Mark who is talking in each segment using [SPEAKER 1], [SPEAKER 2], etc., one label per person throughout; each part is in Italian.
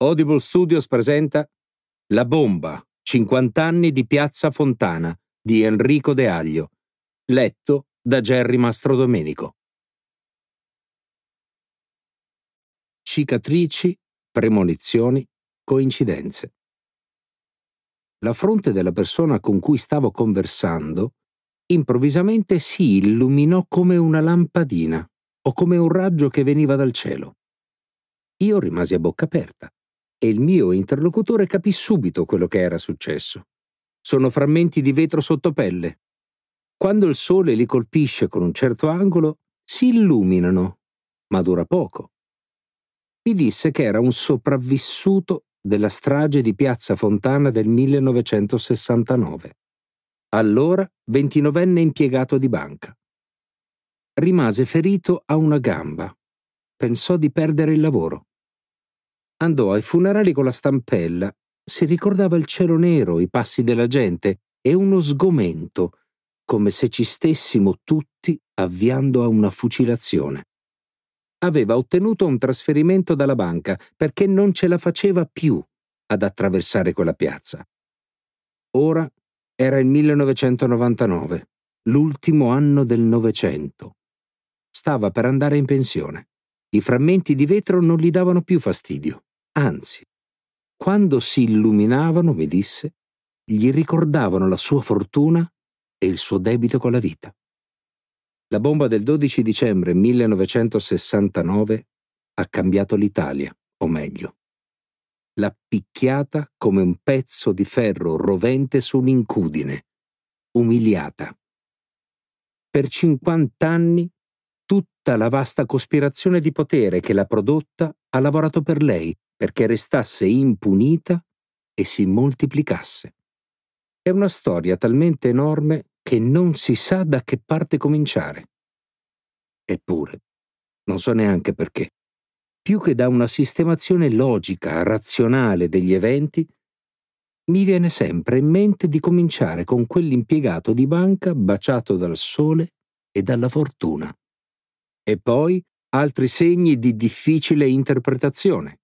[SPEAKER 1] Audible Studios presenta La bomba, 50 anni di Piazza Fontana di Enrico De Aglio, letto da Gerry Mastrodomenico. Cicatrici, premonizioni, coincidenze. La fronte della persona con cui stavo conversando improvvisamente si illuminò come una lampadina o come un raggio che veniva dal cielo. Io rimasi a bocca aperta e il mio interlocutore capì subito quello che era successo. Sono frammenti di vetro sottopelle. Quando il sole li colpisce con un certo angolo, si illuminano, ma dura poco. Mi disse che era un sopravvissuto della strage di Piazza Fontana del 1969. Allora ventinovenne impiegato di banca. Rimase ferito a una gamba. Pensò di perdere il lavoro. Andò ai funerali con la stampella, si ricordava il cielo nero, i passi della gente e uno sgomento, come se ci stessimo tutti avviando a una fucilazione. Aveva ottenuto un trasferimento dalla banca perché non ce la faceva più ad attraversare quella piazza. Ora era il 1999, l'ultimo anno del Novecento. Stava per andare in pensione. I frammenti di vetro non gli davano più fastidio. Anzi, quando si illuminavano, mi disse, gli ricordavano la sua fortuna e il suo debito con la vita. La bomba del 12 dicembre 1969 ha cambiato l'Italia, o meglio, l'ha picchiata come un pezzo di ferro rovente su un'incudine, umiliata. Per 50 anni tutta la vasta cospirazione di potere che l'ha prodotta ha lavorato per lei perché restasse impunita e si moltiplicasse. È una storia talmente enorme che non si sa da che parte cominciare. Eppure, non so neanche perché. Più che da una sistemazione logica, razionale degli eventi, mi viene sempre in mente di cominciare con quell'impiegato di banca baciato dal sole e dalla fortuna. E poi altri segni di difficile interpretazione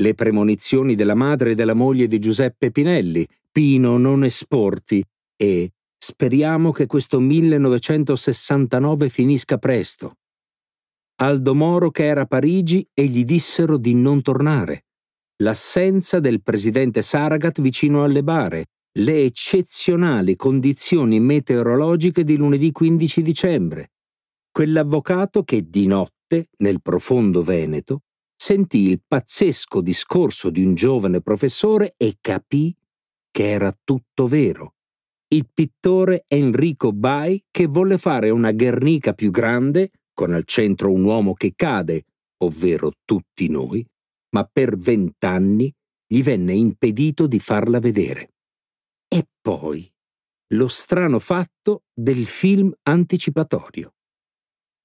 [SPEAKER 1] le premonizioni della madre e della moglie di Giuseppe Pinelli, Pino non esporti e speriamo che questo 1969 finisca presto. Aldo Moro che era a Parigi e gli dissero di non tornare. L'assenza del presidente Saragat vicino alle bare, le eccezionali condizioni meteorologiche di lunedì 15 dicembre. Quell'avvocato che di notte, nel profondo Veneto, sentì il pazzesco discorso di un giovane professore e capì che era tutto vero. Il pittore Enrico Bai che volle fare una Guernica più grande, con al centro un uomo che cade, ovvero tutti noi, ma per vent'anni gli venne impedito di farla vedere. E poi lo strano fatto del film anticipatorio.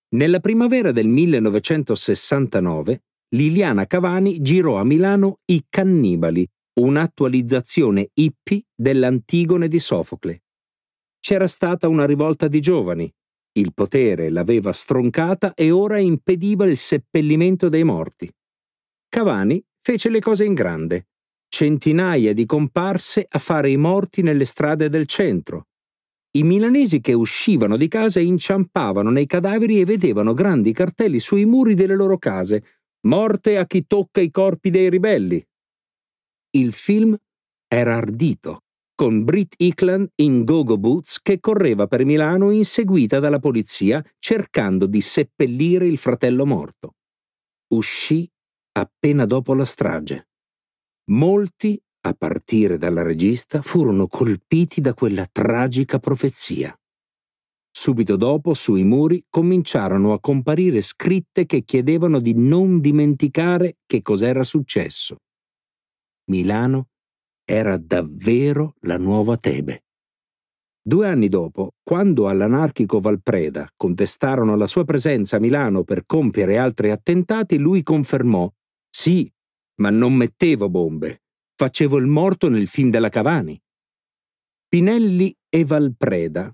[SPEAKER 1] Nella primavera del 1969 Liliana Cavani girò a Milano I Cannibali, un'attualizzazione hippie dell'Antigone di Sofocle. C'era stata una rivolta di giovani, il potere l'aveva stroncata e ora impediva il seppellimento dei morti. Cavani fece le cose in grande. Centinaia di comparse a fare i morti nelle strade del centro. I milanesi che uscivano di casa inciampavano nei cadaveri e vedevano grandi cartelli sui muri delle loro case, Morte a chi tocca i corpi dei ribelli. Il film era ardito, con Britt Eklund in go-go boots che correva per Milano inseguita dalla polizia cercando di seppellire il fratello morto. Uscì appena dopo la strage. Molti, a partire dalla regista, furono colpiti da quella tragica profezia. Subito dopo, sui muri, cominciarono a comparire scritte che chiedevano di non dimenticare che cos'era successo. Milano era davvero la nuova Tebe. Due anni dopo, quando all'anarchico Valpreda contestarono la sua presenza a Milano per compiere altri attentati, lui confermò: Sì, ma non mettevo bombe. Facevo il morto nel film della Cavani. Pinelli e Valpreda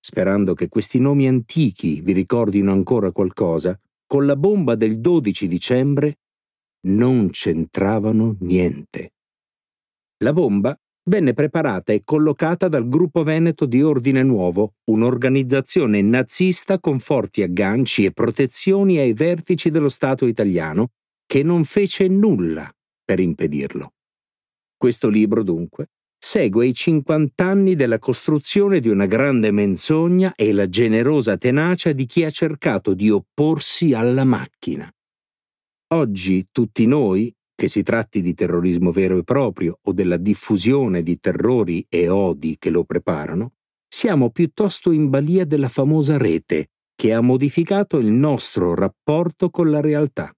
[SPEAKER 1] sperando che questi nomi antichi vi ricordino ancora qualcosa, con la bomba del 12 dicembre non c'entravano niente. La bomba venne preparata e collocata dal gruppo veneto di Ordine Nuovo, un'organizzazione nazista con forti agganci e protezioni ai vertici dello Stato italiano, che non fece nulla per impedirlo. Questo libro, dunque, segue i 50 anni della costruzione di una grande menzogna e la generosa tenacia di chi ha cercato di opporsi alla macchina. Oggi tutti noi, che si tratti di terrorismo vero e proprio o della diffusione di terrori e odi che lo preparano, siamo piuttosto in balia della famosa rete che ha modificato il nostro rapporto con la realtà.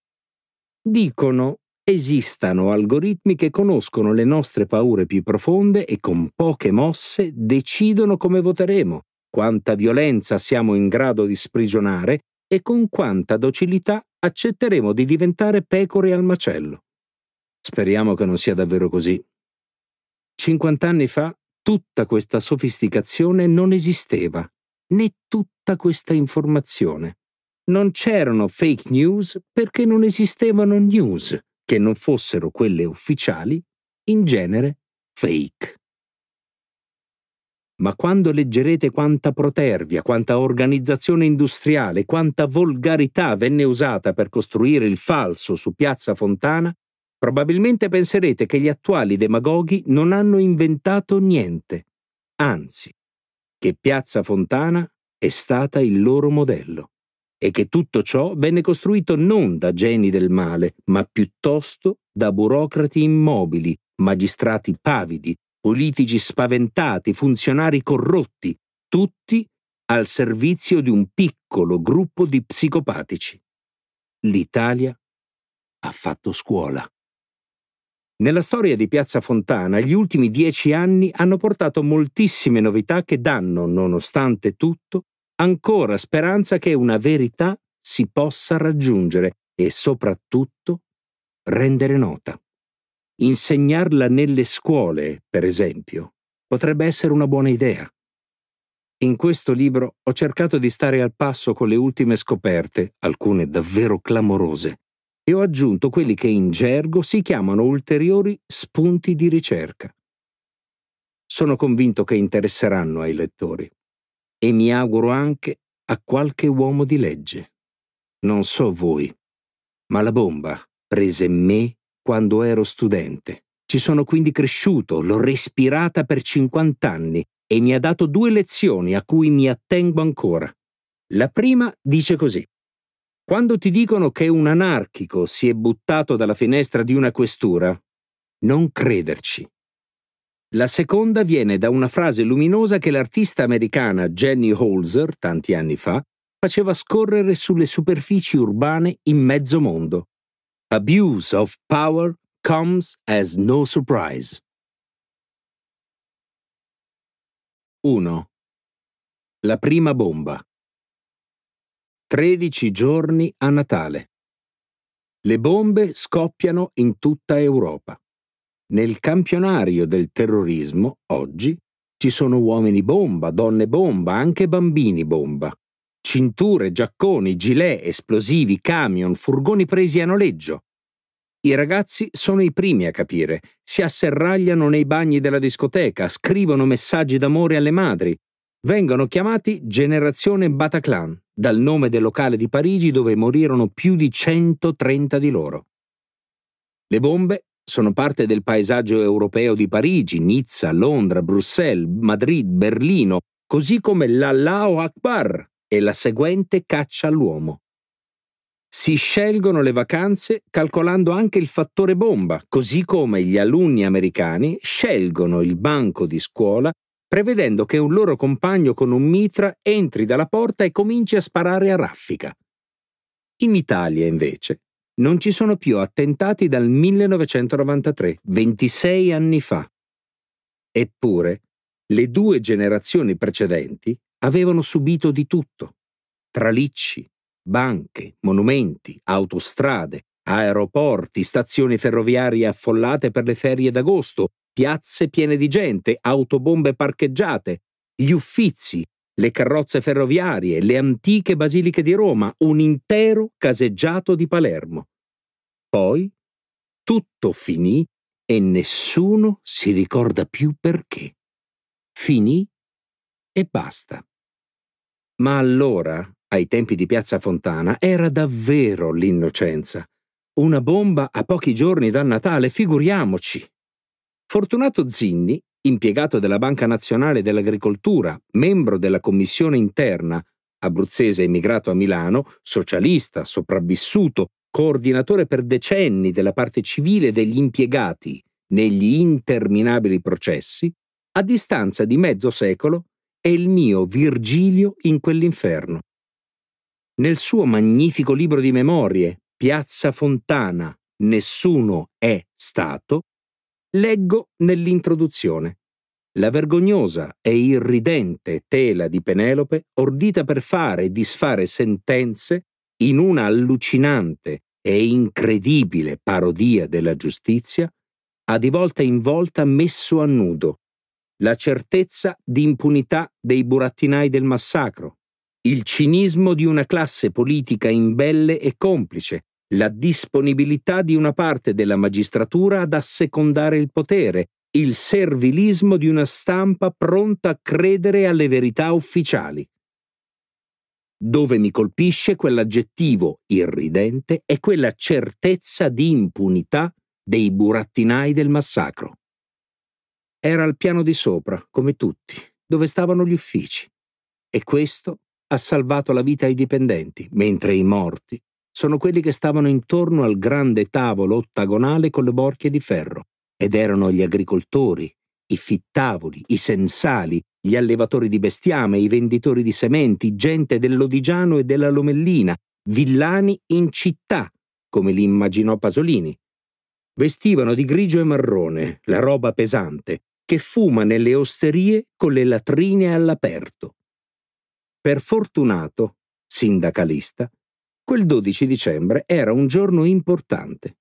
[SPEAKER 1] Dicono esistano algoritmi che conoscono le nostre paure più profonde e con poche mosse decidono come voteremo, quanta violenza siamo in grado di sprigionare e con quanta docilità accetteremo di diventare pecore al macello. Speriamo che non sia davvero così. Cinquant'anni fa tutta questa sofisticazione non esisteva, né tutta questa informazione. Non c'erano fake news perché non esistevano news che non fossero quelle ufficiali, in genere fake. Ma quando leggerete quanta protervia, quanta organizzazione industriale, quanta volgarità venne usata per costruire il falso su Piazza Fontana, probabilmente penserete che gli attuali demagoghi non hanno inventato niente, anzi, che Piazza Fontana è stata il loro modello e che tutto ciò venne costruito non da geni del male, ma piuttosto da burocrati immobili, magistrati pavidi, politici spaventati, funzionari corrotti, tutti al servizio di un piccolo gruppo di psicopatici. L'Italia ha fatto scuola. Nella storia di Piazza Fontana gli ultimi dieci anni hanno portato moltissime novità che danno, nonostante tutto, ancora speranza che una verità si possa raggiungere e soprattutto rendere nota. Insegnarla nelle scuole, per esempio, potrebbe essere una buona idea. In questo libro ho cercato di stare al passo con le ultime scoperte, alcune davvero clamorose, e ho aggiunto quelli che in gergo si chiamano ulteriori spunti di ricerca. Sono convinto che interesseranno ai lettori e mi auguro anche a qualche uomo di legge. Non so voi, ma la bomba prese me quando ero studente. Ci sono quindi cresciuto, l'ho respirata per 50 anni e mi ha dato due lezioni a cui mi attengo ancora. La prima dice così. Quando ti dicono che un anarchico si è buttato dalla finestra di una questura, non crederci. La seconda viene da una frase luminosa che l'artista americana Jenny Holzer, tanti anni fa, faceva scorrere sulle superfici urbane in mezzo mondo. Abuse of power comes as no surprise. 1. La prima bomba. 13 giorni a Natale. Le bombe scoppiano in tutta Europa. Nel campionario del terrorismo, oggi, ci sono uomini bomba, donne bomba, anche bambini bomba. Cinture, giacconi, gilet, esplosivi, camion, furgoni presi a noleggio. I ragazzi sono i primi a capire, si asserragliano nei bagni della discoteca, scrivono messaggi d'amore alle madri, vengono chiamati Generazione Bataclan, dal nome del locale di Parigi dove morirono più di 130 di loro. Le bombe sono parte del paesaggio europeo di Parigi, Nizza, Londra, Bruxelles, Madrid, Berlino, così come l'Allahu Akbar e la seguente caccia all'uomo. Si scelgono le vacanze calcolando anche il fattore bomba, così come gli alunni americani scelgono il banco di scuola prevedendo che un loro compagno con un mitra entri dalla porta e cominci a sparare a raffica. In Italia, invece, non ci sono più attentati dal 1993, 26 anni fa. Eppure, le due generazioni precedenti avevano subito di tutto. Tralicci, banche, monumenti, autostrade, aeroporti, stazioni ferroviarie affollate per le ferie d'agosto, piazze piene di gente, autobombe parcheggiate, gli uffizi, le carrozze ferroviarie, le antiche basiliche di Roma, un intero caseggiato di Palermo. Poi tutto finì e nessuno si ricorda più perché. Finì e basta. Ma allora, ai tempi di Piazza Fontana, era davvero l'innocenza. Una bomba a pochi giorni dal Natale, figuriamoci. Fortunato Zinni, impiegato della Banca Nazionale dell'Agricoltura, membro della commissione interna, abruzzese emigrato a Milano, socialista, sopravvissuto, coordinatore per decenni della parte civile degli impiegati negli interminabili processi, a distanza di mezzo secolo è il mio Virgilio in quell'inferno. Nel suo magnifico libro di memorie, Piazza Fontana, Nessuno è stato, leggo nell'introduzione. La vergognosa e irridente tela di Penelope, ordita per fare e disfare sentenze in una allucinante e incredibile parodia della giustizia, ha di volta in volta messo a nudo la certezza di impunità dei burattinai del massacro, il cinismo di una classe politica imbelle e complice, la disponibilità di una parte della magistratura ad assecondare il potere, il servilismo di una stampa pronta a credere alle verità ufficiali. Dove mi colpisce quell'aggettivo irridente è quella certezza di impunità dei burattinai del massacro. Era al piano di sopra, come tutti, dove stavano gli uffici. E questo ha salvato la vita ai dipendenti, mentre i morti sono quelli che stavano intorno al grande tavolo ottagonale con le borchie di ferro, ed erano gli agricoltori, i fittavoli, i sensali, gli allevatori di bestiame, i venditori di sementi, gente dell'Odigiano e della Lomellina, villani in città, come li immaginò Pasolini. Vestivano di grigio e marrone, la roba pesante, che fuma nelle osterie con le latrine all'aperto. Per fortunato, sindacalista, quel 12 dicembre era un giorno importante.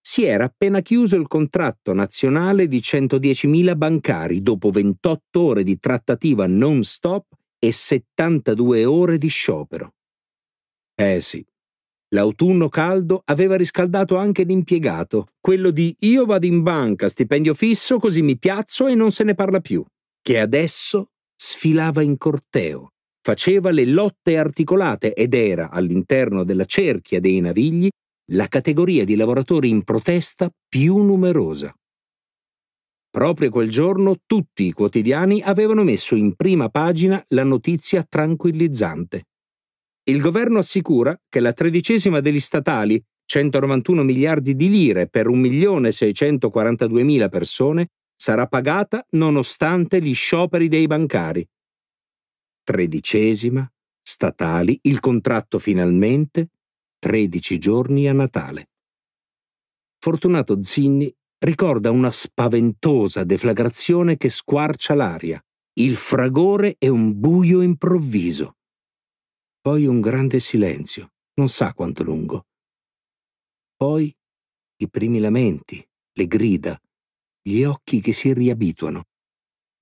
[SPEAKER 1] Si era appena chiuso il contratto nazionale di 110.000 bancari dopo 28 ore di trattativa non stop e 72 ore di sciopero. Eh sì, L'autunno caldo aveva riscaldato anche l'impiegato, quello di io vado in banca, stipendio fisso, così mi piazzo e non se ne parla più, che adesso sfilava in corteo, faceva le lotte articolate ed era, all'interno della cerchia dei navigli, la categoria di lavoratori in protesta più numerosa. Proprio quel giorno tutti i quotidiani avevano messo in prima pagina la notizia tranquillizzante. Il governo assicura che la tredicesima degli statali, 191 miliardi di lire per 1.642.000 persone, sarà pagata nonostante gli scioperi dei bancari. Tredicesima, statali, il contratto finalmente, 13 giorni a Natale. Fortunato Zinni ricorda una spaventosa deflagrazione che squarcia l'aria, il fragore e un buio improvviso. Poi un grande silenzio, non sa quanto lungo. Poi i primi lamenti, le grida, gli occhi che si riabituano.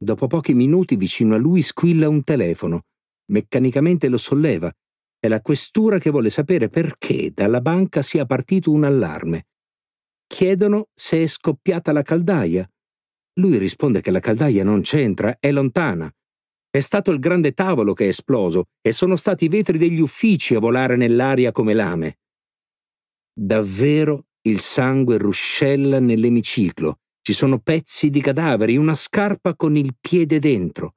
[SPEAKER 1] Dopo pochi minuti vicino a lui squilla un telefono. Meccanicamente lo solleva. È la questura che vuole sapere perché dalla banca sia partito un allarme. Chiedono se è scoppiata la caldaia. Lui risponde che la caldaia non c'entra, è lontana. È stato il grande tavolo che è esploso e sono stati i vetri degli uffici a volare nell'aria come lame. Davvero il sangue ruscella nell'emiciclo. Ci sono pezzi di cadaveri, una scarpa con il piede dentro.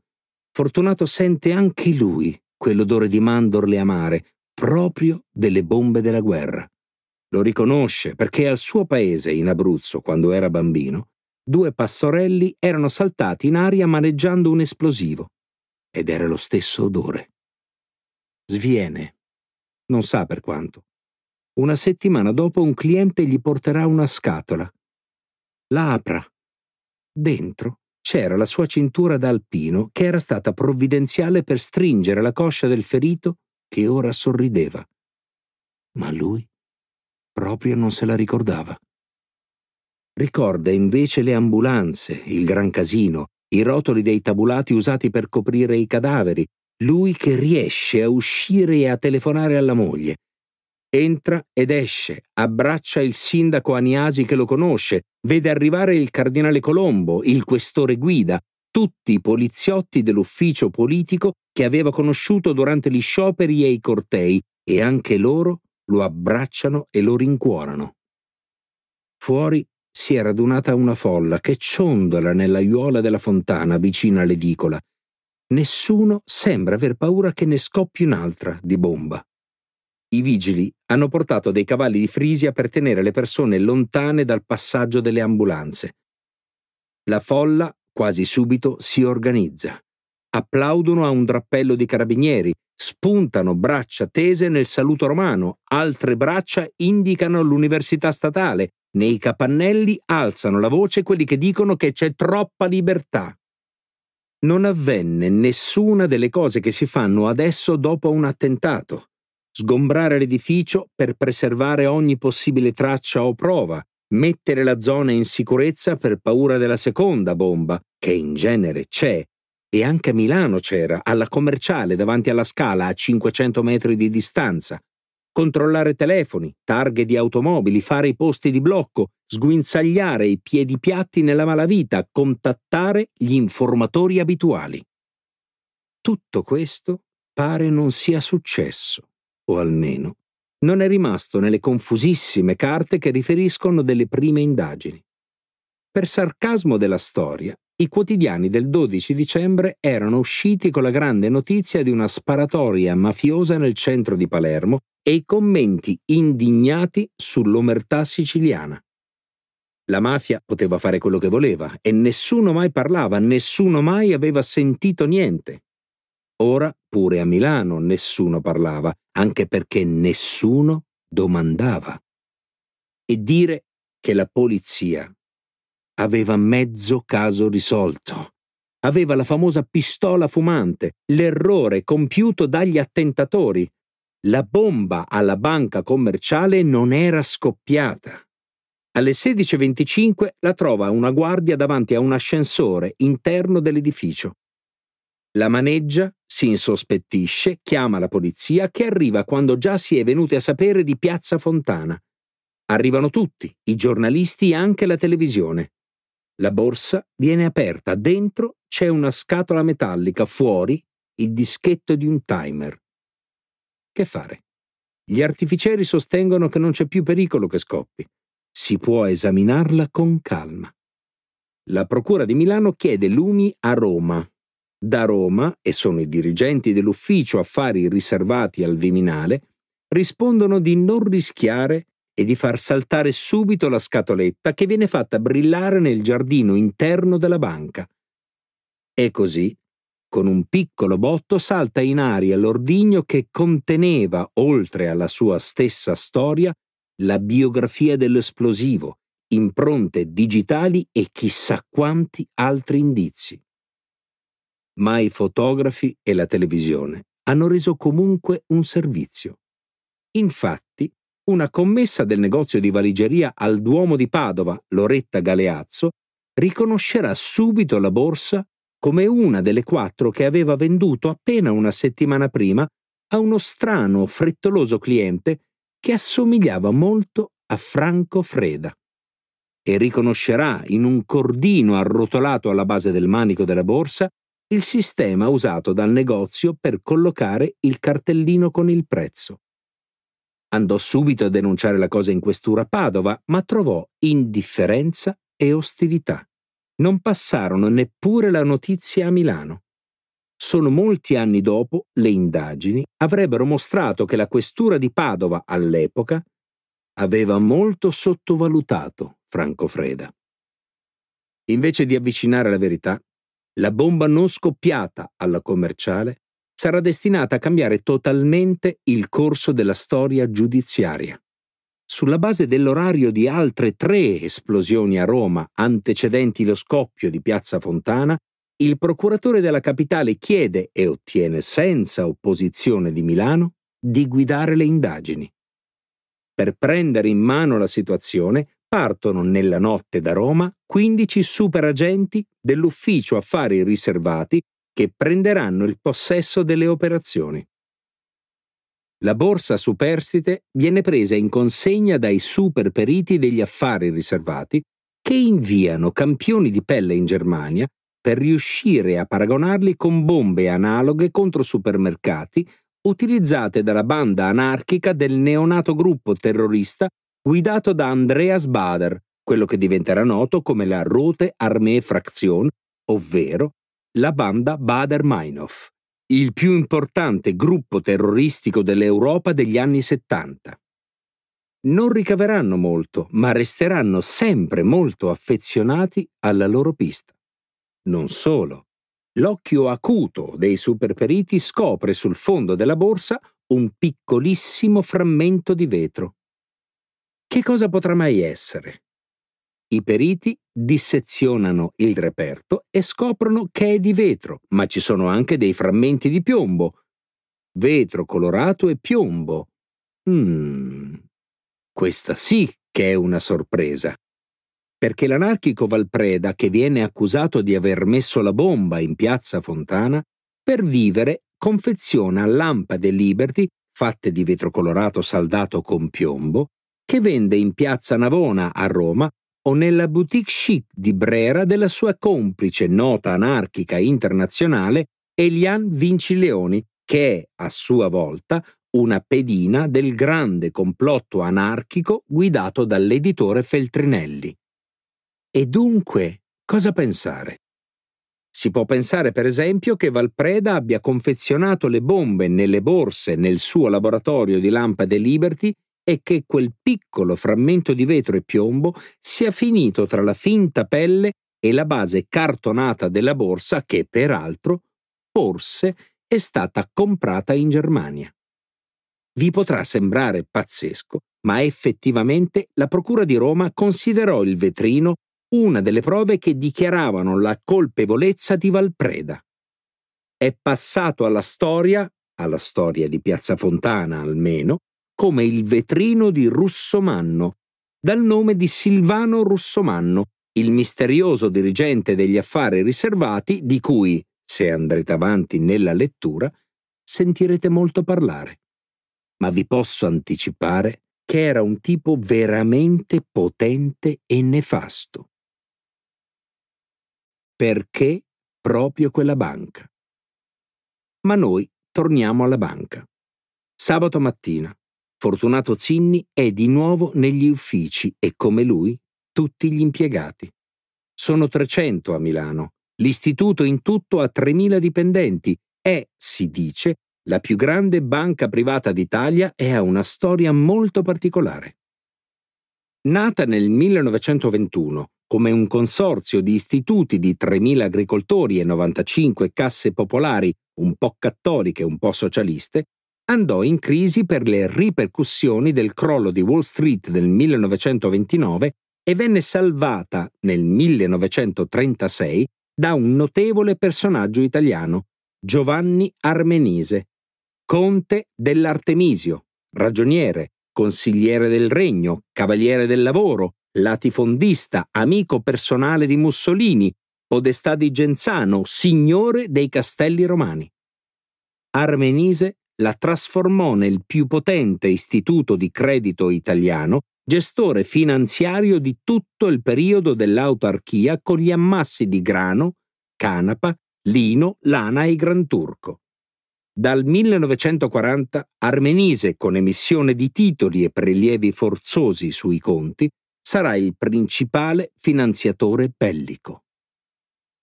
[SPEAKER 1] Fortunato sente anche lui quell'odore di mandorle amare, proprio delle bombe della guerra. Lo riconosce perché al suo paese, in Abruzzo, quando era bambino, due pastorelli erano saltati in aria maneggiando un esplosivo ed era lo stesso odore. Sviene. Non sa per quanto. Una settimana dopo un cliente gli porterà una scatola. La. Dentro c'era la sua cintura da alpino che era stata provvidenziale per stringere la coscia del ferito che ora sorrideva. Ma lui proprio non se la ricordava. Ricorda invece le ambulanze, il gran casino, i rotoli dei tabulati usati per coprire i cadaveri, lui che riesce a uscire e a telefonare alla moglie. Entra ed esce, abbraccia il sindaco Aniasi che lo conosce, vede arrivare il cardinale Colombo, il questore Guida, tutti i poliziotti dell'ufficio politico che aveva conosciuto durante gli scioperi e i cortei, e anche loro lo abbracciano e lo rincuorano. Fuori si è radunata una folla che ciondola nell'aiuola della fontana vicino all'edicola. Nessuno sembra aver paura che ne scoppi un'altra di bomba. I vigili hanno portato dei cavalli di Frisia per tenere le persone lontane dal passaggio delle ambulanze. La folla, quasi subito, si organizza. Applaudono a un drappello di carabinieri, spuntano braccia tese nel saluto romano, altre braccia indicano l'università statale, nei capannelli alzano la voce quelli che dicono che c'è troppa libertà. Non avvenne nessuna delle cose che si fanno adesso dopo un attentato sgombrare l'edificio per preservare ogni possibile traccia o prova, mettere la zona in sicurezza per paura della seconda bomba, che in genere c'è, e anche a Milano c'era, alla commerciale davanti alla scala a 500 metri di distanza. Controllare telefoni, targhe di automobili, fare i posti di blocco, sguinzagliare i piedi piatti nella malavita, contattare gli informatori abituali. Tutto questo pare non sia successo o almeno non è rimasto nelle confusissime carte che riferiscono delle prime indagini. Per sarcasmo della storia, i quotidiani del 12 dicembre erano usciti con la grande notizia di una sparatoria mafiosa nel centro di Palermo e i commenti indignati sull'omertà siciliana. La mafia poteva fare quello che voleva e nessuno mai parlava, nessuno mai aveva sentito niente. Ora pure a Milano nessuno parlava, anche perché nessuno domandava. E dire che la polizia aveva mezzo caso risolto. Aveva la famosa pistola fumante, l'errore compiuto dagli attentatori. La bomba alla banca commerciale non era scoppiata. Alle 16.25 la trova una guardia davanti a un ascensore interno dell'edificio. La maneggia, si insospettisce, chiama la polizia che arriva quando già si è venuti a sapere di Piazza Fontana. Arrivano tutti, i giornalisti e anche la televisione. La borsa viene aperta, dentro c'è una scatola metallica, fuori il dischetto di un timer. Che fare? Gli artificieri sostengono che non c'è più pericolo che scoppi. Si può esaminarla con calma. La Procura di Milano chiede lumi a Roma, da Roma, e sono i dirigenti dell'ufficio affari riservati al Viminale, rispondono di non rischiare e di far saltare subito la scatoletta che viene fatta brillare nel giardino interno della banca. E così, con un piccolo botto, salta in aria l'ordigno che conteneva, oltre alla sua stessa storia, la biografia dell'esplosivo, impronte digitali e chissà quanti altri indizi ma i fotografi e la televisione hanno reso comunque un servizio. Infatti, una commessa del negozio di valigeria al Duomo di Padova, Loretta Galeazzo, riconoscerà subito la borsa come una delle quattro che aveva venduto appena una settimana prima a uno strano, frettoloso cliente che assomigliava molto a Franco Freda. E riconoscerà in un cordino arrotolato alla base del manico della borsa il sistema usato dal negozio per collocare il cartellino con il prezzo. Andò subito a denunciare la cosa in questura a Padova, ma trovò indifferenza e ostilità. Non passarono neppure la notizia a Milano. Solo molti anni dopo le indagini avrebbero mostrato che la questura di Padova all'epoca aveva molto sottovalutato Franco Freda. Invece di avvicinare la verità, la bomba non scoppiata alla commerciale sarà destinata a cambiare totalmente il corso della storia giudiziaria. Sulla base dell'orario di altre tre esplosioni a Roma antecedenti lo scoppio di Piazza Fontana, il procuratore della capitale chiede e ottiene senza opposizione di Milano di guidare le indagini. Per prendere in mano la situazione, partono nella notte da Roma 15 superagenti dell'ufficio affari riservati che prenderanno il possesso delle operazioni. la borsa superstite viene presa in consegna dai super periti degli affari riservati che inviano campioni di pelle in Germania per riuscire a paragonarli con bombe analoghe contro supermercati utilizzate dalla banda anarchica del neonato gruppo terrorista guidato da Andreas Bader, quello che diventerà noto come la Rote Armee Fraktion, ovvero la banda Bader-Meinhof, il più importante gruppo terroristico dell'Europa degli anni 70. Non ricaveranno molto, ma resteranno sempre molto affezionati alla loro pista. Non solo. L'occhio acuto dei superperiti scopre sul fondo della borsa un piccolissimo frammento di vetro. Che cosa potrà mai essere? I periti dissezionano il reperto e scoprono che è di vetro, ma ci sono anche dei frammenti di piombo. Vetro colorato e piombo. Mmm. Questa sì che è una sorpresa. Perché l'anarchico Valpreda, che viene accusato di aver messo la bomba in piazza Fontana, per vivere confeziona lampade Liberty fatte di vetro colorato saldato con piombo che vende in piazza Navona a Roma o nella boutique chic di Brera della sua complice nota anarchica internazionale Eliane Vincileoni, che è a sua volta una pedina del grande complotto anarchico guidato dall'editore Feltrinelli. E dunque, cosa pensare? Si può pensare, per esempio, che Valpreda abbia confezionato le bombe nelle borse nel suo laboratorio di lampade Liberty è che quel piccolo frammento di vetro e piombo sia finito tra la finta pelle e la base cartonata della borsa che, peraltro, forse è stata comprata in Germania. Vi potrà sembrare pazzesco, ma effettivamente la Procura di Roma considerò il vetrino una delle prove che dichiaravano la colpevolezza di Valpreda. È passato alla storia, alla storia di Piazza Fontana almeno, come il vetrino di Russomanno, dal nome di Silvano Russomanno, il misterioso dirigente degli affari riservati di cui, se andrete avanti nella lettura, sentirete molto parlare. Ma vi posso anticipare che era un tipo veramente potente e nefasto. Perché proprio quella banca? Ma noi torniamo alla banca. Sabato mattina, Fortunato Zinni è di nuovo negli uffici e come lui tutti gli impiegati. Sono 300 a Milano. L'istituto in tutto ha 3.000 dipendenti. È, si dice, la più grande banca privata d'Italia e ha una storia molto particolare. Nata nel 1921 come un consorzio di istituti di 3.000 agricoltori e 95 casse popolari, un po' cattoliche un po' socialiste, andò in crisi per le ripercussioni del crollo di Wall Street del 1929 e venne salvata nel 1936 da un notevole personaggio italiano, Giovanni Armenise, conte dell'Artemisio, ragioniere, consigliere del regno, cavaliere del lavoro, latifondista, amico personale di Mussolini, podestà di Genzano, signore dei castelli romani. Armenise la trasformò nel più potente istituto di credito italiano, gestore finanziario di tutto il periodo dell'autarchia con gli ammassi di grano, canapa, lino, lana e granturco. Dal 1940 Armenise, con emissione di titoli e prelievi forzosi sui conti, sarà il principale finanziatore bellico.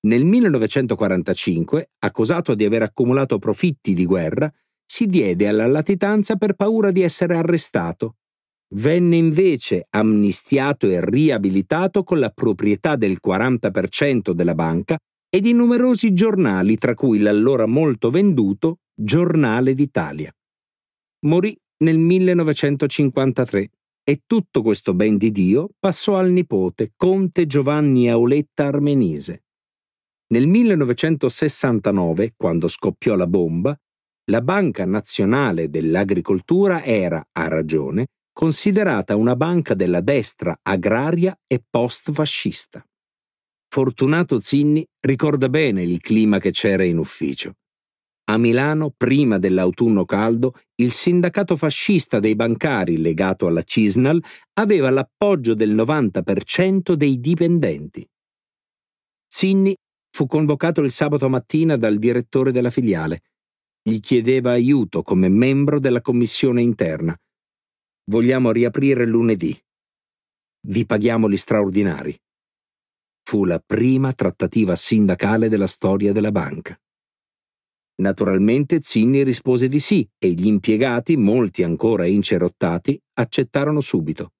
[SPEAKER 1] Nel 1945, accusato di aver accumulato profitti di guerra, si diede alla latitanza per paura di essere arrestato. Venne invece amnistiato e riabilitato con la proprietà del 40% della banca e di numerosi giornali, tra cui l'allora molto venduto Giornale d'Italia. Morì nel 1953 e tutto questo ben di Dio passò al nipote, conte Giovanni Auletta Armenise. Nel 1969, quando scoppiò la bomba, la Banca Nazionale dell'Agricoltura era, a ragione, considerata una banca della destra agraria e post-fascista. Fortunato Zinni ricorda bene il clima che c'era in ufficio. A Milano, prima dell'autunno caldo, il sindacato fascista dei bancari legato alla Cisnal aveva l'appoggio del 90% dei dipendenti. Zinni fu convocato il sabato mattina dal direttore della filiale. Gli chiedeva aiuto come membro della commissione interna. Vogliamo riaprire lunedì. Vi paghiamo gli straordinari. Fu la prima trattativa sindacale della storia della banca. Naturalmente Zinni rispose di sì e gli impiegati, molti ancora incerottati, accettarono subito.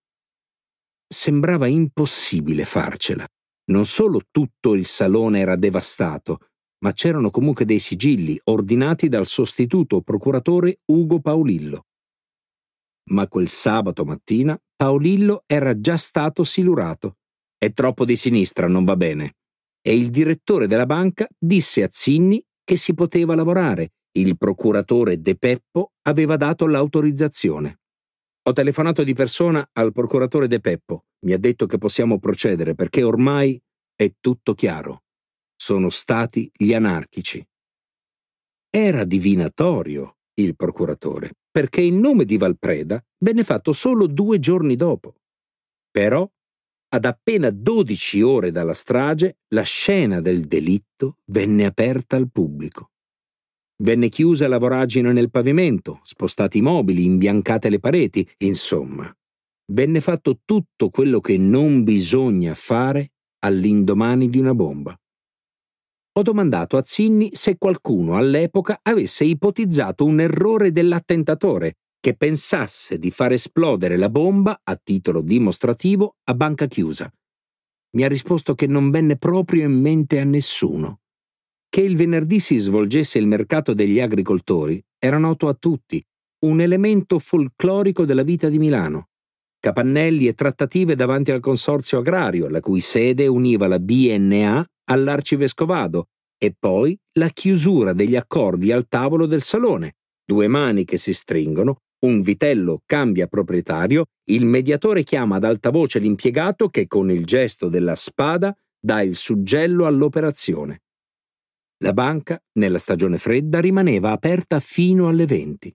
[SPEAKER 1] Sembrava impossibile farcela. Non solo tutto il salone era devastato, ma c'erano comunque dei sigilli ordinati dal sostituto procuratore Ugo Paolillo. Ma quel sabato mattina Paolillo era già stato silurato. È troppo di sinistra, non va bene. E il direttore della banca disse a Zinni che si poteva lavorare. Il procuratore De Peppo aveva dato l'autorizzazione. Ho telefonato di persona al procuratore De Peppo. Mi ha detto che possiamo procedere perché ormai è tutto chiaro. Sono stati gli anarchici. Era divinatorio il procuratore, perché il nome di Valpreda venne fatto solo due giorni dopo. Però ad appena 12 ore dalla strage, la scena del delitto venne aperta al pubblico. Venne chiusa la voragine nel pavimento, spostati i mobili, imbiancate le pareti, insomma. Venne fatto tutto quello che non bisogna fare all'indomani di una bomba. Ho domandato a Zinni se qualcuno all'epoca avesse ipotizzato un errore dell'attentatore che pensasse di far esplodere la bomba a titolo dimostrativo a banca chiusa. Mi ha risposto che non venne proprio in mente a nessuno. Che il venerdì si svolgesse il mercato degli agricoltori era noto a tutti, un elemento folclorico della vita di Milano. Capannelli e trattative davanti al consorzio agrario, la cui sede univa la BNA all'arcivescovado, e poi la chiusura degli accordi al tavolo del salone, due mani che si stringono, un vitello cambia proprietario, il mediatore chiama ad alta voce l'impiegato che con il gesto della spada dà il suggello all'operazione. La banca, nella stagione fredda, rimaneva aperta fino alle 20.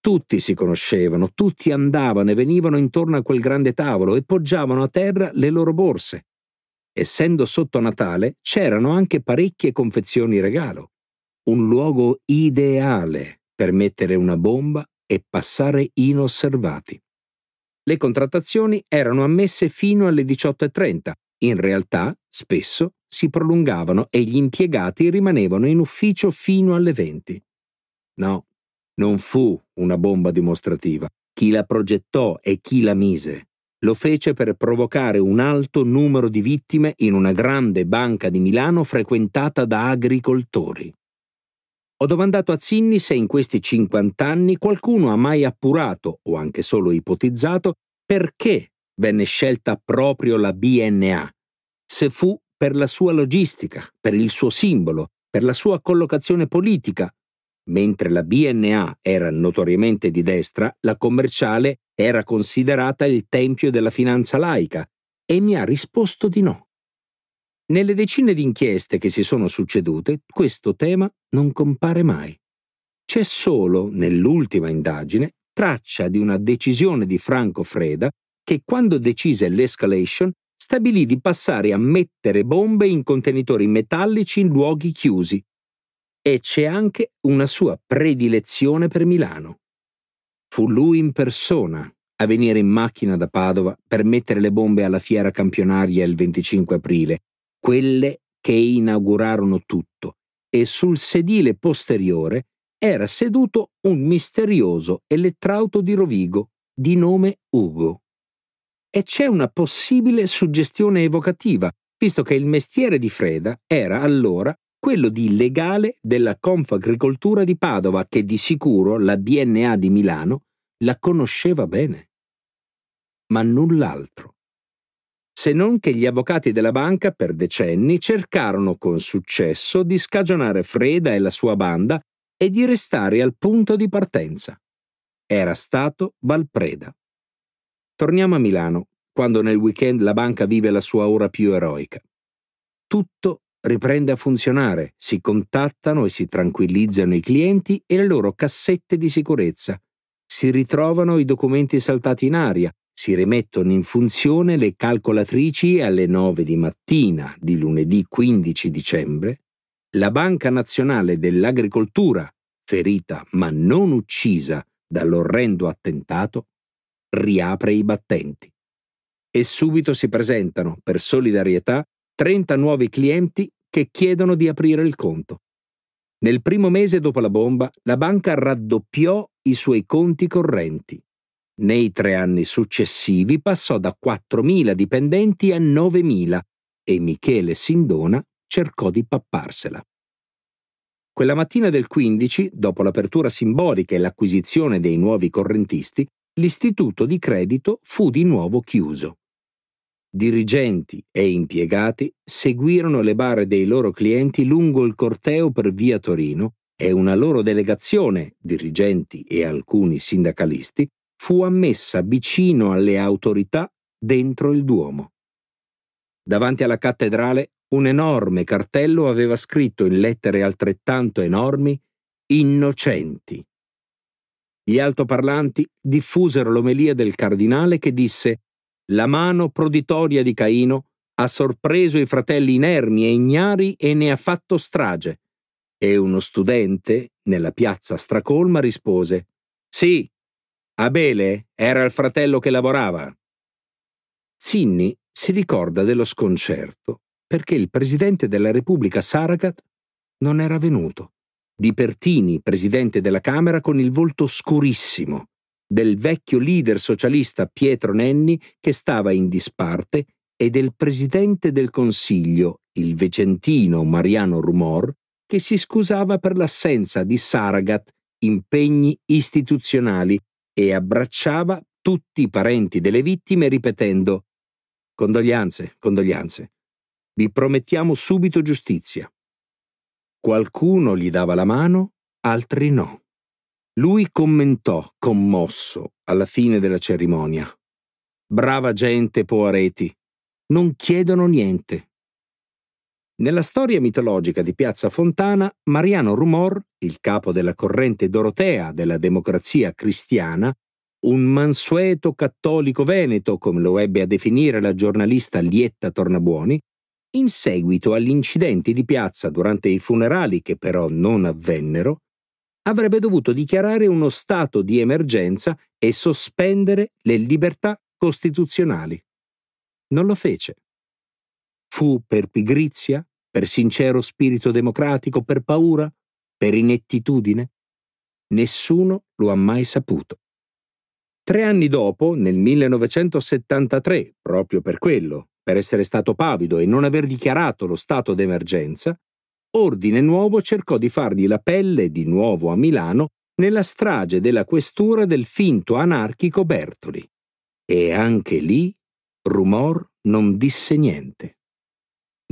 [SPEAKER 1] Tutti si conoscevano, tutti andavano e venivano intorno a quel grande tavolo e poggiavano a terra le loro borse. Essendo sotto Natale, c'erano anche parecchie confezioni regalo. Un luogo ideale per mettere una bomba e passare inosservati. Le contrattazioni erano ammesse fino alle 18.30, in realtà spesso si prolungavano e gli impiegati rimanevano in ufficio fino alle 20. No, non fu una bomba dimostrativa. Chi la progettò e chi la mise lo fece per provocare un alto numero di vittime in una grande banca di Milano frequentata da agricoltori. Ho domandato a Zinni se in questi 50 anni qualcuno ha mai appurato, o anche solo ipotizzato, perché venne scelta proprio la BNA, se fu per la sua logistica, per il suo simbolo, per la sua collocazione politica. Mentre la BNA era notoriamente di destra, la commerciale era considerata il tempio della finanza laica e mi ha risposto di no. Nelle decine di inchieste che si sono succedute, questo tema non compare mai. C'è solo, nell'ultima indagine, traccia di una decisione di Franco Freda che quando decise l'escalation stabilì di passare a mettere bombe in contenitori metallici in luoghi chiusi. E c'è anche una sua predilezione per Milano. Fu lui in persona a venire in macchina da Padova per mettere le bombe alla fiera campionaria il 25 aprile quelle che inaugurarono tutto, e sul sedile posteriore era seduto un misterioso elettrauto di Rovigo di nome Ugo. E c'è una possibile suggestione evocativa, visto che il mestiere di Freda era allora quello di legale della Confagricoltura di Padova, che di sicuro la BNA di Milano la conosceva bene. Ma null'altro se non che gli avvocati della banca per decenni cercarono con successo di scagionare Freda e la sua banda e di restare al punto di partenza. Era stato Valpreda. Torniamo a Milano, quando nel weekend la banca vive la sua ora più eroica. Tutto riprende a funzionare, si contattano e si tranquillizzano i clienti e le loro cassette di sicurezza. Si ritrovano i documenti saltati in aria, si rimettono in funzione le calcolatrici alle 9 di mattina di lunedì 15 dicembre. La Banca Nazionale dell'Agricoltura, ferita ma non uccisa dall'orrendo attentato, riapre i battenti. E subito si presentano, per solidarietà, 30 nuovi clienti che chiedono di aprire il conto. Nel primo mese dopo la bomba, la banca raddoppiò i suoi conti correnti. Nei tre anni successivi passò da 4.000 dipendenti a 9.000 e Michele Sindona cercò di papparsela. Quella mattina del 15, dopo l'apertura simbolica e l'acquisizione dei nuovi correntisti, l'istituto di credito fu di nuovo chiuso. Dirigenti e impiegati seguirono le bare dei loro clienti lungo il corteo per via Torino e una loro delegazione, dirigenti e alcuni sindacalisti, fu ammessa vicino alle autorità dentro il Duomo. Davanti alla cattedrale un enorme cartello aveva scritto in lettere altrettanto enormi Innocenti. Gli altoparlanti diffusero l'omelia del cardinale che disse la mano proditoria di Caino ha sorpreso i fratelli inermi e ignari e ne ha fatto strage. E uno studente, nella piazza stracolma, rispose Sì, Abele era il fratello che lavorava. Zinni si ricorda dello sconcerto perché il presidente della Repubblica Saragat non era venuto. Di Pertini, presidente della Camera, con il volto scurissimo, del vecchio leader socialista Pietro Nenni che stava in disparte e del presidente del Consiglio, il vicentino Mariano Rumor, che si scusava per l'assenza di Saragat impegni istituzionali e abbracciava tutti i parenti delle vittime ripetendo Condoglianze, condoglianze. Vi promettiamo subito giustizia. Qualcuno gli dava la mano, altri no. Lui commentò, commosso, alla fine della cerimonia. Brava gente, poareti. Non chiedono niente. Nella storia mitologica di Piazza Fontana, Mariano Rumor, il capo della corrente dorotea della democrazia cristiana, un mansueto cattolico veneto, come lo ebbe a definire la giornalista Lietta Tornabuoni, in seguito agli incidenti di piazza durante i funerali che però non avvennero, avrebbe dovuto dichiarare uno stato di emergenza e sospendere le libertà costituzionali. Non lo fece. Fu per pigrizia, per sincero spirito democratico, per paura, per inettitudine? Nessuno lo ha mai saputo. Tre anni dopo, nel 1973, proprio per quello, per essere stato pavido e non aver dichiarato lo stato d'emergenza, Ordine Nuovo cercò di fargli la pelle di nuovo a Milano nella strage della questura del finto anarchico Bertoli. E anche lì Rumor non disse niente.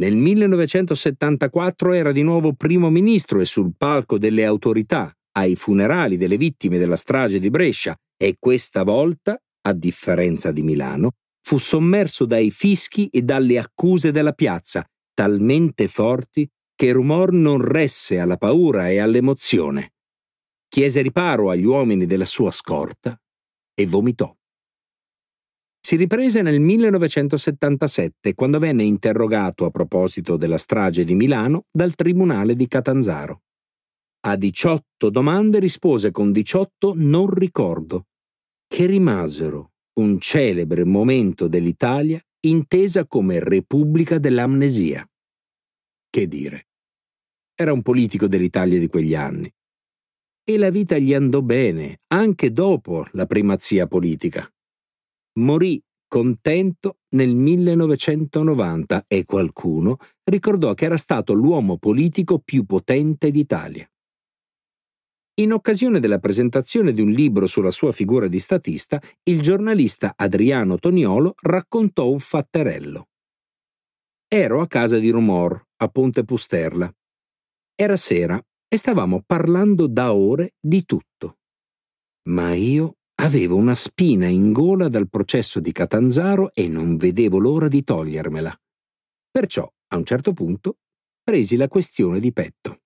[SPEAKER 1] Nel 1974 era di nuovo primo ministro e sul palco delle autorità ai funerali delle vittime della strage di Brescia e questa volta, a differenza di Milano, fu sommerso dai fischi e dalle accuse della piazza, talmente forti che Rumor non resse alla paura e all'emozione. Chiese riparo agli uomini della sua scorta e vomitò. Si riprese nel 1977 quando venne interrogato a proposito della strage di Milano dal Tribunale di Catanzaro. A 18 domande rispose con 18 non ricordo, che rimasero un celebre momento dell'Italia intesa come Repubblica dell'Amnesia. Che dire? Era un politico dell'Italia di quegli anni. E la vita gli andò bene, anche dopo la primazia politica. Morì contento nel 1990 e qualcuno ricordò che era stato l'uomo politico più potente d'Italia. In occasione della presentazione di un libro sulla sua figura di statista, il giornalista Adriano Toniolo raccontò un fatterello. Ero a casa di Rumor, a Ponte Pusterla, era sera e stavamo parlando da ore di tutto. Ma io avevo una spina in gola dal processo di Catanzaro e non vedevo l'ora di togliermela. Perciò, a un certo punto, presi la questione di petto.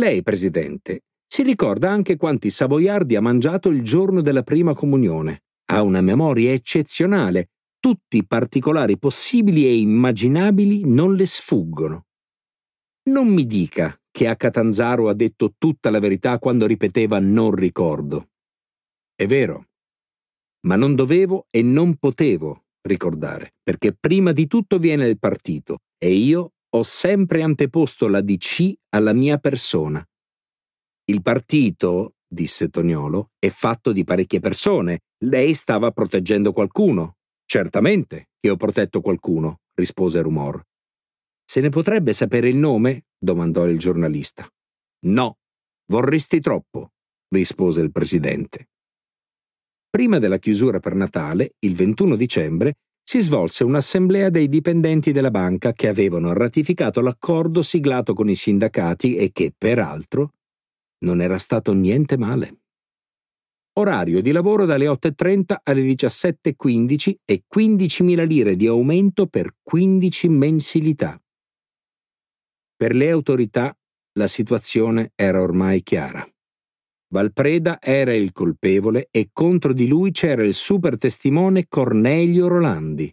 [SPEAKER 1] Lei, Presidente, si ricorda anche quanti savoiardi ha mangiato il giorno della prima comunione. Ha una memoria eccezionale. Tutti i particolari possibili e immaginabili non le sfuggono. Non mi dica che a Catanzaro ha detto tutta la verità quando ripeteva non ricordo. È vero, ma non dovevo e non potevo ricordare, perché prima di tutto viene il partito e io ho sempre anteposto la DC alla mia persona. Il partito, disse Toniolo, è fatto di parecchie persone. Lei stava proteggendo qualcuno. Certamente che ho protetto qualcuno, rispose Rumor. Se ne potrebbe sapere il nome? domandò il giornalista. No, vorresti troppo, rispose il presidente. Prima della chiusura per Natale, il 21 dicembre, si svolse un'assemblea dei dipendenti della banca che avevano ratificato l'accordo siglato con i sindacati e che, peraltro, non era stato niente male. Orario di lavoro dalle 8.30 alle 17.15 e 15.000 lire di aumento per 15 mensilità. Per le autorità la situazione era ormai chiara. Valpreda era il colpevole e contro di lui c'era il super testimone Cornelio Rolandi.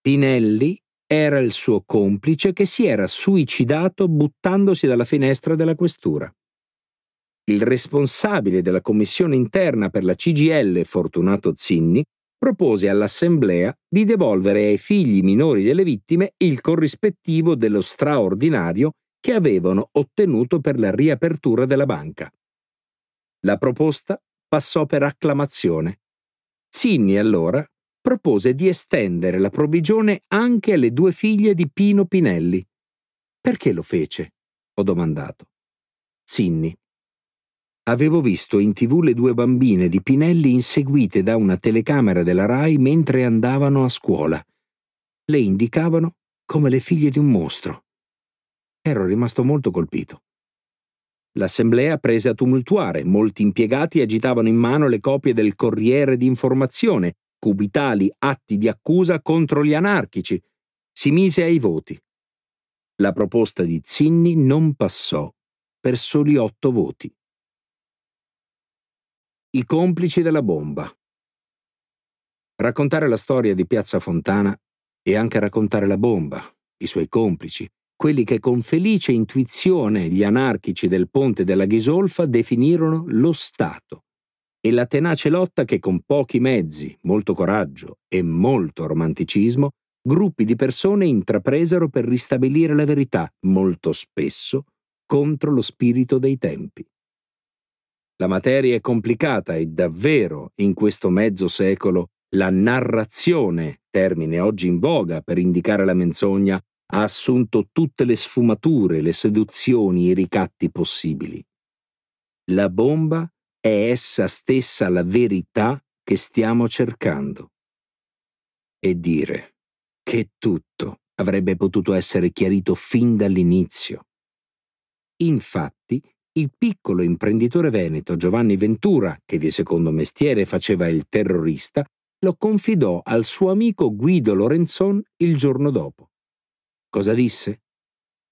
[SPEAKER 1] Pinelli era il suo complice che si era suicidato buttandosi dalla finestra della questura. Il responsabile della commissione interna per la CGL, Fortunato Zinni, propose all'Assemblea di devolvere ai figli minori delle vittime il corrispettivo dello straordinario che avevano ottenuto per la riapertura della banca. La proposta passò per acclamazione. Zinni allora propose di estendere la provvigione anche alle due figlie di Pino Pinelli. Perché lo fece? ho domandato. Zinni. Avevo visto in tv le due bambine di Pinelli inseguite da una telecamera della RAI mentre andavano a scuola. Le indicavano come le figlie di un mostro. Ero rimasto molto colpito. L'assemblea prese a tumultuare, molti impiegati agitavano in mano le copie del Corriere di Informazione, cubitali atti di accusa contro gli anarchici. Si mise ai voti. La proposta di Zinni non passò per soli otto voti. I complici della bomba. Raccontare la storia di Piazza Fontana e anche raccontare la bomba, i suoi complici, quelli che con felice intuizione gli anarchici del ponte della Ghisolfa definirono lo Stato e la tenace lotta che con pochi mezzi, molto coraggio e molto romanticismo, gruppi di persone intrapresero per ristabilire la verità, molto spesso contro lo spirito dei tempi. La materia è complicata e davvero in questo mezzo secolo la narrazione, termine oggi in voga per indicare la menzogna, ha assunto tutte le sfumature, le seduzioni, i ricatti possibili. La bomba è essa stessa la verità che stiamo cercando. E dire che tutto avrebbe potuto essere chiarito fin dall'inizio. Infatti, il piccolo imprenditore veneto Giovanni Ventura, che di secondo mestiere faceva il terrorista, lo confidò al suo amico Guido Lorenzon il giorno dopo. Cosa disse?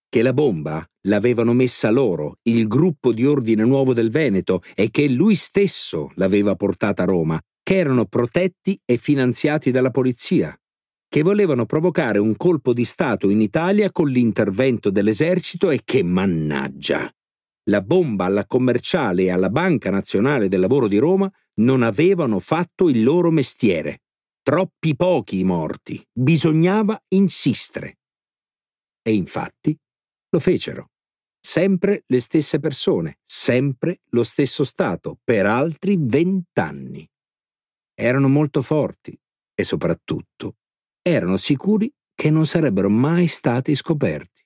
[SPEAKER 1] Che la bomba l'avevano messa loro, il gruppo di Ordine Nuovo del Veneto, e che lui stesso l'aveva portata a Roma, che erano protetti e finanziati dalla polizia, che volevano provocare un colpo di Stato in Italia con l'intervento dell'esercito e che, mannaggia, la bomba alla commerciale e alla Banca Nazionale del Lavoro di Roma non avevano fatto il loro mestiere. Troppi pochi i morti. Bisognava insistere. E infatti lo fecero. Sempre le stesse persone, sempre lo stesso Stato, per altri vent'anni. Erano molto forti e soprattutto erano sicuri che non sarebbero mai stati scoperti.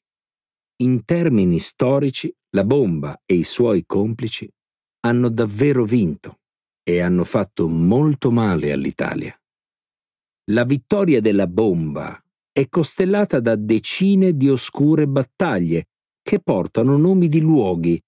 [SPEAKER 1] In termini storici, la bomba e i suoi complici hanno davvero vinto e hanno fatto molto male all'Italia. La vittoria della bomba è costellata da decine di oscure battaglie che portano nomi di luoghi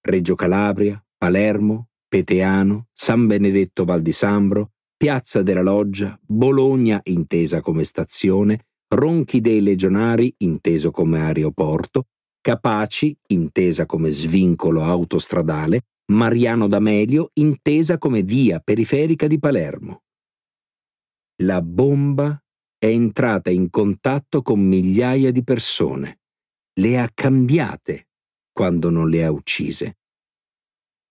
[SPEAKER 1] Reggio Calabria, Palermo, Peteano, San Benedetto Val di Sambro, Piazza della Loggia, Bologna intesa come stazione, Ronchi dei Legionari, inteso come aeroporto, Capaci, intesa come svincolo autostradale, Mariano d'Amelio, intesa come via periferica di Palermo. La bomba è entrata in contatto con migliaia di persone. Le ha cambiate quando non le ha uccise.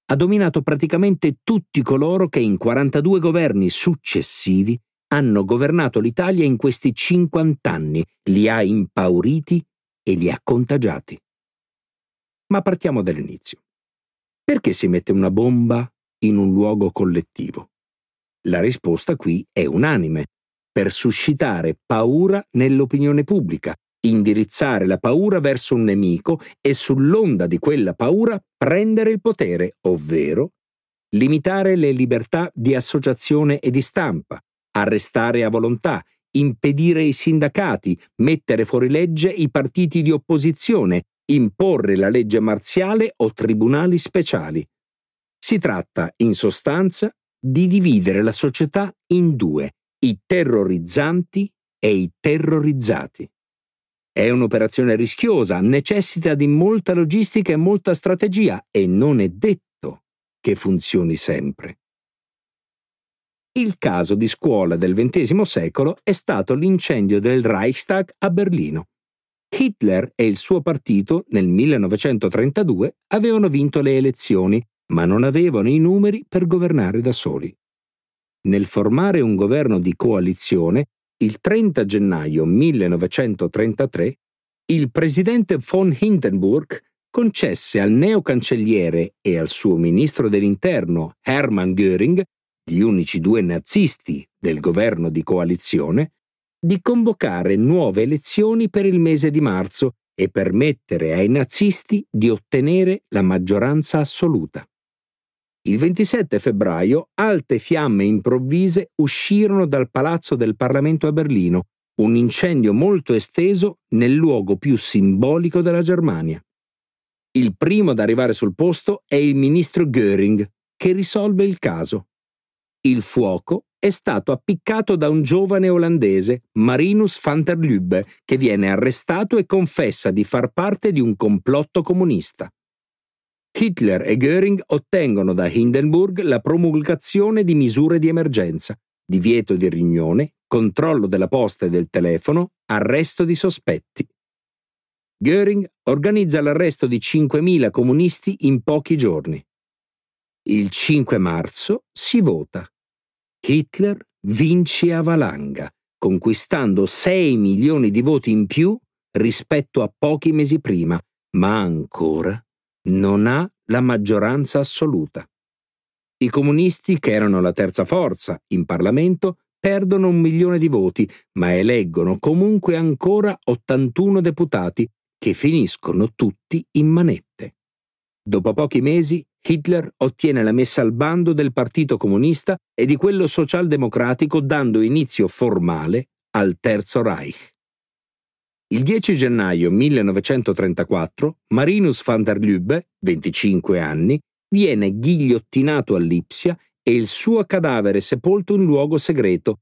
[SPEAKER 1] Ha dominato praticamente tutti coloro che in 42 governi successivi hanno governato l'Italia in questi 50 anni, li ha impauriti e li ha contagiati. Ma partiamo dall'inizio. Perché si mette una bomba in un luogo collettivo? La risposta qui è unanime, per suscitare paura nell'opinione pubblica, indirizzare la paura verso un nemico e sull'onda di quella paura prendere il potere, ovvero limitare le libertà di associazione e di stampa, arrestare a volontà, impedire i sindacati, mettere fuori legge i partiti di opposizione, imporre la legge marziale o tribunali speciali. Si tratta, in sostanza, di dividere la società in due, i terrorizzanti e i terrorizzati. È un'operazione rischiosa, necessita di molta logistica e molta strategia e non è detto che funzioni sempre. Il caso di scuola del XX secolo è stato l'incendio del Reichstag a Berlino. Hitler e il suo partito nel 1932 avevano vinto le elezioni, ma non avevano i numeri per governare da soli. Nel formare un governo di coalizione, il 30 gennaio 1933, il presidente von Hindenburg concesse al neocancelliere e al suo ministro dell'interno Hermann Göring gli unici due nazisti del governo di coalizione, di convocare nuove elezioni per il mese di marzo e permettere ai nazisti di ottenere la maggioranza assoluta. Il 27 febbraio alte fiamme improvvise uscirono dal palazzo del Parlamento a Berlino, un incendio molto esteso nel luogo più simbolico della Germania. Il primo ad arrivare sul posto è il ministro Göring, che risolve il caso. Il fuoco è stato appiccato da un giovane olandese, Marinus van der Lubbe, che viene arrestato e confessa di far parte di un complotto comunista. Hitler e Göring ottengono da Hindenburg la promulgazione di misure di emergenza, divieto di riunione, controllo della posta e del telefono, arresto di sospetti. Göring organizza l'arresto di 5.000 comunisti in pochi giorni. Il 5 marzo si vota. Hitler vince a valanga, conquistando 6 milioni di voti in più rispetto a pochi mesi prima, ma ancora non ha la maggioranza assoluta. I comunisti, che erano la terza forza in Parlamento, perdono un milione di voti, ma eleggono comunque ancora 81 deputati che finiscono tutti in manette. Dopo pochi mesi Hitler ottiene la messa al bando del Partito Comunista e di quello socialdemocratico dando inizio formale al Terzo Reich. Il 10 gennaio 1934 Marinus van der Lubbe, 25 anni, viene ghigliottinato a Lipsia e il suo cadavere sepolto in luogo segreto.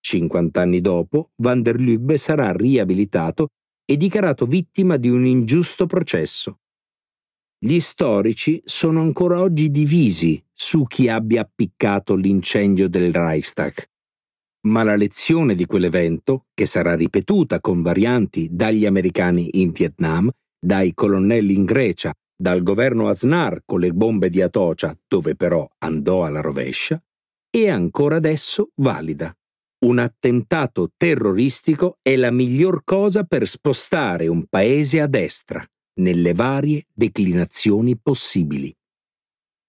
[SPEAKER 1] 50 anni dopo, van der Lubbe sarà riabilitato e dichiarato vittima di un ingiusto processo. Gli storici sono ancora oggi divisi su chi abbia appiccato l'incendio del Reichstag. Ma la lezione di quell'evento, che sarà ripetuta con varianti dagli americani in Vietnam, dai colonnelli in Grecia, dal governo Aznar con le bombe di Atocha, dove però andò alla rovescia, è ancora adesso valida. Un attentato terroristico è la miglior cosa per spostare un paese a destra nelle varie declinazioni possibili.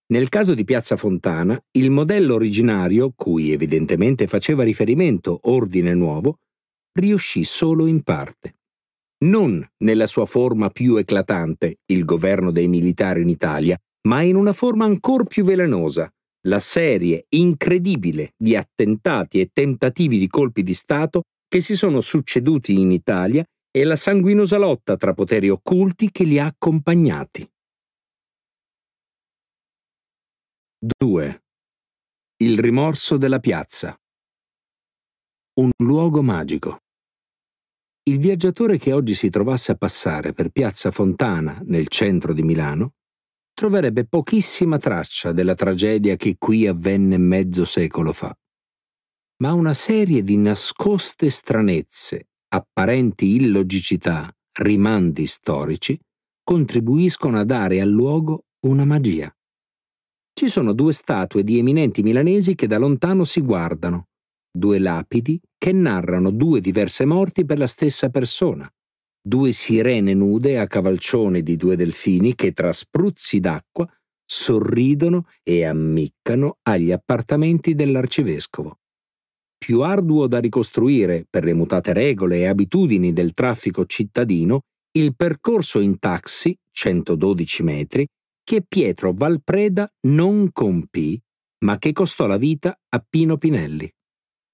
[SPEAKER 1] Nel caso di Piazza Fontana, il modello originario, cui evidentemente faceva riferimento Ordine Nuovo, riuscì solo in parte. Non nella sua forma più eclatante, il governo dei militari in Italia, ma in una forma ancor più velenosa, la serie incredibile di attentati e tentativi di colpi di Stato che si sono succeduti in Italia e la sanguinosa lotta tra poteri occulti che li ha accompagnati. 2. Il rimorso della piazza. Un luogo magico. il viaggiatore che oggi si trovasse a passare per Piazza Fontana, nel centro di Milano, troverebbe pochissima traccia della tragedia che qui avvenne mezzo secolo fa. Ma una serie di nascoste stranezze, apparenti illogicità, rimandi storici, contribuiscono a dare al luogo una magia. Ci sono due statue di eminenti milanesi che da lontano si guardano, due lapidi che narrano due diverse morti per la stessa persona, due sirene nude a cavalcione di due delfini che tra spruzzi d'acqua sorridono e ammiccano agli appartamenti dell'arcivescovo. Più arduo da ricostruire per le mutate regole e abitudini del traffico cittadino il percorso in taxi, 112 metri, che Pietro Valpreda non compì, ma che costò la vita a Pino Pinelli.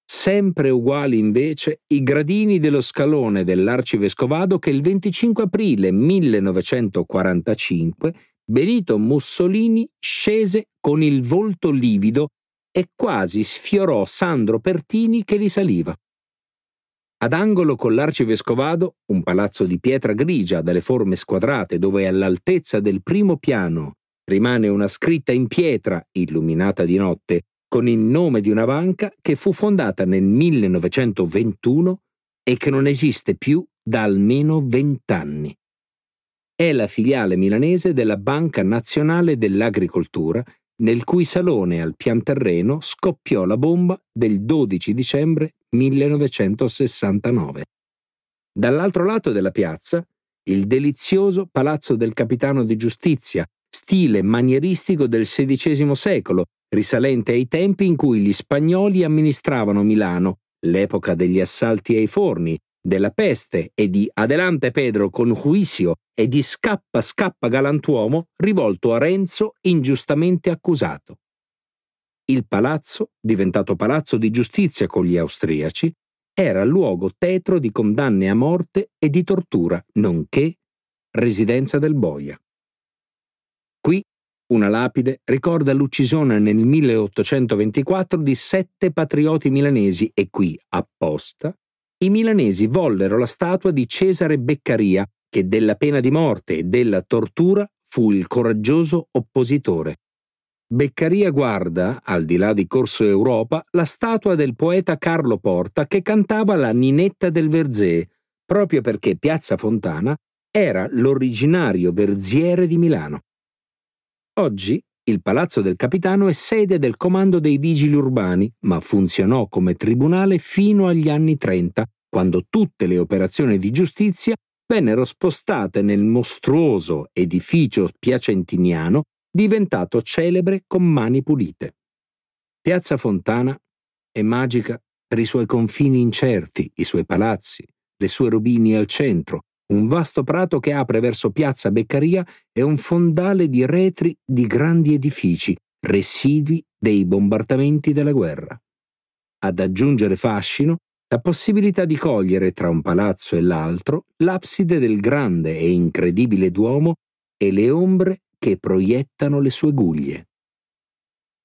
[SPEAKER 1] Sempre uguali invece i gradini dello scalone dell'arcivescovado che il 25 aprile 1945 Benito Mussolini scese con il volto livido e quasi sfiorò Sandro Pertini che li saliva. Ad angolo con l'arcivescovado, un palazzo di pietra grigia dalle forme squadrate dove all'altezza del primo piano rimane una scritta in pietra illuminata di notte con il nome di una banca che fu fondata nel 1921 e che non esiste più da almeno vent'anni. È la filiale milanese della Banca Nazionale dell'Agricoltura, nel cui salone al pian terreno scoppiò la bomba del 12 dicembre 1969. Dall'altro lato della piazza, il delizioso Palazzo del Capitano di Giustizia, stile manieristico del XVI secolo, risalente ai tempi in cui gli spagnoli amministravano Milano, l'epoca degli assalti ai forni, della peste e di Adelante Pedro con juicio e di Scappa scappa galantuomo rivolto a Renzo ingiustamente accusato. Il palazzo, diventato palazzo di giustizia con gli austriaci, era luogo tetro di condanne a morte e di tortura, nonché residenza del boia. Qui una lapide ricorda l'uccisione nel 1824 di sette patrioti milanesi e qui, apposta, i milanesi vollero la statua di Cesare Beccaria, che della pena di morte e della tortura fu il coraggioso oppositore. Beccaria guarda, al di là di Corso Europa, la statua del poeta Carlo Porta che cantava la Ninetta del Verzé, proprio perché Piazza Fontana era l'originario verziere di Milano. Oggi il Palazzo del Capitano è sede del Comando dei Vigili Urbani, ma funzionò come tribunale fino agli anni 30, quando tutte le operazioni di giustizia vennero spostate nel mostruoso edificio piacentiniano diventato celebre con mani pulite. Piazza Fontana è magica per i suoi confini incerti, i suoi palazzi, le sue robini al centro, un vasto prato che apre verso piazza Beccaria e un fondale di retri di grandi edifici, residui dei bombardamenti della guerra. Ad aggiungere fascino, la possibilità di cogliere tra un palazzo e l'altro l'abside del grande e incredibile Duomo e le ombre che proiettano le sue guglie.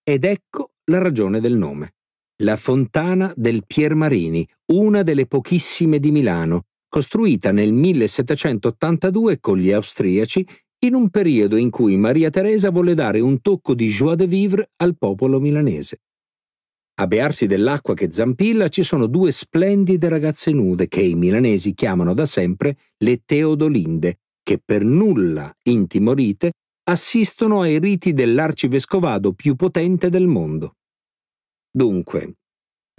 [SPEAKER 1] Ed ecco la ragione del nome. La fontana del Piermarini, una delle pochissime di Milano, costruita nel 1782 con gli austriaci in un periodo in cui Maria Teresa volle dare un tocco di joie de vivre al popolo milanese. A bearsi dell'acqua che zampilla ci sono due splendide ragazze nude che i milanesi chiamano da sempre le Teodolinde, che per nulla intimorite assistono ai riti dell'arcivescovado più potente del mondo. Dunque,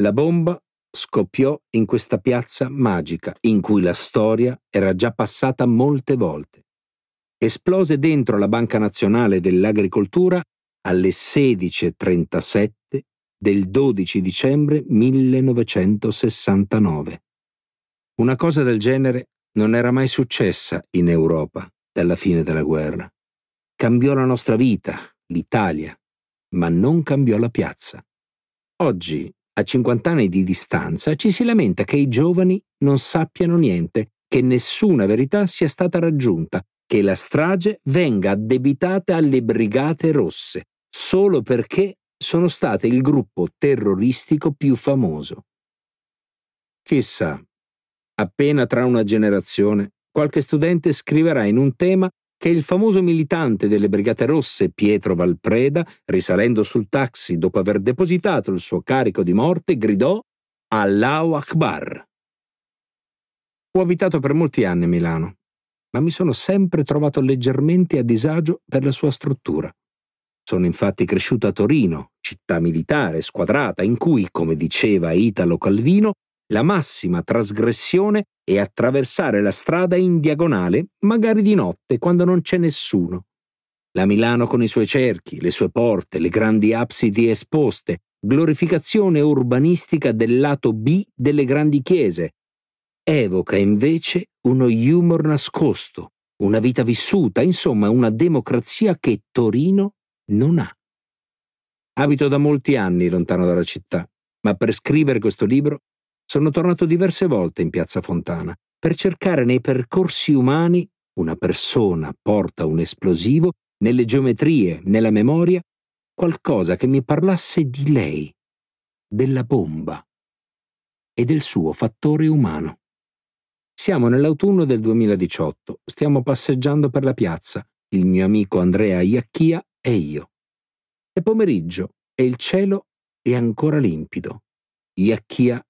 [SPEAKER 1] la bomba scoppiò in questa piazza magica in cui la storia era già passata molte volte. Esplose dentro la Banca Nazionale dell'Agricoltura alle 16.37 del 12 dicembre 1969. Una cosa del genere non era mai successa in Europa dalla fine della guerra. Cambiò la nostra vita, l'Italia, ma non cambiò la piazza. Oggi a 50 anni di distanza, ci si lamenta che i giovani non sappiano niente, che nessuna verità sia stata raggiunta, che la strage venga addebitata alle Brigate Rosse, solo perché sono state il gruppo terroristico più famoso. Chissà, appena tra una generazione, qualche studente scriverà in un tema che il famoso militante delle Brigate Rosse Pietro Valpreda, risalendo sul taxi dopo aver depositato il suo carico di morte, gridò Allahu Akbar. Ho abitato per molti anni a Milano, ma mi sono sempre trovato leggermente a disagio per la sua struttura. Sono infatti cresciuto a Torino, città militare squadrata, in cui, come diceva Italo Calvino, la massima trasgressione è attraversare la strada in diagonale, magari di notte, quando non c'è nessuno. La Milano con i suoi cerchi, le sue porte, le grandi absidi esposte, glorificazione urbanistica del lato B delle grandi chiese, evoca invece uno humor nascosto, una vita vissuta, insomma una democrazia che Torino non ha. Abito da molti anni lontano dalla città, ma per scrivere questo libro sono tornato diverse volte in Piazza Fontana per cercare nei percorsi umani una persona porta un esplosivo, nelle geometrie, nella memoria, qualcosa che mi parlasse di lei, della bomba e del suo fattore umano. Siamo nell'autunno del 2018, stiamo passeggiando per la piazza, il mio amico Andrea Iacchia e io. È pomeriggio e il cielo è ancora limpido. Iacchia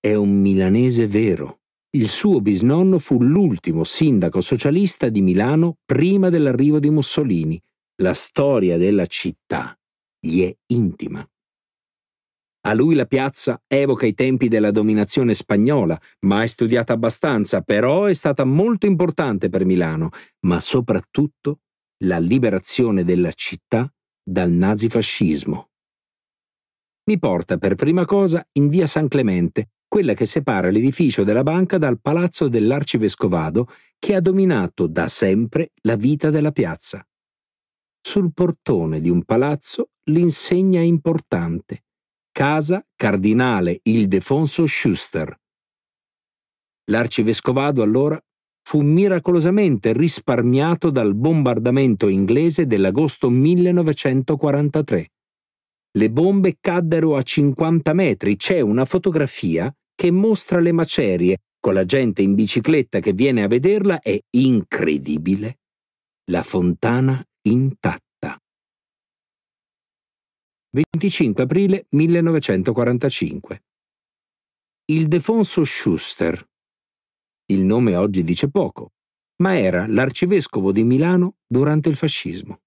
[SPEAKER 1] è un milanese vero. Il suo bisnonno fu l'ultimo sindaco socialista di Milano prima dell'arrivo di Mussolini. La storia della città gli è intima. A lui la piazza evoca i tempi della dominazione spagnola, mai studiata abbastanza, però è stata molto importante per Milano, ma soprattutto la liberazione della città dal nazifascismo. Mi porta per prima cosa in via San Clemente, quella che separa l'edificio della banca dal palazzo dell'arcivescovado che ha dominato da sempre la vita della piazza. Sul portone di un palazzo l'insegna importante Casa Cardinale Ildefonso Schuster. L'arcivescovado allora fu miracolosamente risparmiato dal bombardamento inglese dell'agosto 1943. Le bombe caddero a 50 metri, c'è una fotografia che mostra le macerie, con la gente in bicicletta che viene a vederla, è incredibile. La fontana intatta. 25 aprile 1945. Il Defonso Schuster, il nome oggi dice poco, ma era l'arcivescovo di Milano durante il fascismo.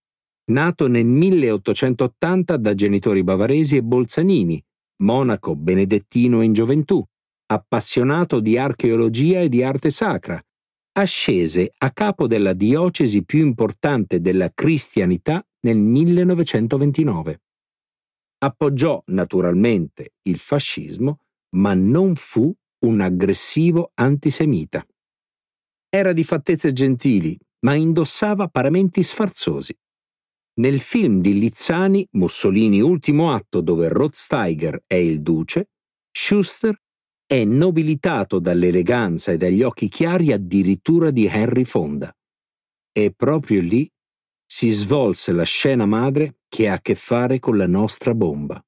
[SPEAKER 1] Nato nel 1880 da genitori bavaresi e bolzanini, monaco benedettino in gioventù, appassionato di archeologia e di arte sacra, ascese a capo della diocesi più importante della cristianità nel 1929. Appoggiò naturalmente il fascismo, ma non fu un aggressivo antisemita. Era di fattezze gentili, ma indossava paramenti sfarzosi. Nel film di Lizzani, Mussolini Ultimo Atto, dove Rod Steiger è il duce, Schuster è nobilitato dall'eleganza e dagli occhi chiari addirittura di Henry Fonda. E proprio lì si svolse la scena madre che ha a che fare con la nostra bomba.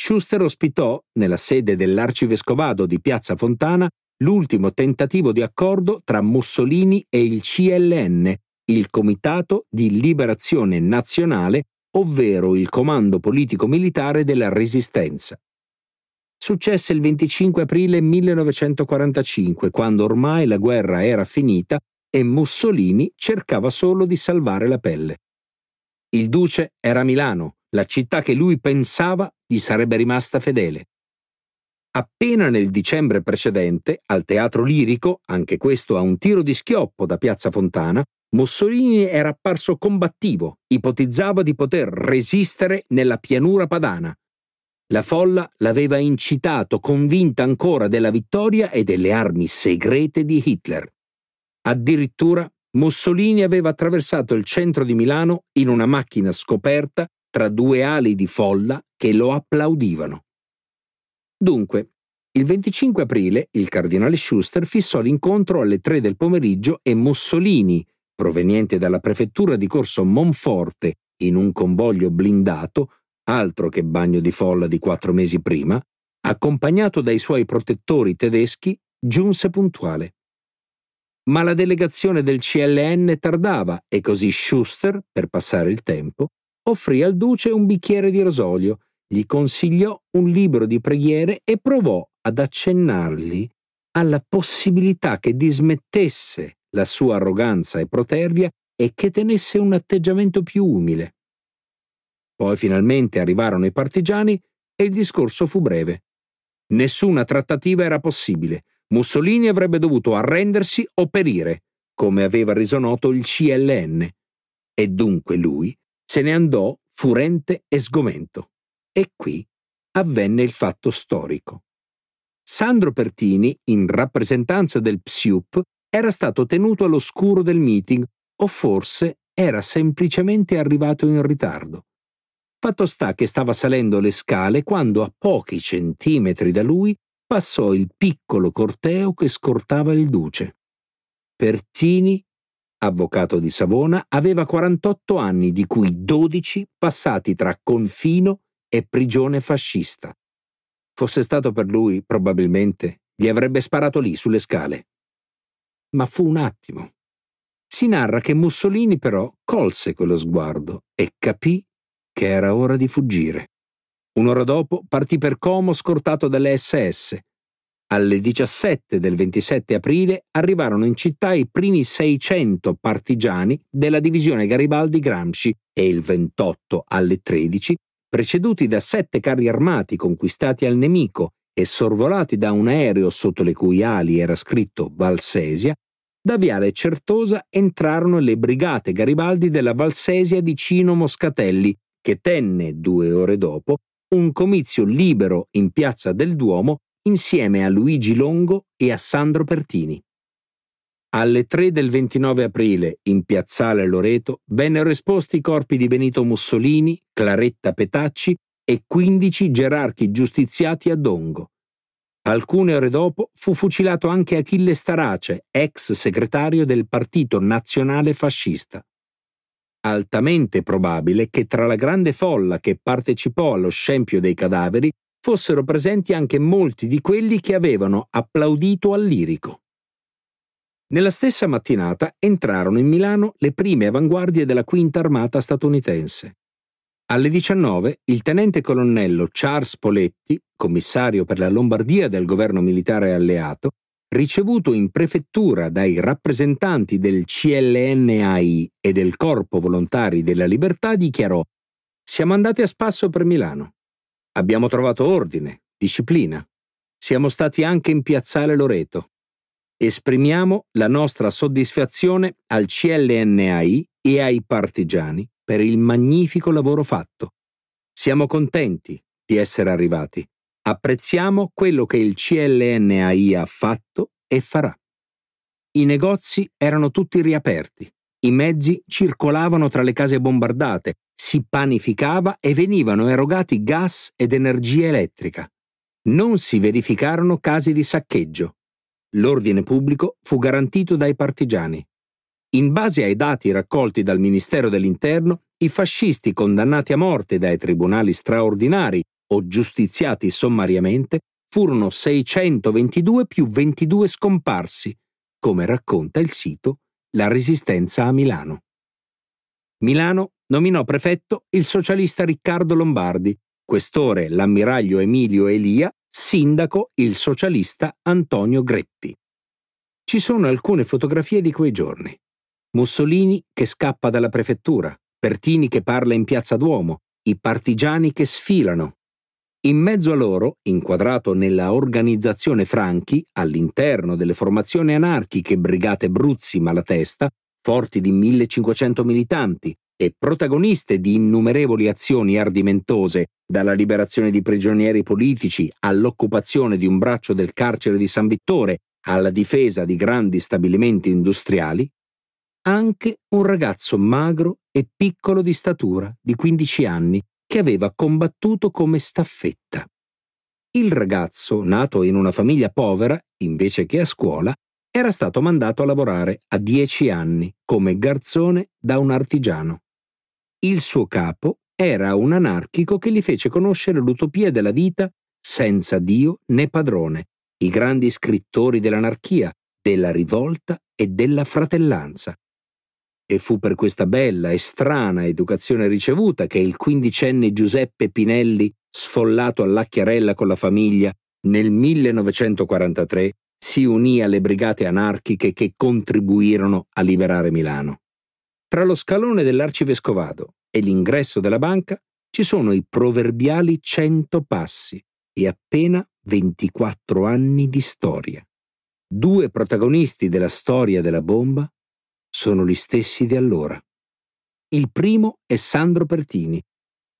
[SPEAKER 1] Schuster ospitò, nella sede dell'arcivescovado di Piazza Fontana, l'ultimo tentativo di accordo tra Mussolini e il CLN, il Comitato di Liberazione Nazionale, ovvero il comando politico-militare della Resistenza. Successe il 25 aprile 1945, quando ormai la guerra era finita e Mussolini cercava solo di salvare la pelle. Il duce era a Milano, la città che lui pensava gli sarebbe rimasta fedele. Appena nel dicembre precedente, al Teatro Lirico, anche questo a un tiro di schioppo da Piazza Fontana, Mussolini era apparso combattivo, ipotizzava di poter resistere nella pianura padana. La folla l'aveva incitato, convinta ancora della vittoria e delle armi segrete di Hitler. Addirittura Mussolini aveva attraversato il centro di Milano in una macchina scoperta tra due ali di folla che lo applaudivano. Dunque, il 25 aprile il cardinale Schuster fissò l'incontro alle 3 del pomeriggio e Mussolini, proveniente dalla prefettura di Corso Monforte in un convoglio blindato, altro che bagno di folla di quattro mesi prima, accompagnato dai suoi protettori tedeschi, giunse puntuale. Ma la delegazione del CLN tardava e così Schuster, per passare il tempo, offrì al duce un bicchiere di rosolio, gli consigliò un libro di preghiere e provò ad accennargli alla possibilità che dismettesse la sua arroganza e protervia e che tenesse un atteggiamento più umile. Poi finalmente arrivarono i partigiani e il discorso fu breve. Nessuna trattativa era possibile. Mussolini avrebbe dovuto arrendersi o perire, come aveva reso noto il CLN. E dunque lui se ne andò furente e sgomento. E qui avvenne il fatto storico. Sandro Pertini, in rappresentanza del PSIUP, era stato tenuto all'oscuro del meeting o forse era semplicemente arrivato in ritardo. Fatto sta che stava salendo le scale quando a pochi centimetri da lui passò il piccolo corteo che scortava il duce. Pertini, avvocato di Savona, aveva 48 anni, di cui 12 passati tra confino e prigione fascista. Fosse stato per lui, probabilmente, gli avrebbe sparato lì sulle scale. Ma fu un attimo. Si narra che Mussolini però colse quello sguardo e capì che era ora di fuggire. Un'ora dopo partì per Como scortato dalle SS. Alle 17 del 27 aprile arrivarono in città i primi 600 partigiani della divisione Garibaldi Gramsci e il 28 alle 13, preceduti da sette carri armati conquistati al nemico e sorvolati da un aereo sotto le cui ali era scritto Valsesia, da Viale Certosa entrarono le brigate Garibaldi della Valsesia di Cino Moscatelli che tenne due ore dopo un comizio libero in piazza del Duomo insieme a Luigi Longo e a Sandro Pertini. Alle 3 del 29 aprile, in piazzale Loreto, vennero esposti i corpi di Benito Mussolini, Claretta Petacci e 15 gerarchi giustiziati a Dongo. Alcune ore dopo fu fucilato anche Achille Starace, ex segretario del Partito Nazionale Fascista altamente probabile che tra la grande folla che partecipò allo scempio dei cadaveri fossero presenti anche molti di quelli che avevano applaudito al lirico. Nella stessa mattinata entrarono in Milano le prime avanguardie della Quinta Armata statunitense. Alle 19 il tenente colonnello Charles Poletti, commissario per la Lombardia del governo militare alleato, ricevuto in prefettura dai rappresentanti del CLNAI e del Corpo Volontari della Libertà, dichiarò Siamo andati a spasso per Milano. Abbiamo trovato ordine, disciplina. Siamo stati anche in piazzale Loreto. Esprimiamo la nostra soddisfazione al CLNAI e ai partigiani per il magnifico lavoro fatto. Siamo contenti di essere arrivati. Apprezziamo quello che il CLNAI ha fatto e farà. I negozi erano tutti riaperti, i mezzi circolavano tra le case bombardate, si panificava e venivano erogati gas ed energia elettrica. Non si verificarono casi di saccheggio. L'ordine pubblico fu garantito dai partigiani. In base ai dati raccolti dal Ministero dell'Interno, i fascisti condannati a morte dai tribunali straordinari o giustiziati sommariamente furono 622 più 22 scomparsi, come racconta il sito La Resistenza a Milano. Milano nominò prefetto il socialista Riccardo Lombardi, questore l'ammiraglio Emilio Elia, sindaco il socialista Antonio Greppi. Ci sono alcune fotografie di quei giorni. Mussolini che scappa dalla prefettura, Pertini che parla in piazza Duomo, i partigiani che sfilano, in mezzo a loro, inquadrato nella organizzazione Franchi, all'interno delle formazioni anarchiche Brigate Bruzzi Malatesta, forti di 1500 militanti e protagoniste di innumerevoli azioni ardimentose, dalla liberazione di prigionieri politici all'occupazione di un braccio del carcere di San Vittore alla difesa di grandi stabilimenti industriali, anche un ragazzo magro e piccolo di statura, di 15 anni, che aveva combattuto come staffetta. Il ragazzo, nato in una famiglia povera, invece che a scuola, era stato mandato a lavorare a dieci anni come garzone da un artigiano. Il suo capo era un anarchico che gli fece conoscere l'utopia della vita senza Dio né padrone, i grandi scrittori dell'anarchia, della rivolta e della fratellanza. E fu per questa bella e strana educazione ricevuta che il quindicenne Giuseppe Pinelli, sfollato all'Acchiarella con la famiglia, nel 1943 si unì alle brigate anarchiche che contribuirono a liberare Milano. Tra lo scalone dell'arcivescovado e l'ingresso della banca ci sono i proverbiali cento passi e appena 24 anni di storia. Due protagonisti della storia della bomba sono gli stessi di allora. Il primo è Sandro Pertini.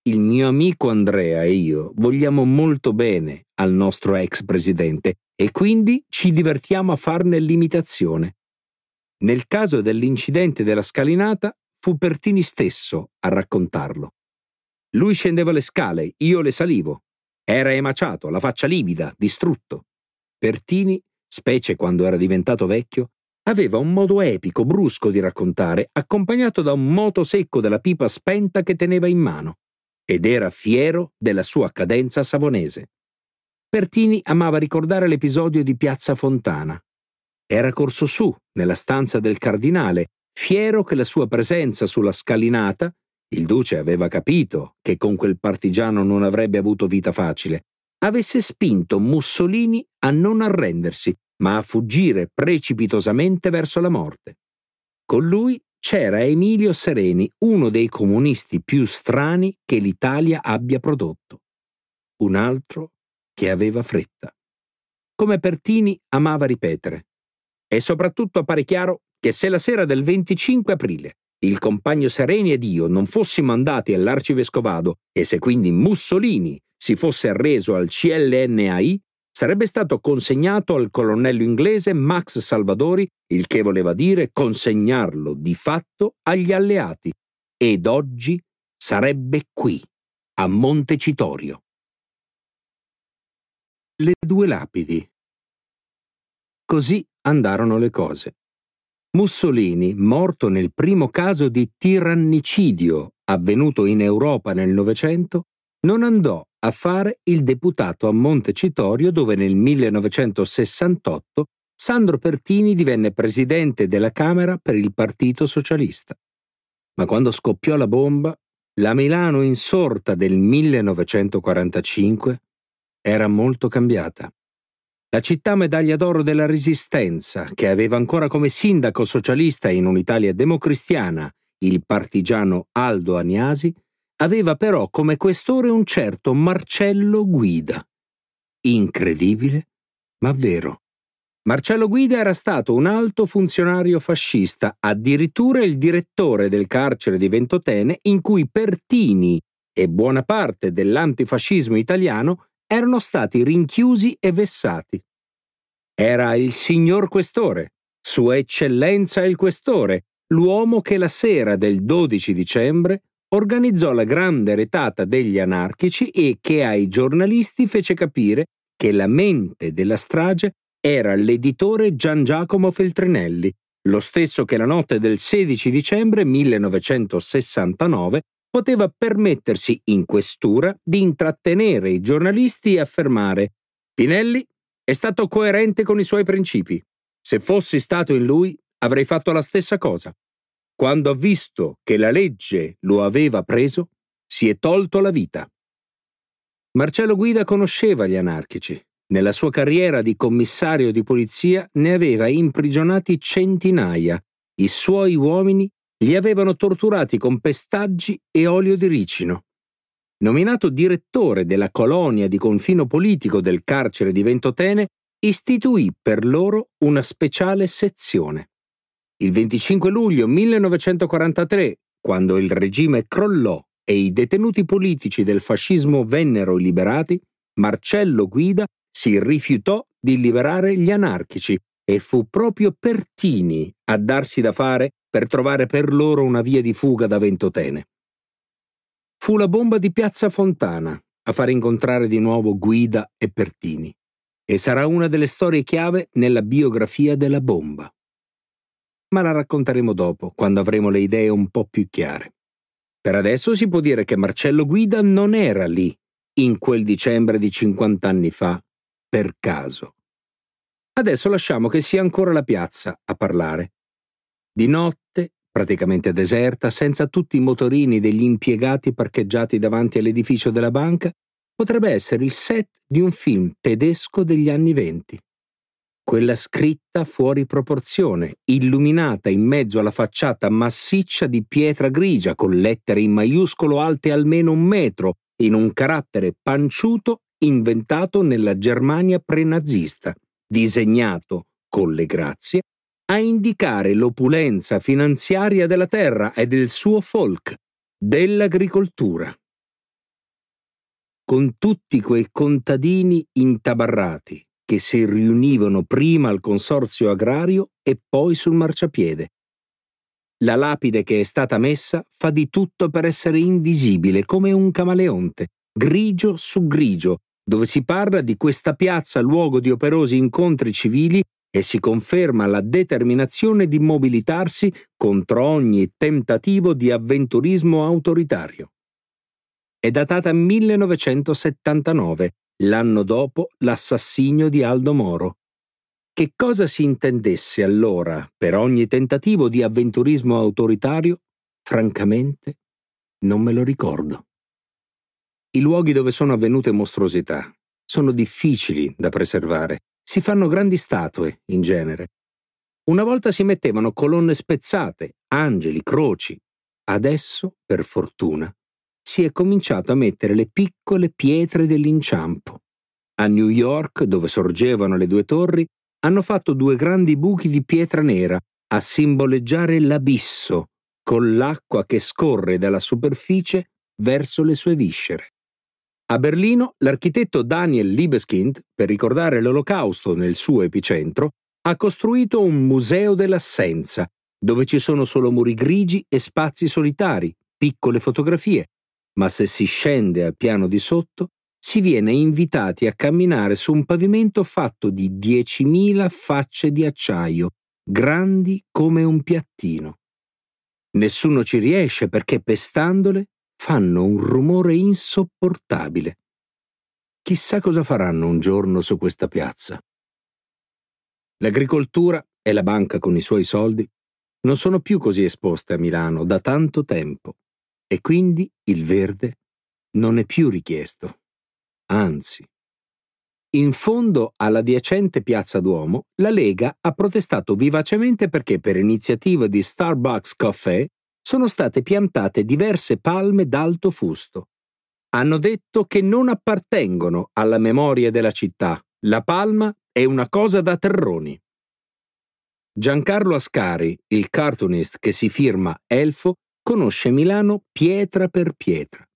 [SPEAKER 1] Il mio amico Andrea e io vogliamo molto bene al nostro ex presidente e quindi ci divertiamo a farne l'imitazione. Nel caso dell'incidente della scalinata fu Pertini stesso a raccontarlo. Lui scendeva le scale, io le salivo. Era emaciato, la faccia livida, distrutto. Pertini, specie quando era diventato vecchio, aveva un modo epico, brusco di raccontare, accompagnato da un moto secco della pipa spenta che teneva in mano, ed era fiero della sua cadenza savonese. Pertini amava ricordare l'episodio di Piazza Fontana. Era corso su, nella stanza del cardinale, fiero che la sua presenza sulla scalinata il duce aveva capito che con quel partigiano non avrebbe avuto vita facile, avesse spinto Mussolini a non arrendersi, ma a fuggire precipitosamente verso la morte. Con lui c'era Emilio Sereni, uno dei comunisti più strani che l'Italia abbia prodotto. Un altro che aveva fretta. Come Pertini amava ripetere. E soprattutto appare chiaro che se la sera del 25 aprile il compagno Sereni ed io non fossimo andati all'arcivescovado e se quindi Mussolini si fosse arreso al CLNAI, sarebbe stato consegnato al colonnello inglese Max Salvadori, il che voleva dire consegnarlo di fatto agli alleati. Ed oggi sarebbe qui, a Montecitorio. Le due lapidi. Così andarono le cose. Mussolini, morto nel primo caso di tirannicidio avvenuto in Europa nel Novecento, non andò a fare il deputato a Montecitorio dove nel 1968 Sandro Pertini divenne presidente della Camera per il Partito Socialista. Ma quando scoppiò la bomba, la Milano insorta del 1945 era molto cambiata. La città medaglia d'oro della Resistenza, che aveva ancora come sindaco socialista in un'Italia democristiana il partigiano Aldo Agnasi, aveva però come questore un certo Marcello Guida. Incredibile, ma vero. Marcello Guida era stato un alto funzionario fascista, addirittura il direttore del carcere di Ventotene in cui Pertini e buona parte dell'antifascismo italiano erano stati rinchiusi e vessati. Era il signor questore, Sua Eccellenza il questore, l'uomo che la sera del 12 dicembre organizzò la grande retata degli anarchici e che ai giornalisti fece capire che la mente della strage era l'editore Gian Giacomo Feltrinelli, lo stesso che la notte del 16 dicembre 1969 poteva permettersi in questura di intrattenere i giornalisti e affermare Pinelli è stato coerente con i suoi principi. Se fossi stato in lui, avrei fatto la stessa cosa. Quando ha visto che la legge lo aveva preso, si è tolto la vita. Marcello Guida conosceva gli anarchici. Nella sua carriera di commissario di polizia ne aveva imprigionati centinaia. I suoi uomini li avevano torturati con pestaggi e olio di ricino. Nominato direttore della colonia di confino politico del carcere di Ventotene, istituì per loro una speciale sezione. Il 25 luglio 1943, quando il regime crollò e i detenuti politici del fascismo vennero liberati, Marcello Guida si rifiutò di liberare gli anarchici e fu proprio Pertini a darsi da fare per trovare per loro una via di fuga da Ventotene. Fu la bomba di Piazza Fontana a far incontrare di nuovo Guida e Pertini e sarà una delle storie chiave nella biografia della bomba. Ma la racconteremo dopo, quando avremo le idee un po' più chiare. Per adesso si può dire che Marcello Guida non era lì, in quel dicembre di 50 anni fa, per caso. Adesso lasciamo che sia ancora la piazza a parlare. Di notte, praticamente deserta, senza tutti i motorini degli impiegati parcheggiati davanti all'edificio della banca, potrebbe essere il set di un film tedesco degli anni venti. Quella scritta fuori proporzione, illuminata in mezzo alla facciata massiccia di pietra grigia con lettere in maiuscolo alte almeno un metro, in un carattere panciuto inventato nella Germania prenazista, disegnato, con le grazie, a indicare l'opulenza finanziaria della terra e del suo folk, dell'agricoltura con tutti quei contadini intabarrati che si riunivano prima al consorzio agrario e poi sul marciapiede. La lapide che è stata messa fa di tutto per essere invisibile come un camaleonte, grigio su grigio, dove si parla di questa piazza luogo di operosi incontri civili e si conferma la determinazione di mobilitarsi contro ogni tentativo di avventurismo autoritario è datata 1979, l'anno dopo l'assassinio di Aldo Moro. Che cosa si intendesse allora per ogni tentativo di avventurismo autoritario, francamente, non me lo ricordo. I luoghi dove sono avvenute mostruosità sono difficili da preservare. Si fanno grandi statue, in genere. Una volta si mettevano colonne spezzate, angeli, croci. Adesso, per fortuna, si è cominciato a mettere le piccole pietre dell'inciampo. A New York, dove sorgevano le due torri, hanno fatto due grandi buchi di pietra nera a simboleggiare l'abisso, con l'acqua che scorre dalla superficie verso le sue viscere. A Berlino, l'architetto Daniel Liebeskind, per ricordare l'Olocausto nel suo epicentro, ha costruito un museo dell'assenza, dove ci sono solo muri grigi e spazi solitari, piccole fotografie, ma se si scende al piano di sotto si viene invitati a camminare su un pavimento fatto di 10.000 facce di acciaio, grandi come un piattino. Nessuno ci riesce perché pestandole fanno un rumore insopportabile. Chissà cosa faranno un giorno su questa piazza. L'agricoltura e la banca con i suoi soldi non sono più così esposte a Milano da tanto tempo e quindi il verde non è più richiesto. Anzi. In fondo alla adiacente Piazza Duomo, la Lega ha protestato vivacemente perché per iniziativa di Starbucks Café sono state piantate diverse palme d'alto fusto. Hanno detto che non appartengono alla memoria della città. La palma è una cosa da terroni. Giancarlo Ascari, il cartoonist che si firma Elfo, conosce Milano pietra per pietra.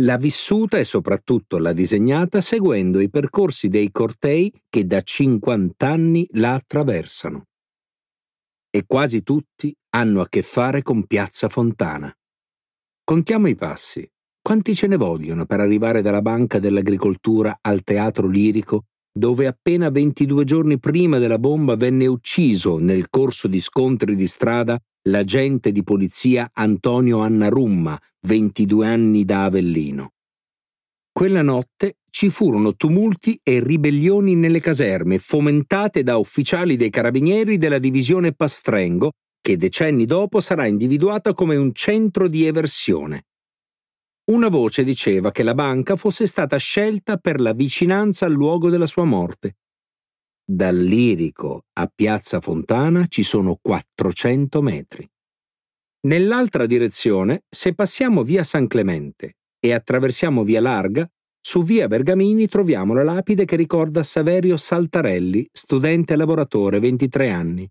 [SPEAKER 1] L'ha vissuta e soprattutto l'ha disegnata seguendo i percorsi dei cortei che da 50 anni la attraversano. E quasi tutti hanno a che fare con Piazza Fontana. Contiamo i passi. Quanti ce ne vogliono per arrivare dalla Banca dell'Agricoltura al Teatro Lirico, dove appena 22 giorni prima della bomba venne ucciso nel corso di scontri di strada l'agente di polizia Antonio Annarumma, 22 anni da Avellino. Quella notte ci furono tumulti e ribellioni nelle caserme, fomentate da ufficiali dei carabinieri della divisione Pastrengo, che decenni dopo sarà individuata come un centro di eversione. Una voce diceva che la banca fosse stata scelta per la vicinanza al luogo della sua morte dal Lirico a Piazza Fontana ci sono 400 metri. Nell'altra direzione, se passiamo via San Clemente e attraversiamo via Larga, su via Bergamini troviamo la lapide che ricorda Saverio Saltarelli, studente lavoratore 23 anni,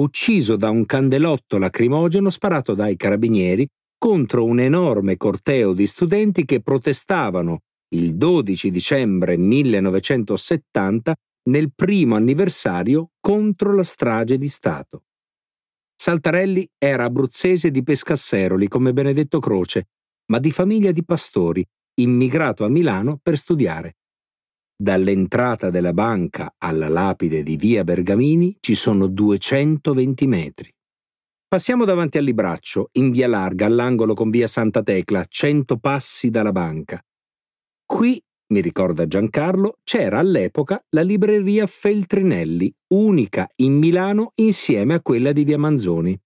[SPEAKER 1] ucciso da un candelotto lacrimogeno sparato dai carabinieri contro un enorme corteo di studenti che protestavano il 12 dicembre 1970 nel primo anniversario contro la strage di Stato. Saltarelli era abruzzese di Pescasseroli come Benedetto Croce, ma di famiglia di pastori, immigrato a Milano per studiare. Dall'entrata della banca alla lapide di via Bergamini ci sono 220 metri. Passiamo davanti al libraccio, in via larga, all'angolo con via Santa Tecla, 100 passi dalla banca. Qui mi ricorda Giancarlo, c'era all'epoca la libreria Feltrinelli, unica in Milano insieme a quella di Via Manzoni.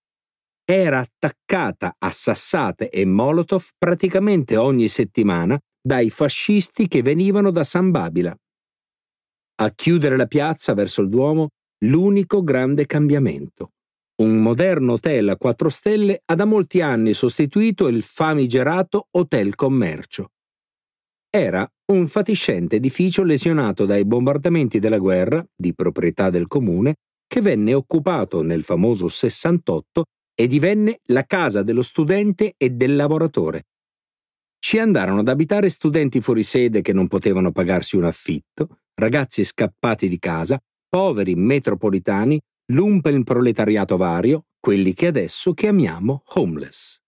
[SPEAKER 1] Era attaccata a sassate e molotov praticamente ogni settimana dai fascisti che venivano da San Babila. A chiudere la piazza verso il Duomo, l'unico grande cambiamento. Un moderno hotel a quattro stelle ha da molti anni sostituito il famigerato Hotel Commercio. Era un fatiscente edificio lesionato dai bombardamenti della guerra, di proprietà del comune, che venne occupato nel famoso 68 e divenne la casa dello studente e del lavoratore. Ci andarono ad abitare studenti fuori sede che non potevano pagarsi un affitto, ragazzi scappati di casa, poveri metropolitani, lumpen proletariato vario, quelli che adesso chiamiamo homeless.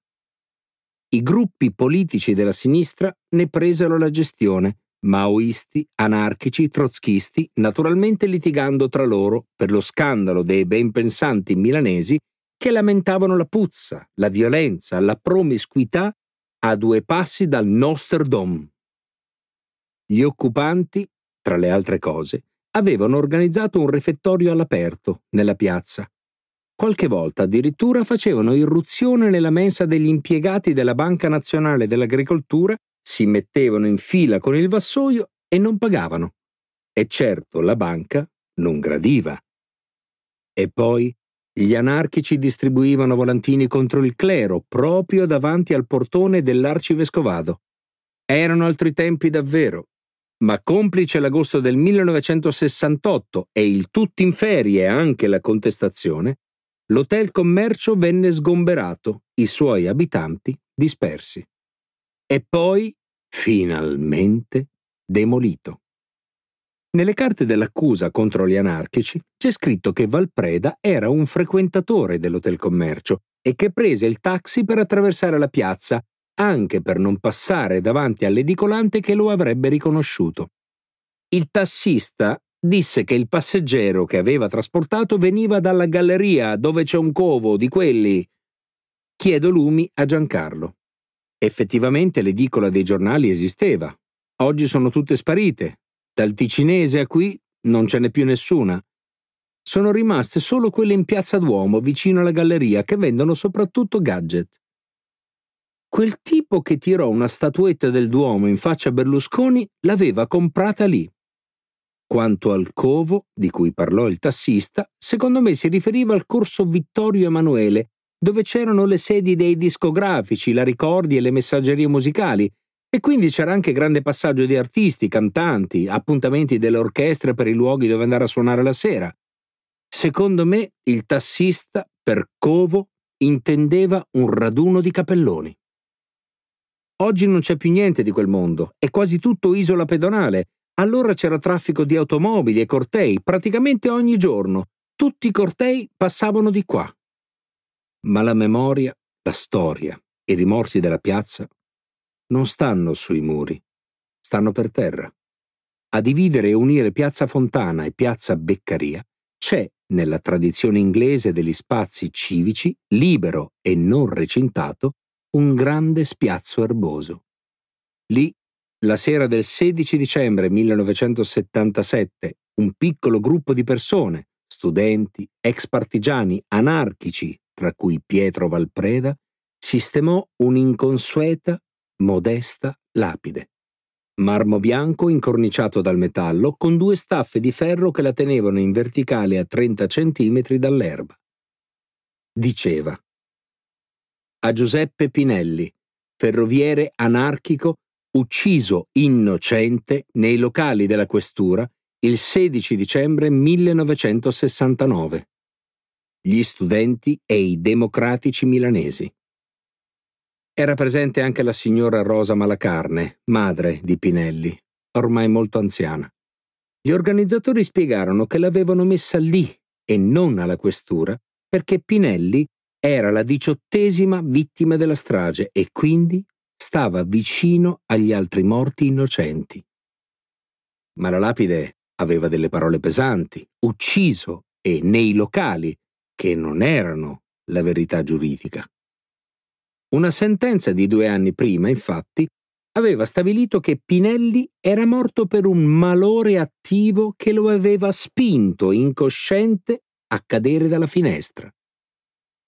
[SPEAKER 1] I gruppi politici della sinistra ne presero la gestione, maoisti, anarchici, trotskisti, naturalmente litigando tra loro per lo scandalo dei ben pensanti milanesi che lamentavano la puzza, la violenza, la promiscuità a due passi dal Nosterdom. Gli occupanti, tra le altre cose, avevano organizzato un refettorio all'aperto, nella piazza. Qualche volta addirittura facevano irruzione nella mensa degli impiegati della Banca Nazionale dell'Agricoltura, si mettevano in fila con il vassoio e non pagavano. E certo la banca non gradiva. E poi gli anarchici distribuivano volantini contro il clero proprio davanti al portone dell'arcivescovado. Erano altri tempi davvero, ma complice l'agosto del 1968 e il tutti in ferie anche la contestazione, l'hotel commercio venne sgomberato, i suoi abitanti dispersi. E poi, finalmente, demolito. Nelle carte dell'accusa contro gli anarchici c'è scritto che Valpreda era un frequentatore dell'Hotel Commercio e che prese il taxi per attraversare la piazza, anche per non passare davanti all'edicolante che lo avrebbe riconosciuto. Il tassista disse che il passeggero che aveva trasportato veniva dalla galleria dove c'è un covo di quelli. Chiedo lumi a Giancarlo. Effettivamente l'edicola dei giornali esisteva. Oggi sono tutte sparite, dal ticinese a qui non ce n'è più nessuna. Sono rimaste solo quelle in piazza Duomo, vicino alla galleria, che vendono soprattutto gadget. Quel tipo che tirò una statuetta del Duomo in faccia a Berlusconi l'aveva comprata lì. Quanto al covo, di cui parlò il tassista, secondo me si riferiva al corso Vittorio Emanuele, dove c'erano le sedi dei discografici, la ricordi e le messaggerie musicali, e quindi c'era anche grande passaggio di artisti, cantanti, appuntamenti delle orchestre per i luoghi dove andare a suonare la sera. Secondo me il tassista per covo intendeva un raduno di capelloni. Oggi non c'è più niente di quel mondo, è quasi tutto isola pedonale. Allora c'era traffico di automobili e cortei praticamente ogni giorno. Tutti i cortei passavano di qua. Ma la memoria, la storia, i rimorsi della piazza non stanno sui muri, stanno per terra. A dividere e unire Piazza Fontana e Piazza Beccaria c'è, nella tradizione inglese degli spazi civici, libero e non recintato, un grande spiazzo erboso. Lì, la sera del 16 dicembre 1977, un piccolo gruppo di persone, studenti, ex partigiani, anarchici, tra cui Pietro Valpreda, sistemò un'inconsueta modesta lapide. Marmo bianco incorniciato dal metallo con due staffe di ferro che la tenevano in verticale a 30 centimetri dall'erba. Diceva a Giuseppe Pinelli, ferroviere anarchico ucciso innocente nei locali della questura il 16 dicembre 1969. Gli studenti e i democratici milanesi. Era presente anche la signora Rosa Malacarne, madre di Pinelli, ormai molto anziana. Gli organizzatori spiegarono che l'avevano messa lì e non alla questura perché Pinelli era la diciottesima vittima della strage e quindi stava vicino agli altri morti innocenti. Ma la lapide aveva delle parole pesanti, ucciso e nei locali, che non erano la verità giuridica. Una sentenza di due anni prima, infatti, aveva stabilito che Pinelli era morto per un malore attivo che lo aveva spinto incosciente a cadere dalla finestra.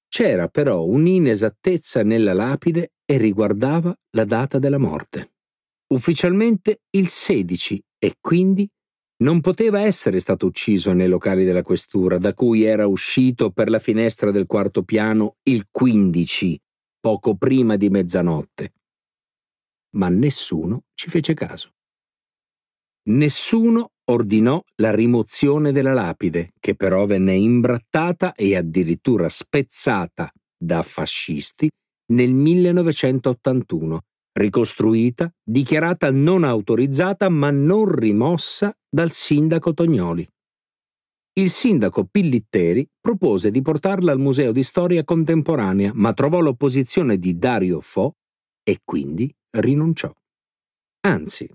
[SPEAKER 1] C'era però un'inesattezza nella lapide e riguardava la data della morte. Ufficialmente il 16 e quindi non poteva essere stato ucciso nei locali della questura, da cui era uscito per la finestra del quarto piano il 15, poco prima di mezzanotte. Ma nessuno ci fece caso. Nessuno ordinò la rimozione della lapide, che però venne imbrattata e addirittura spezzata da fascisti nel 1981 ricostruita, dichiarata non autorizzata ma non rimossa dal sindaco Tognoli. Il sindaco Pillitteri propose di portarla al Museo di Storia Contemporanea, ma trovò l'opposizione di Dario Fo e quindi rinunciò. Anzi,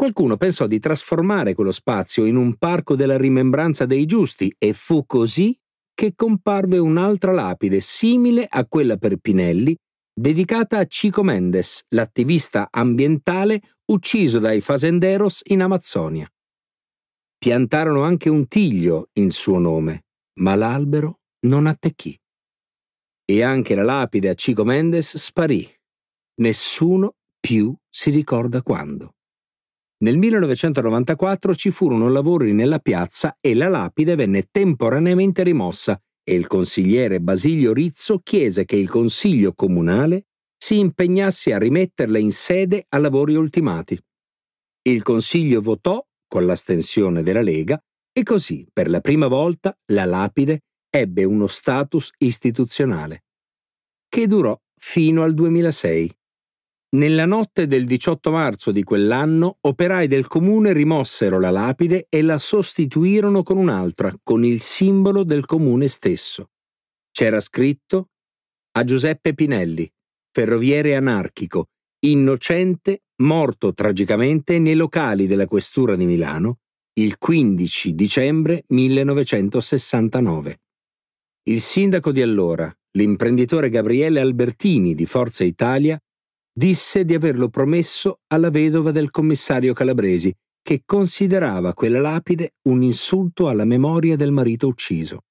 [SPEAKER 1] qualcuno pensò di trasformare quello spazio in un parco della rimembranza dei giusti e fu così che comparve un'altra lapide simile a quella per Pinelli dedicata a Chico Mendes, l'attivista ambientale ucciso dai fazenderos in Amazzonia. Piantarono anche un tiglio in suo nome, ma l'albero non attecchì. E anche la lapide a Chico Mendes sparì. Nessuno più si ricorda quando. Nel 1994 ci furono lavori nella piazza e la lapide venne temporaneamente rimossa e il consigliere Basilio Rizzo chiese che il Consiglio comunale si impegnasse a rimetterla in sede a lavori ultimati. Il Consiglio votò con l'astensione della Lega e così, per la prima volta, la lapide ebbe uno status istituzionale, che durò fino al 2006. Nella notte del 18 marzo di quell'anno, operai del comune rimossero la lapide e la sostituirono con un'altra, con il simbolo del comune stesso. C'era scritto a Giuseppe Pinelli, ferroviere anarchico, innocente, morto tragicamente nei locali della questura di Milano il 15 dicembre 1969. Il sindaco di allora, l'imprenditore Gabriele Albertini di Forza Italia, disse di averlo promesso alla vedova del commissario Calabresi, che considerava quella lapide un insulto alla memoria del marito ucciso.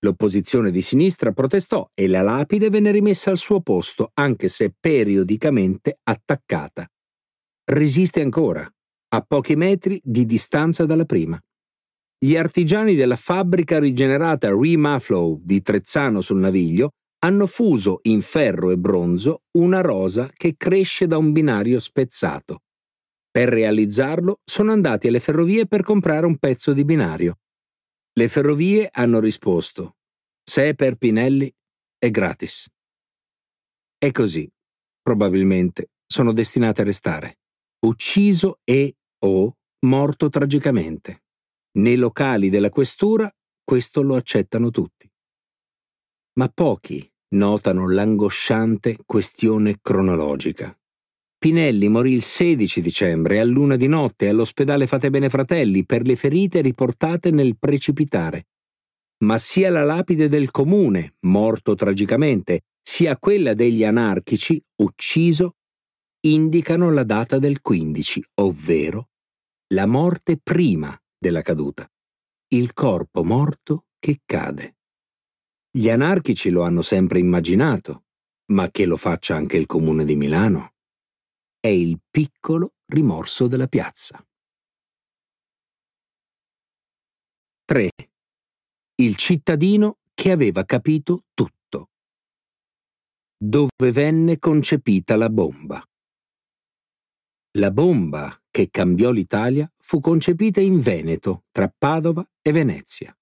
[SPEAKER 1] L'opposizione di sinistra protestò e la lapide venne rimessa al suo posto, anche se periodicamente attaccata. Resiste ancora, a pochi metri di distanza dalla prima. Gli artigiani della fabbrica rigenerata Remaflow di Trezzano sul Naviglio hanno fuso in ferro e bronzo una rosa che cresce da un binario spezzato. Per realizzarlo sono andati alle ferrovie per comprare un pezzo di binario. Le ferrovie hanno risposto: se è per Pinelli è gratis. E così, probabilmente, sono destinate a restare. Ucciso e o morto tragicamente. Nei locali della questura questo lo accettano tutti. Ma pochi notano l'angosciante questione cronologica. Pinelli morì il 16 dicembre a luna di notte all'ospedale Fate Bene Fratelli per le ferite riportate nel precipitare. Ma sia la lapide del comune, morto tragicamente, sia quella degli anarchici, ucciso, indicano la data del 15, ovvero la morte prima della caduta. Il corpo morto che cade. Gli anarchici lo hanno sempre immaginato, ma che lo faccia anche il comune di Milano. È il piccolo rimorso della piazza. 3. Il cittadino che aveva capito tutto. Dove venne concepita la bomba. La bomba che cambiò l'Italia fu concepita in Veneto, tra Padova e Venezia.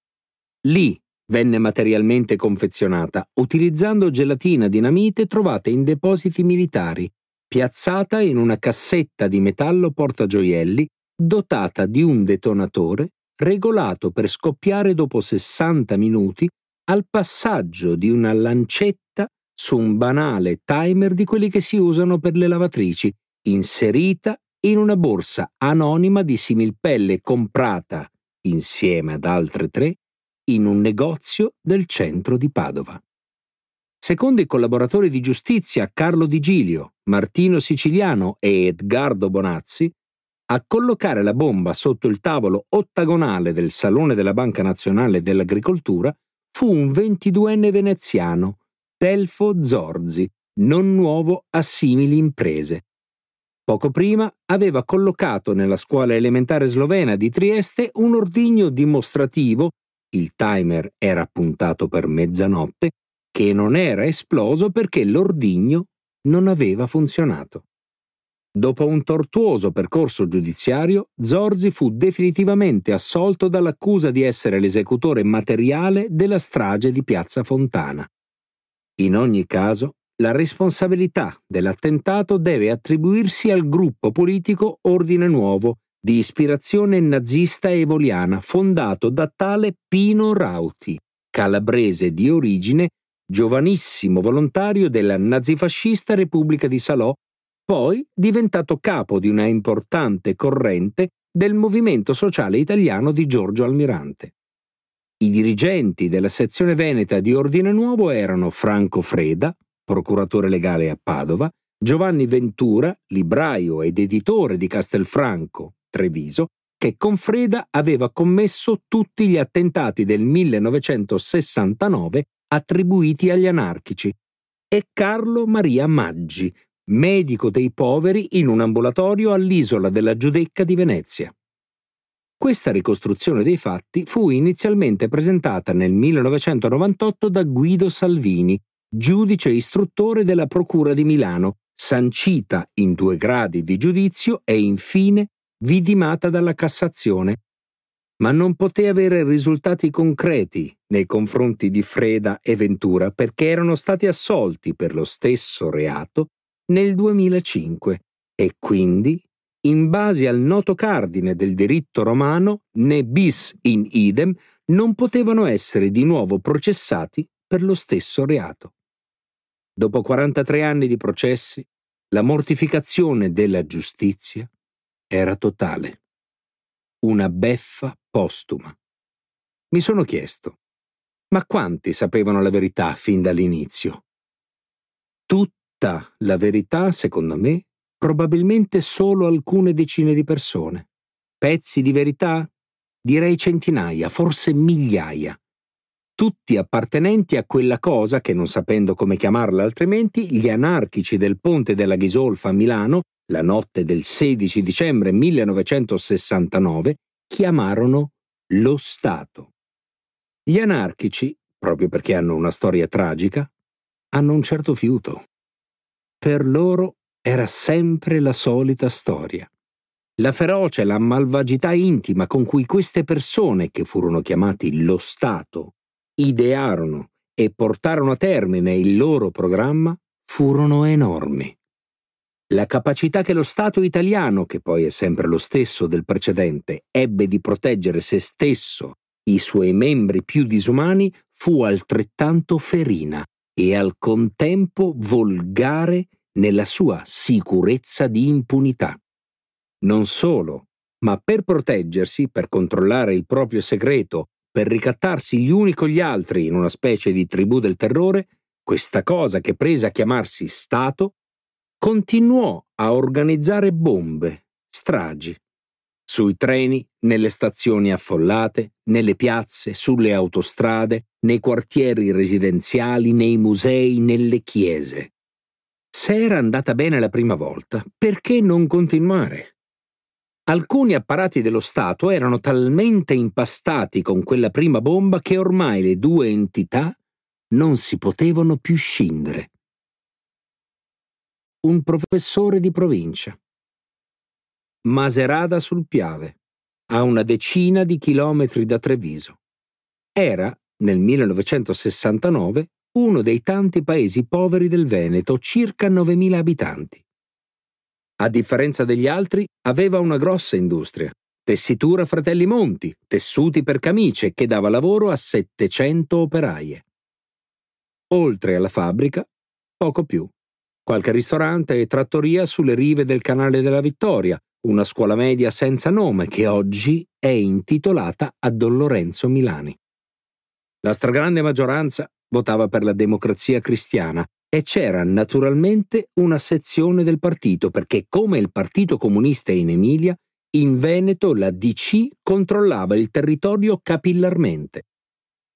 [SPEAKER 1] Lì venne materialmente confezionata utilizzando gelatina dinamite trovata in depositi militari, piazzata in una cassetta di metallo portagioielli dotata di un detonatore regolato per scoppiare dopo 60 minuti al passaggio di una lancetta su un banale timer di quelli che si usano per le lavatrici, inserita in una borsa anonima di similpelle comprata, insieme ad altre tre, in un negozio del centro di Padova. Secondo i collaboratori di giustizia Carlo Di Gilio, Martino Siciliano e Edgardo Bonazzi, a collocare la bomba sotto il tavolo ottagonale del Salone della Banca Nazionale dell'Agricoltura fu un 22enne veneziano, Telfo Zorzi, non nuovo a simili imprese. Poco prima aveva collocato nella scuola elementare slovena di Trieste un ordigno dimostrativo, il timer era puntato per mezzanotte, che non era esploso perché l'ordigno non aveva funzionato. Dopo un tortuoso percorso giudiziario, Zorzi fu definitivamente assolto dall'accusa di essere l'esecutore materiale della strage di Piazza Fontana. In ogni caso, la responsabilità dell'attentato deve attribuirsi al gruppo politico Ordine Nuovo, di ispirazione nazista e evoliana, fondato da tale Pino Rauti, calabrese di origine, giovanissimo volontario della nazifascista Repubblica di Salò poi diventato capo di una importante corrente del movimento sociale italiano di Giorgio Almirante. I dirigenti della sezione veneta di Ordine Nuovo erano Franco Freda, procuratore legale a Padova, Giovanni Ventura, libraio ed editore di Castelfranco, Treviso, che con Freda aveva commesso tutti gli attentati del 1969 attribuiti agli anarchici, e Carlo Maria Maggi, medico dei poveri in un ambulatorio all'isola della Giudecca di Venezia. Questa ricostruzione dei fatti fu inizialmente presentata nel 1998 da Guido Salvini, giudice istruttore della Procura di Milano, sancita in due gradi di giudizio e infine vidimata dalla Cassazione. Ma non poté avere risultati concreti nei confronti di Freda e Ventura perché erano stati assolti per lo stesso reato nel 2005 e quindi, in base al noto cardine del diritto romano, né bis in idem non potevano essere di nuovo processati per lo stesso reato. Dopo 43 anni di processi, la mortificazione della giustizia era totale. Una beffa postuma. Mi sono chiesto, ma quanti sapevano la verità fin dall'inizio? Tutta la verità, secondo me, probabilmente solo alcune decine di persone. Pezzi di verità? Direi centinaia, forse migliaia. Tutti appartenenti a quella cosa che, non sapendo come chiamarla altrimenti, gli anarchici del ponte della Ghisolfa a Milano, la notte del 16 dicembre 1969, chiamarono lo Stato. Gli anarchici, proprio perché hanno una storia tragica, hanno un certo fiuto. Per loro era sempre la solita storia. La ferocia e la malvagità intima con cui queste persone, che furono chiamati lo Stato, idearono e portarono a termine il loro programma furono enormi. La capacità che lo Stato italiano, che poi è sempre lo stesso del precedente, ebbe di proteggere se stesso, i suoi membri più disumani, fu altrettanto ferina e al contempo volgare nella sua sicurezza di impunità. Non solo, ma per proteggersi, per controllare il proprio segreto, per ricattarsi gli uni con gli altri in una specie di tribù del terrore, questa cosa che prese a chiamarsi Stato, continuò a organizzare bombe, stragi, sui treni, nelle stazioni affollate, nelle piazze, sulle autostrade, nei quartieri residenziali, nei musei, nelle chiese. Se era andata bene la prima volta, perché non continuare? Alcuni apparati dello Stato erano talmente impastati con quella prima bomba che ormai le due entità non si potevano più scindere. Un professore di provincia. Maserada sul Piave, a una decina di chilometri da Treviso. Era, nel 1969, uno dei tanti paesi poveri del Veneto, circa 9.000 abitanti. A differenza degli altri, aveva una grossa industria. Tessitura Fratelli Monti, tessuti per camicie, che dava lavoro a 700 operaie. Oltre alla fabbrica, poco più. Qualche ristorante e trattoria sulle rive del Canale della Vittoria, una scuola media senza nome che oggi è intitolata a Don Lorenzo Milani. La stragrande maggioranza, votava per la democrazia cristiana e c'era naturalmente una sezione del partito perché come il Partito Comunista in Emilia, in Veneto la DC controllava il territorio capillarmente.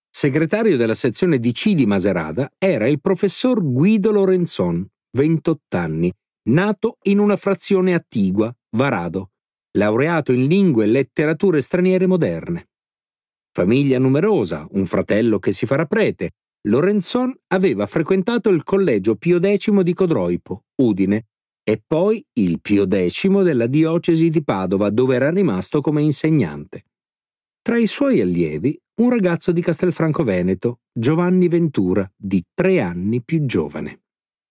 [SPEAKER 1] Segretario della sezione DC di Maserata era il professor Guido Lorenzon, 28 anni, nato in una frazione attigua, Varado, laureato in lingue e letterature straniere moderne. Famiglia numerosa, un fratello che si farà prete, Lorenzon aveva frequentato il collegio Pio X di Codroipo, Udine, e poi il Pio X della diocesi di Padova, dove era rimasto come insegnante. Tra i suoi allievi un ragazzo di Castelfranco Veneto, Giovanni Ventura, di tre anni più giovane.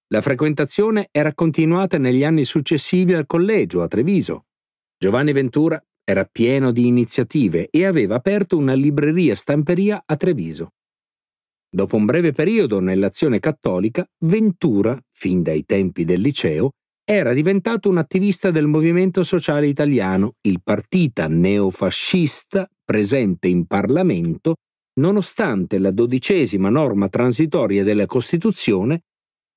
[SPEAKER 1] La frequentazione era continuata negli anni successivi al collegio a Treviso. Giovanni Ventura era pieno di iniziative e aveva aperto una libreria stamperia a Treviso. Dopo un breve periodo nell'azione cattolica, Ventura, fin dai tempi del liceo, era diventato un attivista del movimento sociale italiano, il partita neofascista presente in Parlamento, nonostante la dodicesima norma transitoria della Costituzione,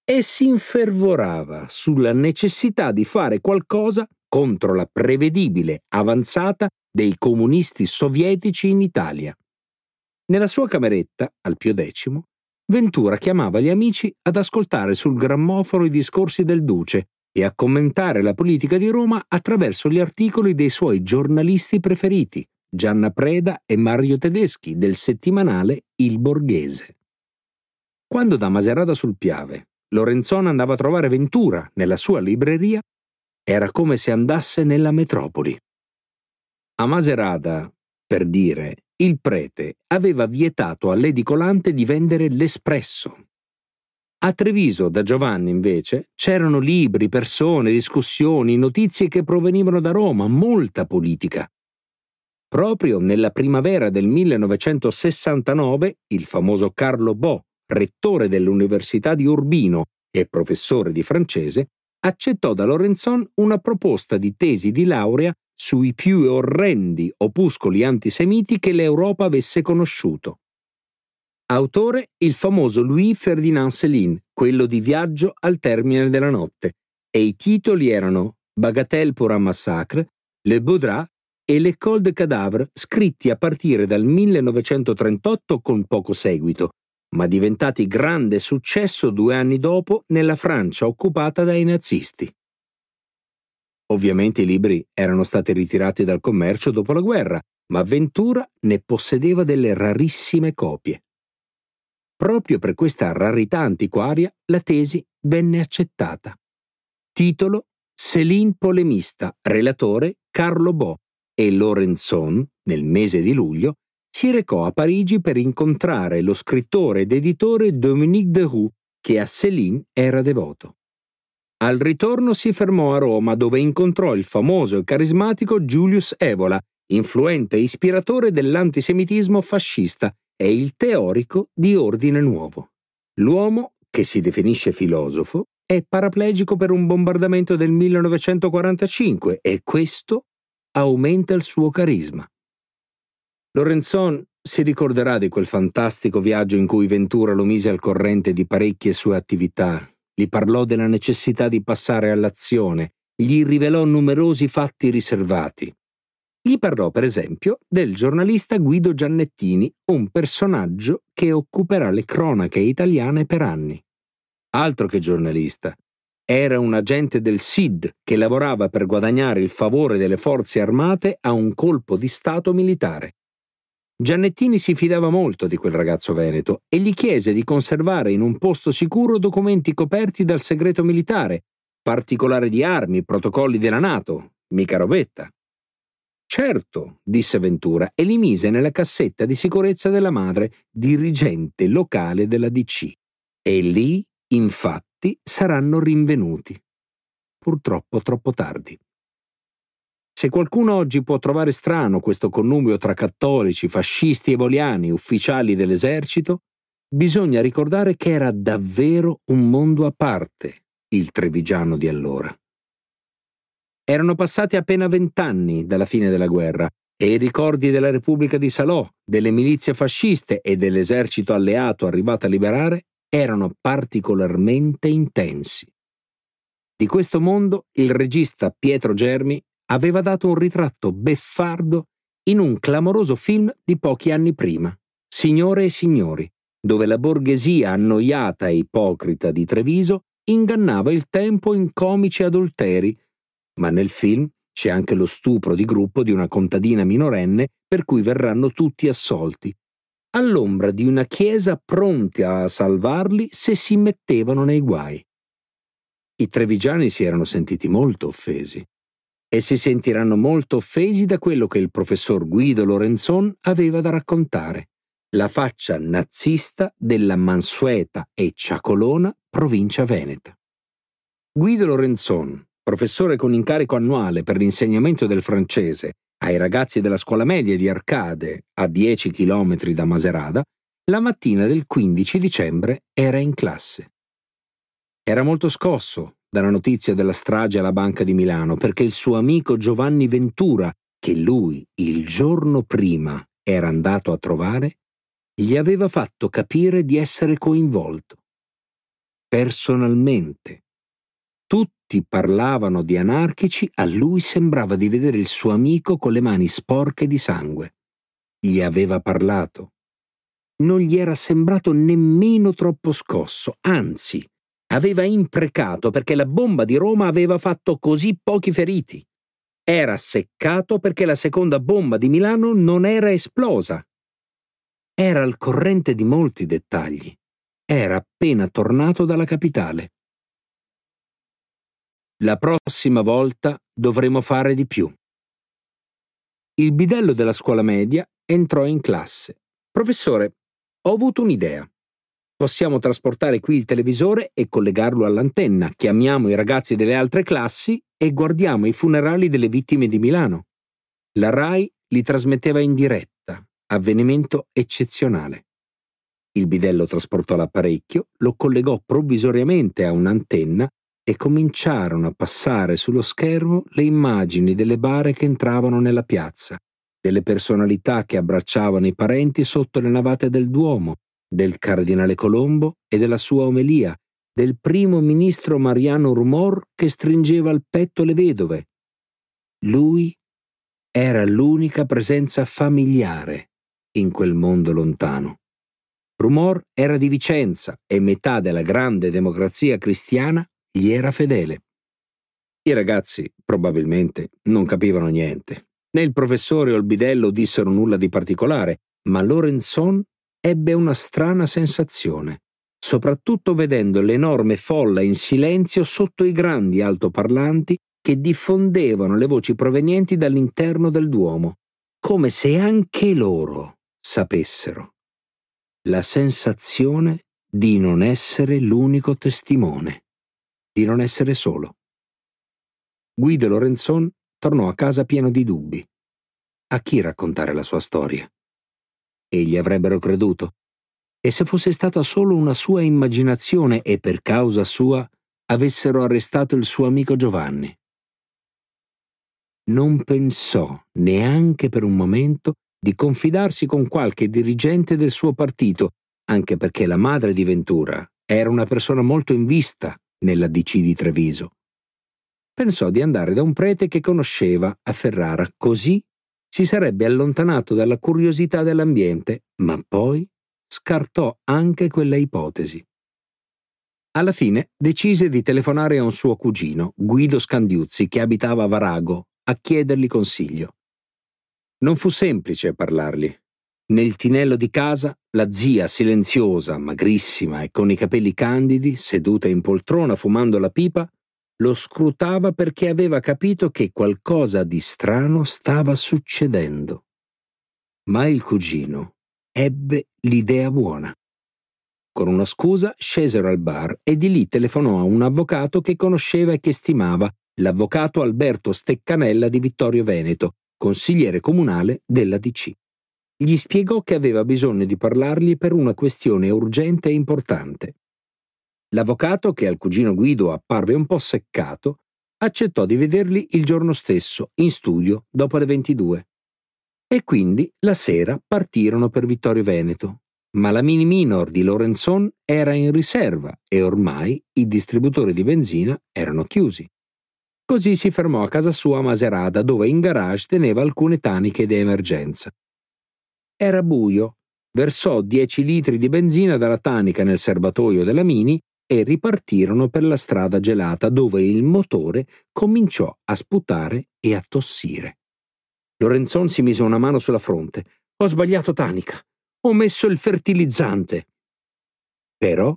[SPEAKER 1] e si infervorava sulla necessità di fare qualcosa contro la prevedibile avanzata dei comunisti sovietici in Italia. Nella sua cameretta, al Pio X, Ventura chiamava gli amici ad ascoltare sul grammofono i discorsi del duce e a commentare la politica di Roma attraverso gli articoli dei suoi giornalisti preferiti, Gianna Preda e Mario Tedeschi, del settimanale Il Borghese. Quando da Maserata sul Piave Lorenzona andava a trovare Ventura nella sua libreria, era come se andasse nella metropoli. A Maserata, per dire, il prete aveva vietato all'edicolante di vendere l'espresso. A Treviso, da Giovanni, invece, c'erano libri, persone, discussioni, notizie che provenivano da Roma, molta politica. Proprio nella primavera del 1969, il famoso Carlo Bo, rettore dell'Università di Urbino e professore di francese, accettò da Lorenzon una proposta di tesi di laurea sui più orrendi opuscoli antisemiti che l'Europa avesse conosciuto. Autore il famoso Louis Ferdinand Céline, quello di Viaggio al termine della notte, e i titoli erano Bagatelle pour un massacre, Le Baudrat e L'École de Cadavre, scritti a partire dal 1938 con poco seguito, ma diventati grande successo due anni dopo nella Francia occupata dai nazisti. Ovviamente i libri erano stati ritirati dal commercio dopo la guerra, ma Ventura ne possedeva delle rarissime copie. Proprio per questa rarità antiquaria la tesi venne accettata. Titolo Céline Polemista, relatore Carlo Bo e Lorenzon, nel mese di luglio, si recò a Parigi per incontrare lo scrittore ed editore Dominique Deroux, che a Céline era devoto. Al ritorno si fermò a Roma dove incontrò il famoso e carismatico Julius Evola, influente ispiratore dell'antisemitismo fascista e il teorico di Ordine Nuovo. L'uomo, che si definisce filosofo, è paraplegico per un bombardamento del 1945 e questo aumenta il suo carisma. Lorenzon si ricorderà di quel fantastico viaggio in cui Ventura lo mise al corrente di parecchie sue attività, gli parlò della necessità di passare all'azione, gli rivelò numerosi fatti riservati, gli parlò, per esempio, del giornalista Guido Giannettini, un personaggio che occuperà le cronache italiane per anni. Altro che giornalista. Era un agente del SID che lavorava per guadagnare il favore delle forze armate a un colpo di Stato militare. Giannettini si fidava molto di quel ragazzo veneto e gli chiese di conservare in un posto sicuro documenti coperti dal segreto militare, particolari di armi, protocolli della Nato, mica robetta. Certo, disse Ventura e li mise nella cassetta di sicurezza della madre, dirigente locale della DC. E lì, infatti, saranno rinvenuti. Purtroppo troppo tardi. Se qualcuno oggi può trovare strano questo connubio tra cattolici, fascisti e voliani, ufficiali dell'esercito, bisogna ricordare che era davvero un mondo a parte il trevigiano di allora. Erano passati appena vent'anni dalla fine della guerra e i ricordi della Repubblica di Salò, delle milizie fasciste e dell'esercito alleato arrivato a liberare erano particolarmente intensi. Di questo mondo il regista Pietro Germi aveva dato un ritratto beffardo in un clamoroso film di pochi anni prima, Signore e Signori, dove la borghesia annoiata e ipocrita di Treviso ingannava il tempo in comici adulteri, ma nel film c'è anche lo stupro di gruppo di una contadina minorenne per cui verranno tutti assolti, all'ombra di una chiesa pronta a salvarli se si mettevano nei guai. I trevigiani si erano sentiti molto offesi e si sentiranno molto offesi da quello che il professor Guido Lorenzon aveva da raccontare, la faccia nazista della mansueta e ciacolona provincia veneta. Guido Lorenzon, professore con incarico annuale per l'insegnamento del francese ai ragazzi della scuola media di Arcade, a 10 km da Maserada, la mattina del 15 dicembre era in classe. Era molto scosso dalla notizia della strage alla Banca di Milano perché il suo amico Giovanni Ventura, che lui il giorno prima era andato a trovare, gli aveva fatto capire di essere coinvolto. Personalmente, tutti parlavano di anarchici, a lui sembrava di vedere il suo amico con le mani sporche di sangue. Gli aveva parlato. Non gli era sembrato nemmeno troppo scosso, anzi, aveva imprecato perché la bomba di Roma aveva fatto così pochi feriti. Era seccato perché la seconda bomba di Milano non era esplosa. Era al corrente di molti dettagli. Era appena tornato dalla capitale. La prossima volta dovremo fare di più. Il bidello della scuola media entrò in classe. Professore, ho avuto un'idea. Possiamo trasportare qui il televisore e collegarlo all'antenna. Chiamiamo i ragazzi delle altre classi e guardiamo i funerali delle vittime di Milano. La RAI li trasmetteva in diretta, avvenimento eccezionale. Il bidello trasportò l'apparecchio, lo collegò provvisoriamente a un'antenna e cominciarono a passare sullo schermo le immagini delle bare che entravano nella piazza, delle personalità che abbracciavano i parenti sotto le navate del Duomo, del cardinale Colombo e della sua omelia, del primo ministro Mariano Rumor che stringeva al petto le vedove. Lui era l'unica presenza familiare in quel mondo lontano. Rumor era di Vicenza e metà della grande democrazia cristiana gli era fedele. I ragazzi, probabilmente, non capivano niente. Né il professore o il bidello dissero nulla di particolare, ma Lorenzon ebbe una strana sensazione, soprattutto vedendo l'enorme folla in silenzio sotto i grandi altoparlanti che diffondevano le voci provenienti dall'interno del Duomo, come se anche loro sapessero. La sensazione di non essere l'unico testimone di non essere solo. Guido Lorenzon tornò a casa pieno di dubbi. A chi raccontare la sua storia? E gli avrebbero creduto. E se fosse stata solo una sua immaginazione e per causa sua avessero arrestato il suo amico Giovanni? Non pensò neanche per un momento di confidarsi con qualche dirigente del suo partito, anche perché la madre di Ventura era una persona molto in vista nella DC di Treviso. Pensò di andare da un prete che conosceva a Ferrara, così si sarebbe allontanato dalla curiosità dell'ambiente, ma poi scartò anche quella ipotesi. Alla fine decise di telefonare a un suo cugino, Guido Scandiuzzi, che abitava a Varago, a chiedergli consiglio. Non fu semplice parlargli. Nel tinello di casa, la zia silenziosa, magrissima e con i capelli candidi, seduta in poltrona fumando la pipa, lo scrutava perché aveva capito che qualcosa di strano stava succedendo. Ma il cugino ebbe l'idea buona. Con una scusa scesero al bar e di lì telefonò a un avvocato che conosceva e che stimava, l'avvocato Alberto Steccanella di Vittorio Veneto, consigliere comunale della DC gli spiegò che aveva bisogno di parlargli per una questione urgente e importante. L'avvocato, che al cugino Guido apparve un po' seccato, accettò di vederli il giorno stesso, in studio, dopo le 22. E quindi la sera partirono per Vittorio Veneto, ma la mini minor di Lorenzon era in riserva e ormai i distributori di benzina erano chiusi. Così si fermò a casa sua a Maserata, dove in garage teneva alcune taniche di emergenza. Era buio, versò 10 litri di benzina dalla tanica nel serbatoio della Mini e ripartirono per la strada gelata dove il motore cominciò a sputare e a tossire. Lorenzon si mise una mano sulla fronte. Ho sbagliato tanica. Ho messo il fertilizzante. Però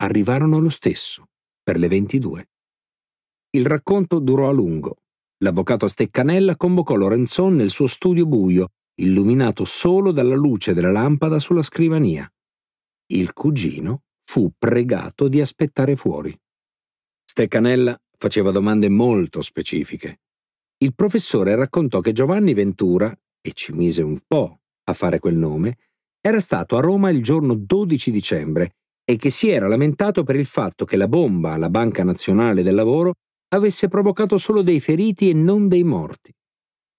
[SPEAKER 1] arrivarono lo stesso, per le 22. Il racconto durò a lungo. L'avvocato Steccanella convocò Lorenzon nel suo studio buio, illuminato solo dalla luce della lampada sulla scrivania. Il cugino fu pregato di aspettare fuori. Steccanella faceva domande molto specifiche. Il professore raccontò che Giovanni Ventura, e ci mise un po' a fare quel nome, era stato a Roma il giorno 12 dicembre e che si era lamentato per il fatto che la bomba alla Banca Nazionale del Lavoro avesse provocato solo dei feriti e non dei morti.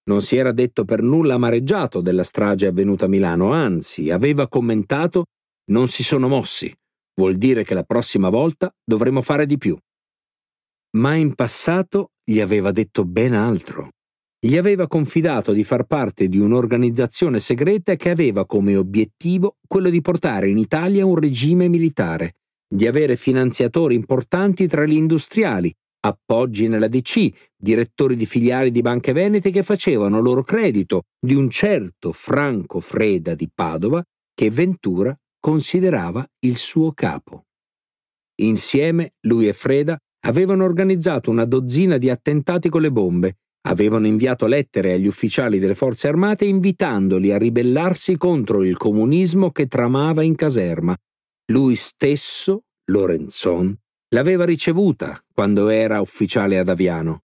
[SPEAKER 1] Non si era detto per nulla amareggiato della strage avvenuta a Milano, anzi aveva commentato non si sono mossi, vuol dire che la prossima volta dovremo fare di più. Ma in passato gli aveva detto ben altro. Gli aveva confidato di far parte di un'organizzazione segreta che aveva come obiettivo quello di portare in Italia un regime militare, di avere finanziatori importanti tra gli industriali, appoggi nella DC, direttori di filiali di banche venete che facevano loro credito di un certo Franco Freda di Padova che Ventura considerava il suo capo. Insieme lui e Freda avevano organizzato una dozzina di attentati con le bombe, avevano inviato lettere agli ufficiali delle forze armate invitandoli a ribellarsi contro il comunismo che tramava in caserma. Lui stesso, Lorenzon, l'aveva ricevuta quando era ufficiale ad Aviano.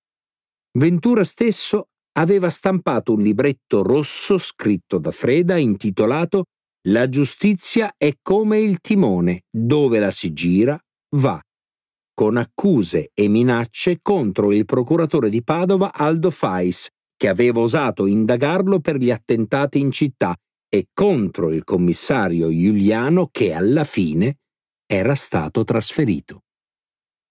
[SPEAKER 1] Ventura stesso aveva stampato un libretto rosso scritto da Freda intitolato La giustizia è come il timone, dove la si gira, va, con accuse e minacce contro il procuratore di Padova Aldo Fais, che aveva osato indagarlo per gli attentati in città, e contro il commissario Giuliano che alla fine era stato trasferito.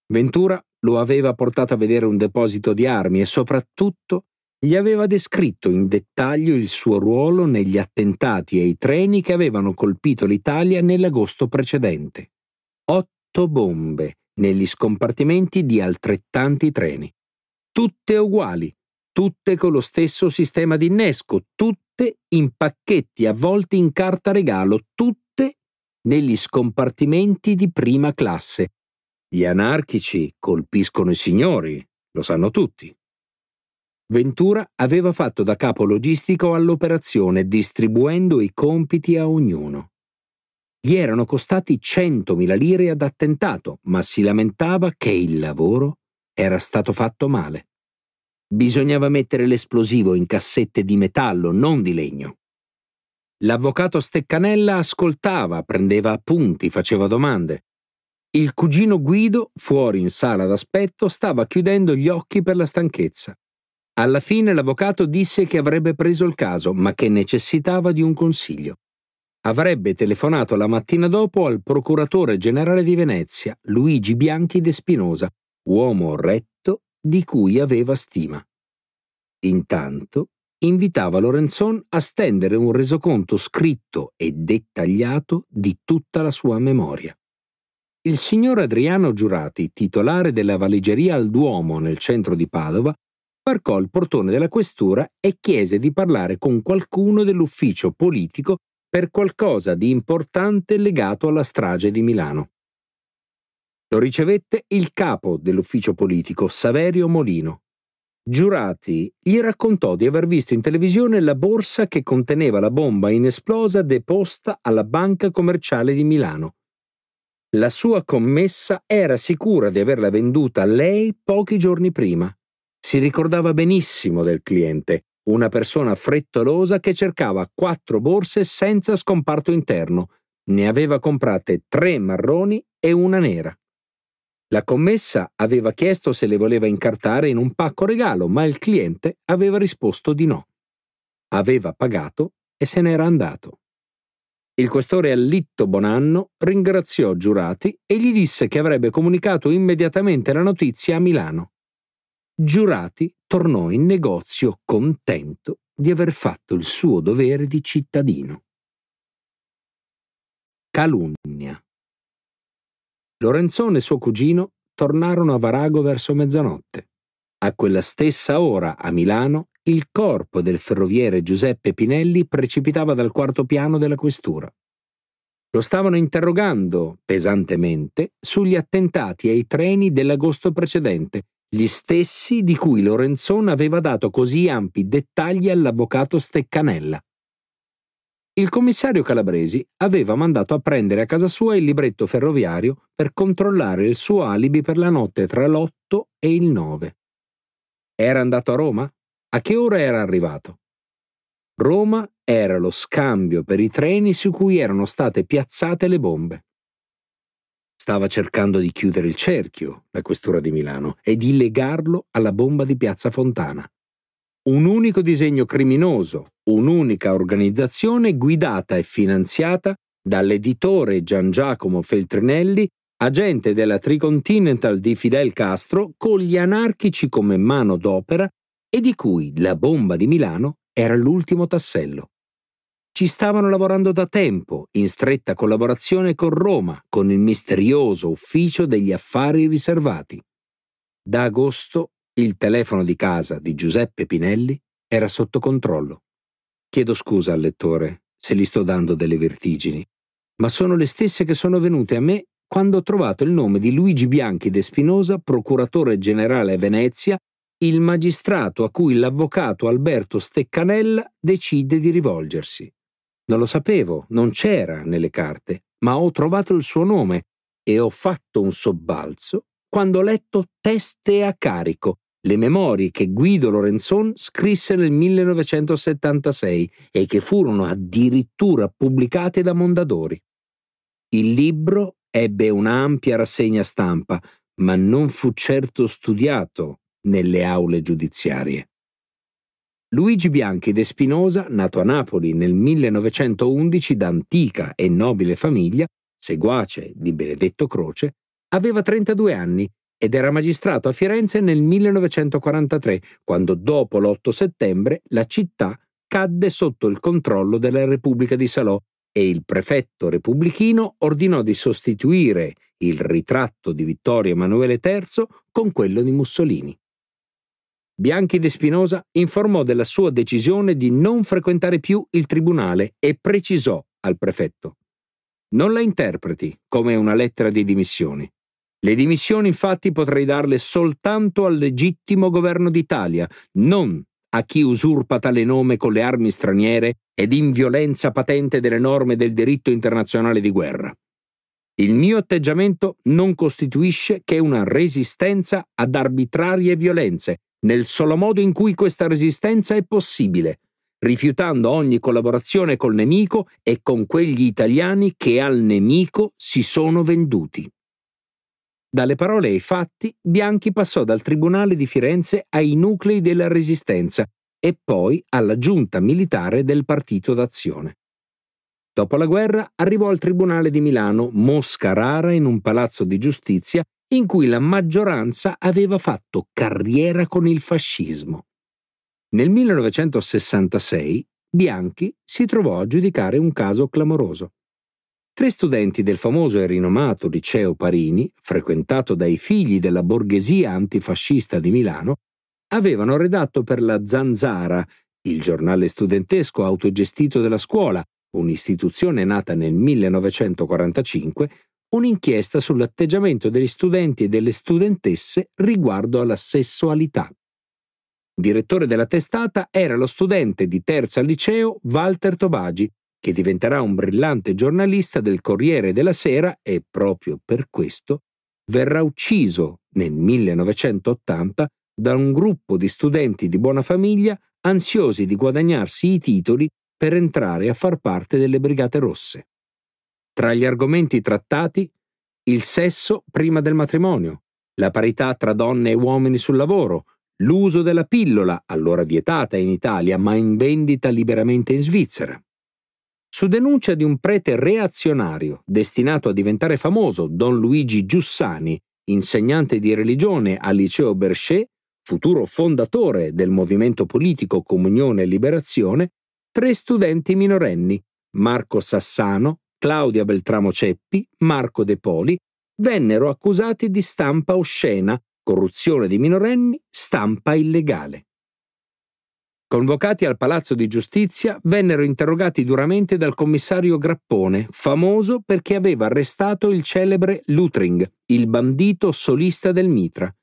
[SPEAKER 1] Ventura lo aveva portato a vedere un deposito di armi e soprattutto gli aveva descritto in dettaglio il suo ruolo negli attentati ai treni che avevano colpito l'Italia nell'agosto precedente. Otto bombe negli scompartimenti di altrettanti treni. Tutte uguali, tutte con lo stesso sistema di innesco, tutte in pacchetti avvolti in carta regalo, tutte negli scompartimenti di prima classe, gli anarchici colpiscono i signori, lo sanno tutti. Ventura aveva fatto da capo logistico all'operazione distribuendo i compiti a ognuno. Gli erano costati 100.000 lire ad attentato, ma si lamentava che il lavoro era stato fatto male. Bisognava mettere l'esplosivo in cassette di metallo, non di legno. L'avvocato Steccanella ascoltava, prendeva appunti, faceva domande. Il cugino Guido, fuori in sala d'aspetto, stava chiudendo gli occhi per la stanchezza. Alla fine l'avvocato disse che avrebbe preso il caso, ma che necessitava di un consiglio. Avrebbe telefonato la mattina dopo al procuratore generale di Venezia, Luigi Bianchi de Spinosa, uomo retto di cui aveva stima. Intanto invitava Lorenzon a stendere un resoconto scritto e dettagliato di tutta la sua memoria. Il signor Adriano Giurati, titolare della valigeria al Duomo nel centro di Padova, varcò il portone della questura e chiese di parlare con qualcuno dell'ufficio politico per qualcosa di importante legato alla strage di Milano. Lo ricevette il capo dell'ufficio politico, Saverio Molino. Giurati gli raccontò di aver visto in televisione la borsa che conteneva la bomba inesplosa deposta alla Banca Commerciale di Milano la sua commessa era sicura di averla venduta a lei pochi giorni prima. Si ricordava benissimo del cliente, una persona frettolosa che cercava quattro borse senza scomparto interno. Ne aveva comprate tre marroni e una nera. La commessa aveva chiesto se le voleva incartare in un pacco regalo, ma il cliente aveva risposto di no. aveva pagato e se n'era andato. Il questore Allitto Bonanno ringraziò Giurati e gli disse che avrebbe comunicato immediatamente la notizia a Milano. Giurati tornò in negozio contento di aver fatto il suo dovere di cittadino. Calunnia. Lorenzone e suo cugino tornarono a Varago verso mezzanotte. A quella stessa ora, a Milano, il corpo del ferroviere Giuseppe Pinelli precipitava dal quarto piano della questura. Lo stavano interrogando pesantemente sugli attentati ai treni dell'agosto precedente, gli stessi di cui Lorenzon aveva dato così ampi dettagli all'avvocato Steccanella. Il commissario Calabresi aveva mandato a prendere a casa sua il libretto ferroviario per controllare il suo alibi per la notte tra l'8 e il 9. Era andato a Roma? A che ora era arrivato? Roma era lo scambio per i treni su cui erano state piazzate le bombe. Stava cercando di chiudere il cerchio, la questura di Milano, e di legarlo alla bomba di Piazza Fontana. Un unico disegno criminoso, un'unica organizzazione guidata e finanziata dall'editore Gian Giacomo Feltrinelli, agente della Tricontinental di Fidel Castro, con gli anarchici come mano d'opera e di cui la bomba di Milano era l'ultimo tassello. Ci stavano lavorando da tempo, in stretta collaborazione con Roma, con il misterioso ufficio degli affari riservati. Da agosto il telefono di casa di Giuseppe Pinelli era sotto controllo. Chiedo scusa al lettore se gli sto dando delle vertigini, ma sono le stesse che sono venute a me quando ho trovato il nome di Luigi Bianchi de Spinosa, procuratore generale a Venezia il magistrato a cui l'avvocato Alberto Steccanella decide di rivolgersi. Non lo sapevo, non c'era nelle carte, ma ho trovato il suo nome e ho fatto un sobbalzo quando ho letto Teste a carico, le memorie che Guido Lorenzon scrisse nel 1976 e che furono addirittura pubblicate da Mondadori. Il libro ebbe un'ampia rassegna stampa, ma non fu certo studiato nelle aule giudiziarie. Luigi Bianchi de Spinosa, nato a Napoli nel 1911 da antica e nobile famiglia, seguace di Benedetto Croce, aveva 32 anni ed era magistrato a Firenze nel 1943, quando dopo l'8 settembre la città cadde sotto il controllo della Repubblica di Salò e il prefetto repubblichino ordinò di sostituire il ritratto di Vittorio Emanuele III con quello di Mussolini. Bianchi de Spinosa informò della sua decisione di non frequentare più il tribunale e precisò al prefetto Non la interpreti come una lettera di dimissioni. Le dimissioni infatti potrei darle soltanto al legittimo governo d'Italia, non a chi usurpa tale nome con le armi straniere ed in violenza patente delle norme del diritto internazionale di guerra. Il mio atteggiamento non costituisce che una resistenza ad arbitrarie violenze nel solo modo in cui questa resistenza è possibile, rifiutando ogni collaborazione col nemico e con quegli italiani che al nemico si sono venduti. Dalle parole ai fatti, Bianchi passò dal Tribunale di Firenze ai nuclei della Resistenza e poi alla giunta militare del Partito d'Azione. Dopo la guerra arrivò al Tribunale di Milano, mosca rara in un palazzo di giustizia in cui la maggioranza aveva fatto carriera con il fascismo. Nel 1966 Bianchi si trovò a giudicare un caso clamoroso. Tre studenti del famoso e rinomato liceo Parini, frequentato dai figli della borghesia antifascista di Milano, avevano redatto per la Zanzara, il giornale studentesco autogestito della scuola, un'istituzione nata nel 1945, un'inchiesta sull'atteggiamento degli studenti e delle studentesse riguardo alla sessualità. Direttore della testata era lo studente di terza liceo Walter Tobagi, che diventerà un brillante giornalista del Corriere della Sera e proprio per questo verrà ucciso nel 1980 da un gruppo di studenti di buona famiglia ansiosi di guadagnarsi i titoli per entrare a far parte delle Brigate Rosse. Tra gli argomenti trattati, il sesso prima del matrimonio, la parità tra donne e uomini sul lavoro, l'uso della pillola, allora vietata in Italia ma in vendita liberamente in Svizzera. Su denuncia di un prete reazionario destinato a diventare famoso, Don Luigi Giussani, insegnante di religione al liceo Berchet, futuro fondatore del movimento politico Comunione e Liberazione, tre studenti minorenni, Marco Sassano, Claudia Beltramo Ceppi, Marco De Poli, vennero accusati di stampa oscena, corruzione di minorenni, stampa illegale. Convocati al Palazzo di Giustizia, vennero interrogati duramente dal commissario Grappone, famoso perché aveva arrestato il celebre Lutring, il bandito solista del Mitra.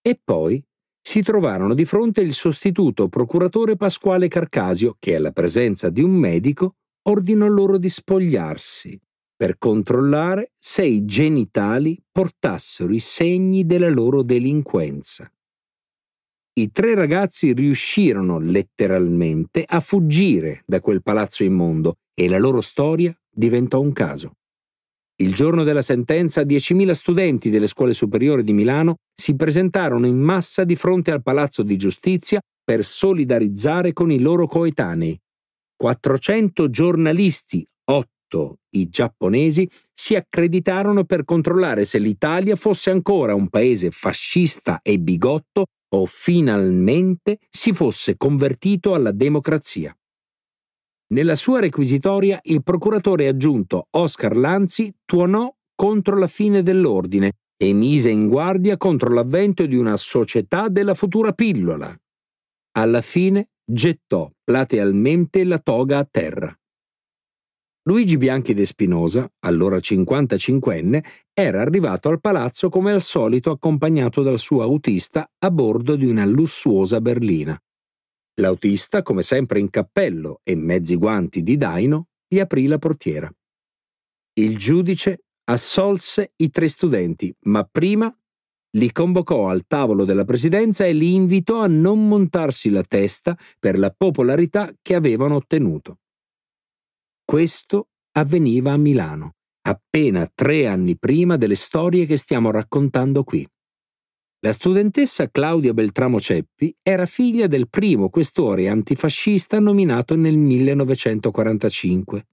[SPEAKER 1] E poi si trovarono di fronte il sostituto procuratore Pasquale Carcasio, che alla presenza di un medico ordinò loro di spogliarsi per controllare se i genitali portassero i segni della loro delinquenza. I tre ragazzi riuscirono letteralmente a fuggire da quel palazzo immondo e la loro storia diventò un caso. Il giorno della sentenza 10.000 studenti delle scuole superiori di Milano si presentarono in massa di fronte al Palazzo di Giustizia per solidarizzare con i loro coetanei. 400 giornalisti, 8 i giapponesi, si accreditarono per controllare se l'Italia fosse ancora un paese fascista e bigotto o finalmente si fosse convertito alla democrazia. Nella sua requisitoria il procuratore aggiunto Oscar Lanzi tuonò contro la fine dell'ordine e mise in guardia contro l'avvento di una società della futura pillola. Alla fine gettò platealmente la toga a terra. Luigi Bianchi de Spinosa, allora 55enne, era arrivato al palazzo come al solito accompagnato dal suo autista a bordo di una lussuosa berlina. L'autista, come sempre in cappello e mezzi guanti di daino, gli aprì la portiera. Il giudice assolse i tre studenti, ma prima li convocò al tavolo della presidenza e li invitò a non montarsi la testa per la popolarità che avevano ottenuto. Questo avveniva a Milano, appena tre anni prima delle storie che stiamo raccontando qui. La studentessa Claudia Beltramo Ceppi era figlia del primo questore antifascista nominato nel 1945.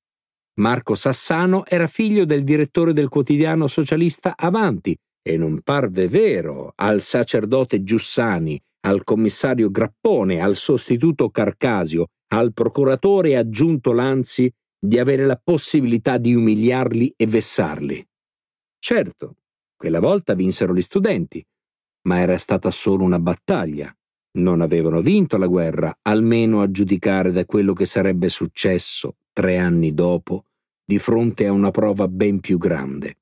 [SPEAKER 1] Marco Sassano era figlio del direttore del quotidiano socialista Avanti e non parve vero al sacerdote Giussani, al commissario Grappone, al sostituto Carcasio, al procuratore aggiunto Lanzi di avere la possibilità di umiliarli e vessarli. Certo, quella volta vinsero gli studenti, ma era stata solo una battaglia. Non avevano vinto la guerra, almeno a giudicare da quello che sarebbe successo tre anni dopo, di fronte a una prova ben più grande.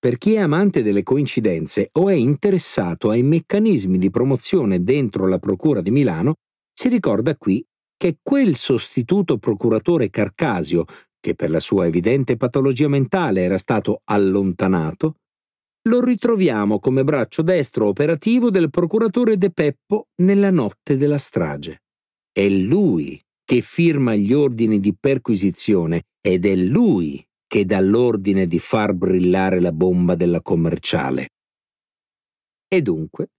[SPEAKER 1] Per chi è amante delle coincidenze o è interessato ai meccanismi di promozione dentro la Procura di Milano, si ricorda qui che quel sostituto procuratore Carcasio, che per la sua evidente patologia mentale era stato allontanato, lo ritroviamo come braccio destro operativo del procuratore De Peppo nella notte della strage. È lui che firma gli ordini di perquisizione ed è lui che dà l'ordine di far brillare la bomba della commerciale. E dunque,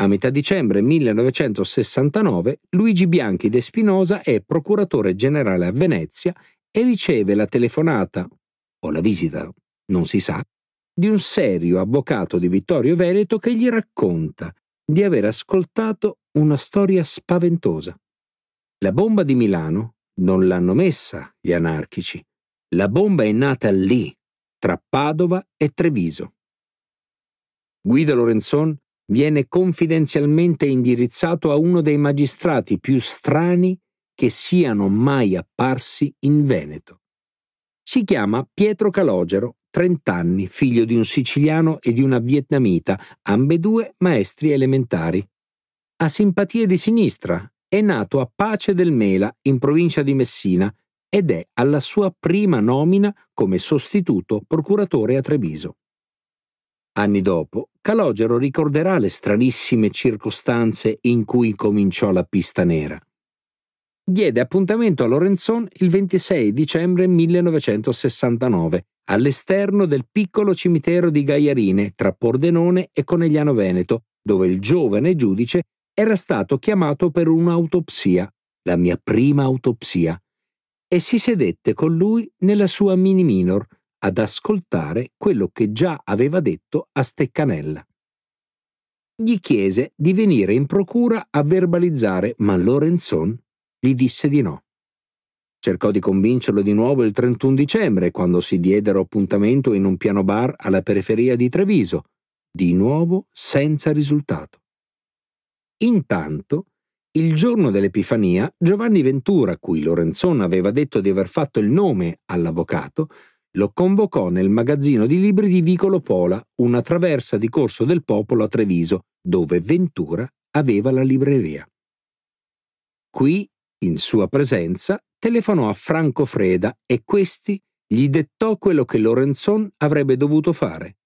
[SPEAKER 1] a metà dicembre 1969 Luigi Bianchi de Spinosa è procuratore generale a Venezia e riceve la telefonata, o la visita, non si sa, di un serio avvocato di Vittorio Veneto che gli racconta di aver ascoltato una storia spaventosa. La bomba di Milano non l'hanno messa gli anarchici. La bomba è nata lì, tra Padova e Treviso. Guido Lorenzon viene confidenzialmente indirizzato a uno dei magistrati più strani che siano mai apparsi in Veneto. Si chiama Pietro Calogero, 30 anni, figlio di un siciliano e di una vietnamita, ambedue maestri elementari. Ha simpatie di sinistra, è nato a Pace del Mela, in provincia di Messina, ed è alla sua prima nomina come sostituto procuratore a Treviso. Anni dopo, Calogero ricorderà le stranissime circostanze in cui cominciò la pista nera. Diede appuntamento a Lorenzon il 26 dicembre 1969 all'esterno del piccolo cimitero di Gaiarine tra Pordenone e Conegliano Veneto dove il giovane giudice era stato chiamato per un'autopsia, la mia prima autopsia, e si sedette con lui nella sua mini minor ad ascoltare quello che già aveva detto a Steccanella. Gli chiese di venire in procura a verbalizzare, ma Lorenzon gli disse di no. Cercò di convincerlo di nuovo il 31 dicembre, quando si diedero appuntamento in un piano bar alla periferia di Treviso, di nuovo senza risultato. Intanto, il giorno dell'Epifania, Giovanni Ventura, cui Lorenzon aveva detto di aver fatto il nome all'avvocato, lo convocò nel magazzino di libri di Vicolo Pola, una traversa di Corso del Popolo a Treviso, dove Ventura aveva la libreria. Qui, in sua presenza, telefonò a Franco Freda e questi gli dettò quello che Lorenzon avrebbe dovuto fare.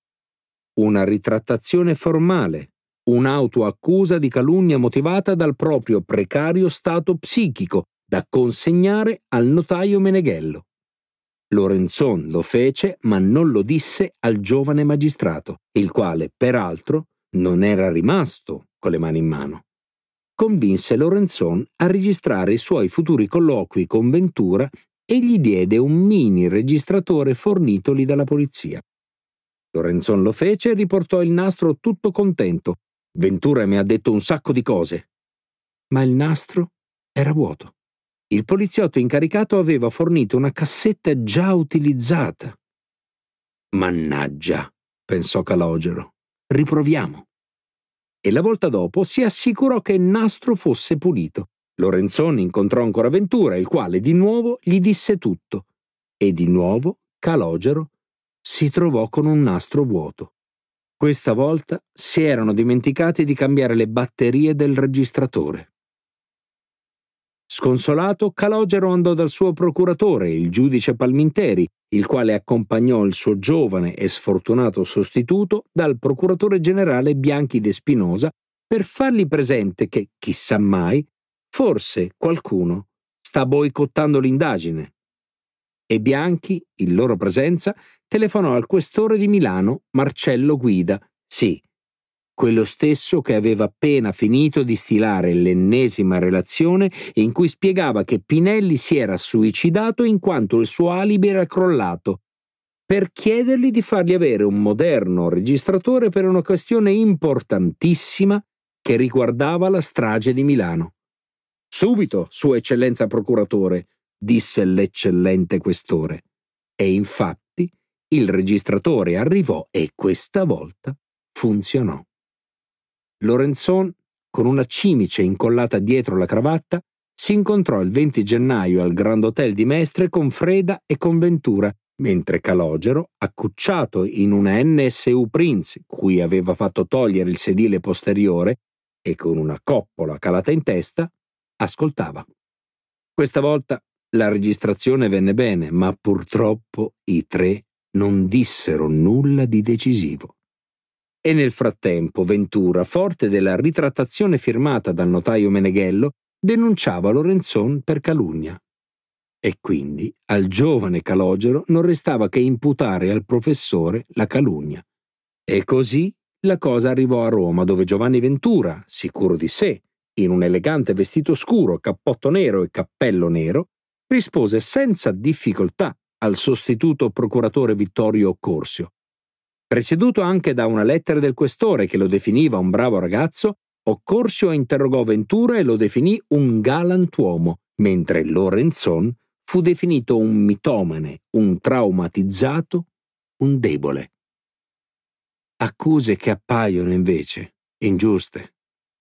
[SPEAKER 1] Una ritrattazione formale, un'autoaccusa di calunnia motivata dal proprio precario stato psichico da consegnare al notaio Meneghello. Lorenzon lo fece, ma non lo disse al giovane magistrato, il quale, peraltro, non era rimasto con le mani in mano. Convinse Lorenzon a registrare i suoi futuri colloqui con Ventura e gli diede un mini registratore fornitoli dalla polizia. Lorenzon lo fece e riportò il nastro tutto contento. Ventura mi ha detto un sacco di cose. Ma il nastro era vuoto. Il poliziotto incaricato aveva fornito una cassetta già utilizzata. Mannaggia, pensò Calogero. Riproviamo. E la volta dopo si assicurò che il nastro fosse pulito. Lorenzoni incontrò ancora Ventura, il quale di nuovo gli disse tutto. E di nuovo Calogero si trovò con un nastro vuoto. Questa volta si erano dimenticati di cambiare le batterie del registratore. Sconsolato, Calogero andò dal suo procuratore, il giudice Palminteri, il quale accompagnò il suo giovane e sfortunato sostituto dal procuratore generale Bianchi de Spinosa per fargli presente che, chissà mai, forse qualcuno sta boicottando l'indagine. E Bianchi, in loro presenza, telefonò al questore di Milano, Marcello Guida, sì, quello stesso che aveva appena finito di stilare l'ennesima relazione in cui spiegava che Pinelli si era suicidato in quanto il suo alibi era crollato, per chiedergli di fargli avere un moderno registratore per una questione importantissima che riguardava la strage di Milano. Subito, Sua Eccellenza Procuratore, disse l'eccellente questore. E infatti il registratore arrivò e questa volta funzionò. Lorenzon, con una cimice incollata dietro la cravatta, si incontrò il 20 gennaio al Grand Hotel di Mestre con Freda e con Ventura, mentre Calogero, accucciato in una NSU Prince, cui aveva fatto togliere il sedile posteriore e con una coppola calata in testa, ascoltava. Questa volta la registrazione venne bene, ma purtroppo i tre non dissero nulla di decisivo. E nel frattempo Ventura, forte della ritrattazione firmata dal notaio Meneghello, denunciava Lorenzon per calunnia. E quindi al giovane Calogero non restava che imputare al professore la calunnia. E così la cosa arrivò a Roma, dove Giovanni Ventura, sicuro di sé, in un elegante vestito scuro, cappotto nero e cappello nero, rispose senza difficoltà al sostituto procuratore Vittorio Occorsio, Preceduto anche da una lettera del questore che lo definiva un bravo ragazzo, Occorsio interrogò Ventura e lo definì un galantuomo, mentre Lorenzon fu definito un mitomane, un traumatizzato, un debole. Accuse che appaiono invece ingiuste.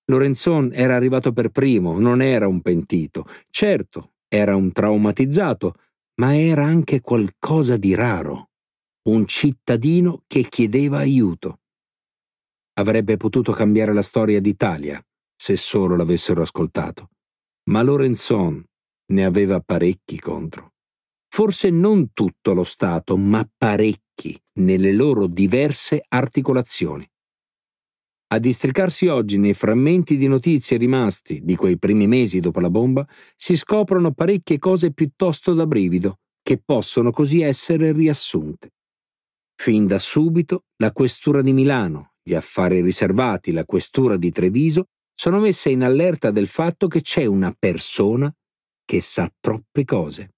[SPEAKER 1] Lorenzon era arrivato per primo, non era un pentito. Certo, era un traumatizzato, ma era anche qualcosa di raro un cittadino che chiedeva aiuto. Avrebbe potuto cambiare la storia d'Italia se solo l'avessero ascoltato, ma Lorenzon ne aveva parecchi contro. Forse non tutto lo Stato, ma parecchi nelle loro diverse articolazioni. A districarsi oggi nei frammenti di notizie rimasti di quei primi mesi dopo la bomba, si scoprono parecchie cose piuttosto da brivido, che possono così essere riassunte. Fin da subito la questura di Milano, gli affari riservati, la questura di Treviso sono messe in allerta del fatto che c'è una persona che sa troppe cose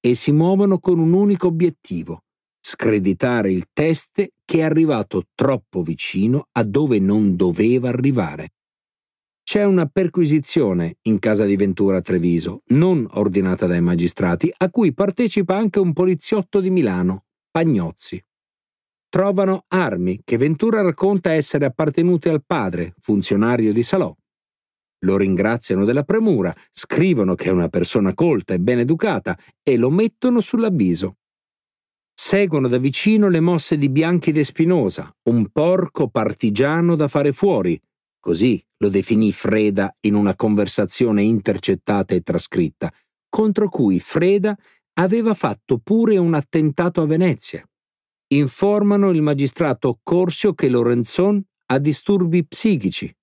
[SPEAKER 1] e si muovono con un unico obiettivo, screditare il teste che è arrivato troppo vicino a dove non doveva arrivare. C'è una perquisizione in casa di Ventura a Treviso, non ordinata dai magistrati, a cui partecipa anche un poliziotto di Milano, Pagnozzi. Trovano armi che Ventura racconta essere appartenute al padre, funzionario di Salò. Lo ringraziano della premura, scrivono che è una persona colta e ben educata e lo mettono sull'avviso. Seguono da vicino le mosse di Bianchi de Spinosa, un porco partigiano da fare fuori, così lo definì Freda in una conversazione intercettata e trascritta, contro cui Freda aveva fatto pure un attentato a Venezia. Informano il magistrato Corsio che Lorenzon ha disturbi psichici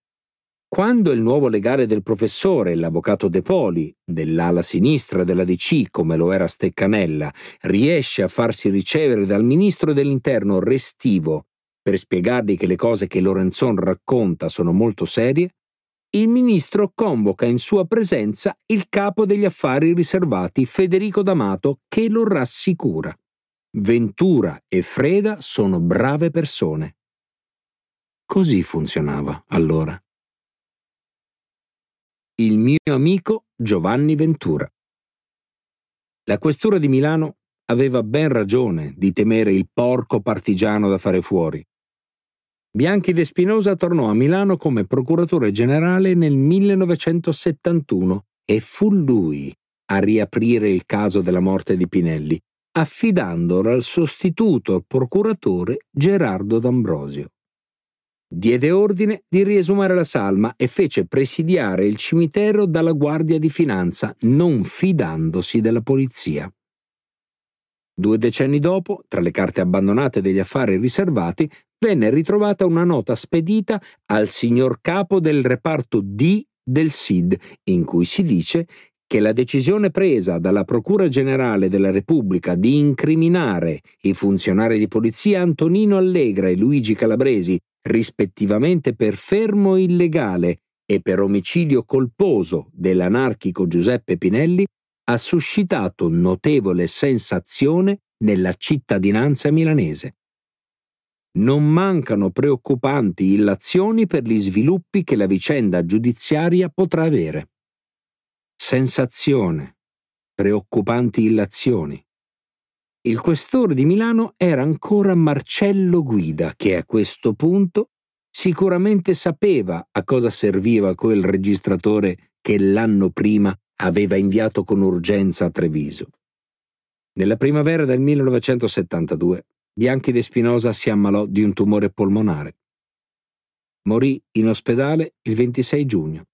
[SPEAKER 1] quando il nuovo legale del professore, l'avvocato De Poli, dell'ala sinistra della DC come lo era Steccanella, riesce a farsi ricevere dal ministro dell'interno restivo per spiegargli che le cose che Lorenzon racconta sono molto serie, il ministro convoca in sua presenza il capo degli affari riservati Federico D'Amato che lo rassicura. Ventura e Freda sono brave persone. Così funzionava allora il mio amico Giovanni Ventura. La questura di Milano aveva ben ragione di temere il porco partigiano da fare fuori. Bianchi de Spinosa tornò a Milano come procuratore generale nel 1971 e fu lui a riaprire il caso della morte di Pinelli, affidandolo al sostituto procuratore Gerardo D'Ambrosio diede ordine di riesumare la salma e fece presidiare il cimitero dalla Guardia di Finanza, non fidandosi della polizia. Due decenni dopo, tra le carte abbandonate degli affari riservati, venne ritrovata una nota spedita al signor capo del reparto D del SID, in cui si dice che la decisione presa dalla Procura Generale della Repubblica di incriminare i funzionari di polizia Antonino Allegra e Luigi Calabresi rispettivamente per fermo illegale e per omicidio colposo dell'anarchico Giuseppe Pinelli, ha suscitato notevole sensazione nella cittadinanza milanese. Non mancano preoccupanti illazioni per gli sviluppi che la vicenda giudiziaria potrà avere. Sensazione, preoccupanti illazioni. Il questore di Milano era ancora Marcello Guida, che a questo punto sicuramente sapeva a cosa serviva quel registratore che l'anno prima aveva inviato con urgenza a Treviso. Nella primavera del 1972 Bianchi de Spinosa si ammalò di un tumore polmonare. Morì in ospedale il 26 giugno.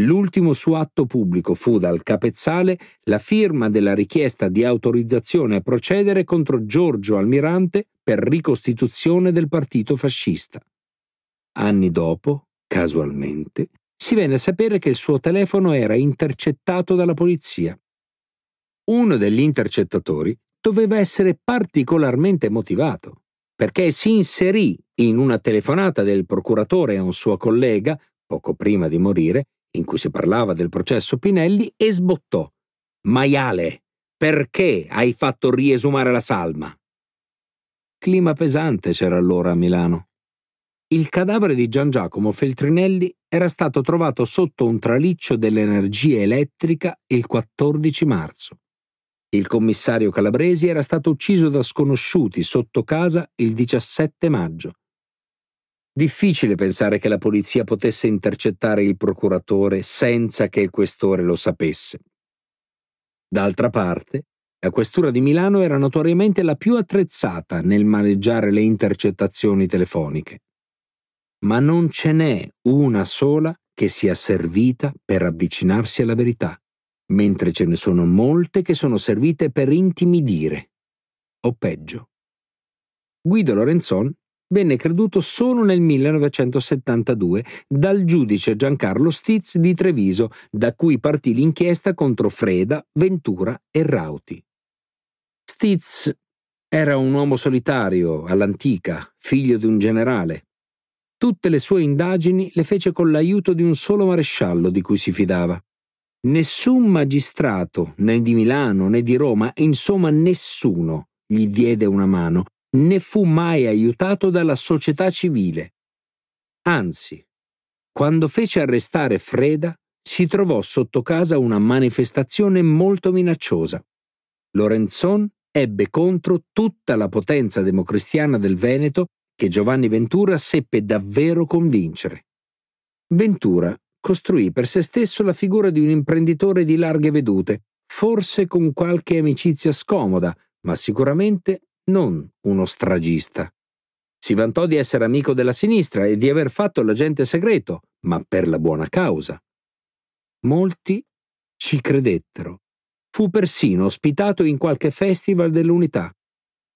[SPEAKER 1] L'ultimo suo atto pubblico fu dal capezzale la firma della richiesta di autorizzazione a procedere contro Giorgio Almirante per ricostituzione del partito fascista. Anni dopo, casualmente, si venne a sapere che il suo telefono era intercettato dalla polizia. Uno degli intercettatori doveva essere particolarmente motivato, perché si inserì in una telefonata del procuratore a un suo collega, poco prima di morire, in cui si parlava del processo Pinelli, e sbottò. Maiale, perché hai fatto riesumare la salma? Clima pesante c'era allora a Milano. Il cadavere di Gian Giacomo Feltrinelli era stato trovato sotto un traliccio dell'energia elettrica il 14 marzo. Il commissario Calabresi era stato ucciso da sconosciuti sotto casa il 17 maggio. Difficile pensare che la polizia potesse intercettare il procuratore senza che il questore lo sapesse. D'altra parte, la questura di Milano era notoriamente la più attrezzata nel maneggiare le intercettazioni telefoniche. Ma non ce n'è una sola che sia servita per avvicinarsi alla verità, mentre ce ne sono molte che sono servite per intimidire. O peggio. Guido Lorenzon venne creduto solo nel 1972 dal giudice Giancarlo Stiz di Treviso, da cui partì l'inchiesta contro Freda, Ventura e Rauti. Stiz era un uomo solitario, all'antica, figlio di un generale. Tutte le sue indagini le fece con l'aiuto di un solo maresciallo di cui si fidava. Nessun magistrato, né di Milano né di Roma, insomma nessuno, gli diede una mano, né fu mai aiutato dalla società civile. Anzi, quando fece arrestare Freda, si trovò sotto casa una manifestazione molto minacciosa. Lorenzon ebbe contro tutta la potenza democristiana del Veneto che Giovanni Ventura seppe davvero convincere. Ventura costruì per se stesso la figura di un imprenditore di larghe vedute, forse con qualche amicizia scomoda, ma sicuramente non uno stragista. Si vantò di essere amico della sinistra e di aver fatto l'agente segreto, ma per la buona causa. Molti ci credettero fu persino ospitato in qualche festival dell'unità.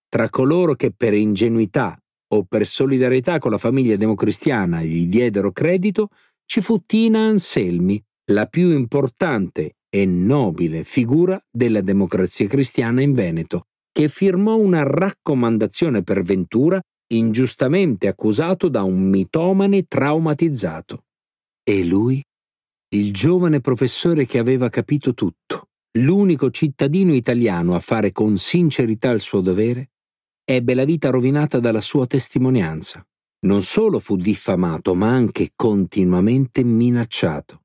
[SPEAKER 1] Tra coloro che per ingenuità o per solidarietà con la famiglia democristiana gli diedero credito, ci fu Tina Anselmi, la più importante e nobile figura della democrazia cristiana in Veneto, che firmò una raccomandazione per Ventura ingiustamente accusato da un mitomane traumatizzato. E lui? Il giovane professore che aveva capito tutto l'unico cittadino italiano a fare con sincerità il suo dovere, ebbe la vita rovinata dalla sua testimonianza. Non solo fu diffamato, ma anche continuamente minacciato.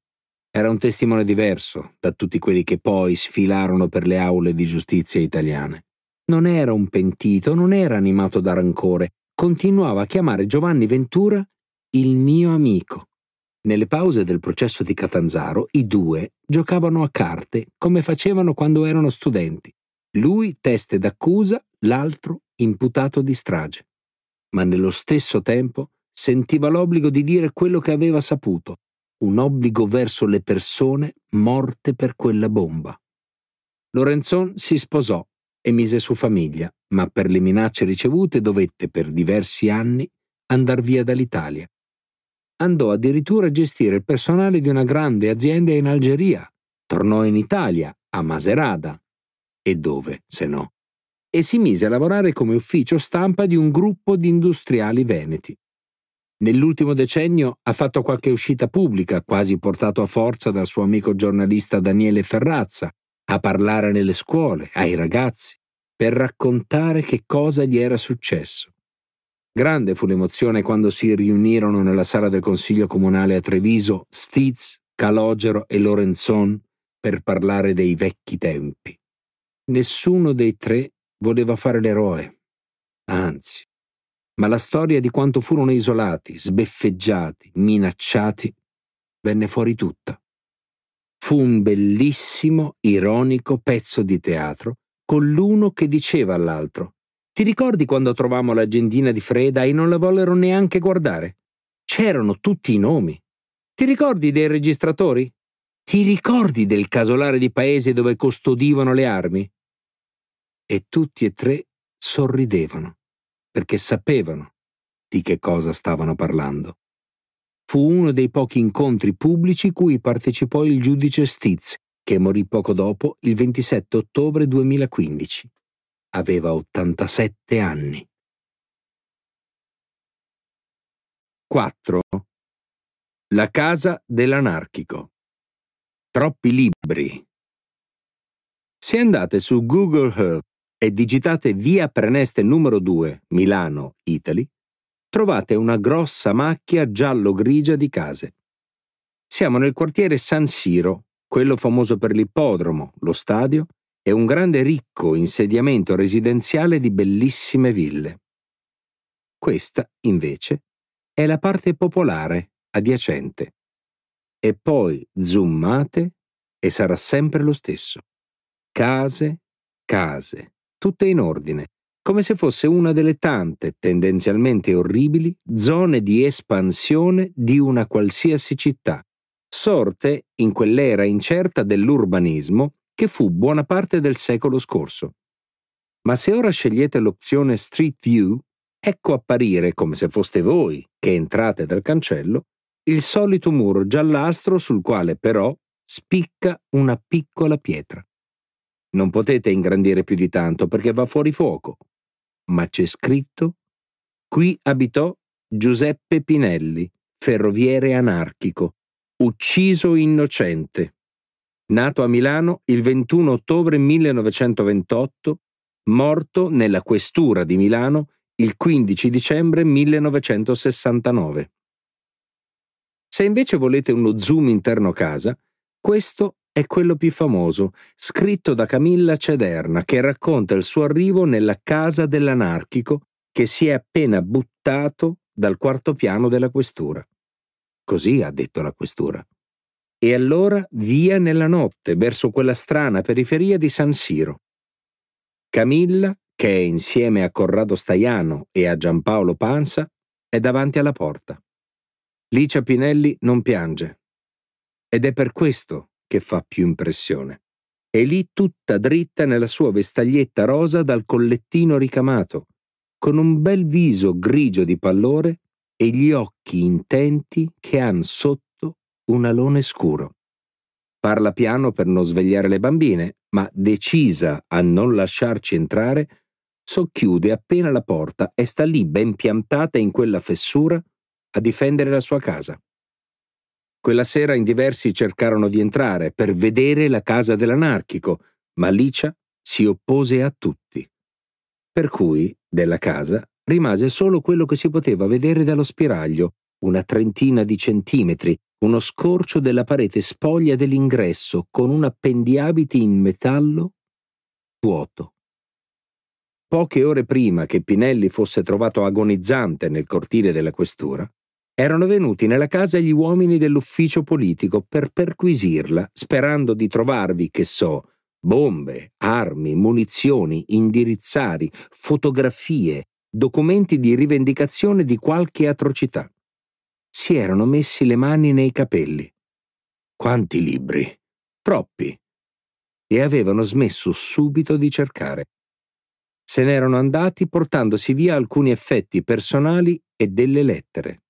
[SPEAKER 1] Era un testimone diverso da tutti quelli che poi sfilarono per le aule di giustizia italiane. Non era un pentito, non era animato da rancore, continuava a chiamare Giovanni Ventura il mio amico. Nelle pause del processo di Catanzaro i due giocavano a carte come facevano quando erano studenti. Lui teste d'accusa, l'altro imputato di strage. Ma nello stesso tempo sentiva l'obbligo di dire quello che aveva saputo, un obbligo verso le persone morte per quella bomba. Lorenzon si sposò e mise su famiglia, ma per le minacce ricevute dovette per diversi anni andar via dall'Italia andò addirittura a gestire il personale di una grande azienda in Algeria, tornò in Italia, a Maserada. E dove, se no? E si mise a lavorare come ufficio stampa di un gruppo di industriali veneti. Nell'ultimo decennio ha fatto qualche uscita pubblica, quasi portato a forza dal suo amico giornalista Daniele Ferrazza, a parlare nelle scuole, ai ragazzi, per raccontare che cosa gli era successo. Grande fu l'emozione quando si riunirono nella sala del Consiglio Comunale a Treviso Stiz, Calogero e Lorenzon per parlare dei vecchi tempi. Nessuno dei tre voleva fare l'eroe. Anzi, ma la storia di quanto furono isolati, sbeffeggiati, minacciati, venne fuori tutta. Fu un bellissimo, ironico pezzo di teatro con l'uno che diceva all'altro ti ricordi quando trovammo l'agendina di Freda e non la vollero neanche guardare? C'erano tutti i nomi. Ti ricordi dei registratori? Ti ricordi del casolare di paese dove custodivano le armi? E tutti e tre sorridevano, perché sapevano di che cosa stavano parlando. Fu uno dei pochi incontri pubblici cui partecipò il giudice Stitz, che morì poco dopo, il 27 ottobre 2015 aveva 87 anni. 4. La casa dell'anarchico. Troppi libri. Se andate su Google Earth e digitate via Preneste numero 2, Milano, Italy, trovate una grossa macchia giallo-grigia di case. Siamo nel quartiere San Siro, quello famoso per l'ippodromo, lo stadio e un grande ricco insediamento residenziale di bellissime ville. Questa, invece, è la parte popolare, adiacente. E poi zoomate e sarà sempre lo stesso. Case, case, tutte in ordine, come se fosse una delle tante, tendenzialmente orribili, zone di espansione di una qualsiasi città, sorte in quell'era incerta dell'urbanismo che fu buona parte del secolo scorso. Ma se ora scegliete l'opzione Street View, ecco apparire, come se foste voi che entrate dal cancello, il solito muro giallastro sul quale però spicca una piccola pietra. Non potete ingrandire più di tanto perché va fuori fuoco, ma c'è scritto Qui abitò Giuseppe Pinelli, ferroviere anarchico, ucciso innocente. Nato a Milano il 21 ottobre 1928, morto nella questura di Milano il 15 dicembre 1969. Se invece volete uno zoom interno casa, questo è quello più famoso, scritto da Camilla Cederna, che racconta il suo arrivo nella casa dell'anarchico che si è appena buttato dal quarto piano della questura. Così ha detto la questura. E allora via nella notte verso quella strana periferia di San Siro. Camilla, che è insieme a Corrado Staiano e a Giampaolo Panza, è davanti alla porta. Licia Pinelli non piange. Ed è per questo che fa più impressione. È lì tutta dritta nella sua vestaglietta rosa dal collettino ricamato, con un bel viso grigio di pallore e gli occhi intenti che han sotto un alone scuro. Parla piano per non svegliare le bambine, ma decisa a non lasciarci entrare, socchiude appena la porta e sta lì ben piantata in quella fessura a difendere la sua casa. Quella sera in diversi cercarono di entrare per vedere la casa dell'anarchico, ma Licia si oppose a tutti. Per cui, della casa, rimase solo quello che si poteva vedere dallo spiraglio, una trentina di centimetri, uno scorcio della parete spoglia dell'ingresso con un appendiabiti in metallo vuoto. Poche ore prima che Pinelli fosse trovato agonizzante nel cortile della questura, erano venuti nella casa gli uomini dell'ufficio politico per perquisirla, sperando di trovarvi, che so, bombe, armi, munizioni, indirizzari, fotografie, documenti di rivendicazione di qualche atrocità. Si erano messi le mani nei capelli. Quanti libri? Troppi. E avevano smesso subito di cercare. Se n'erano andati portandosi via alcuni effetti personali e delle lettere.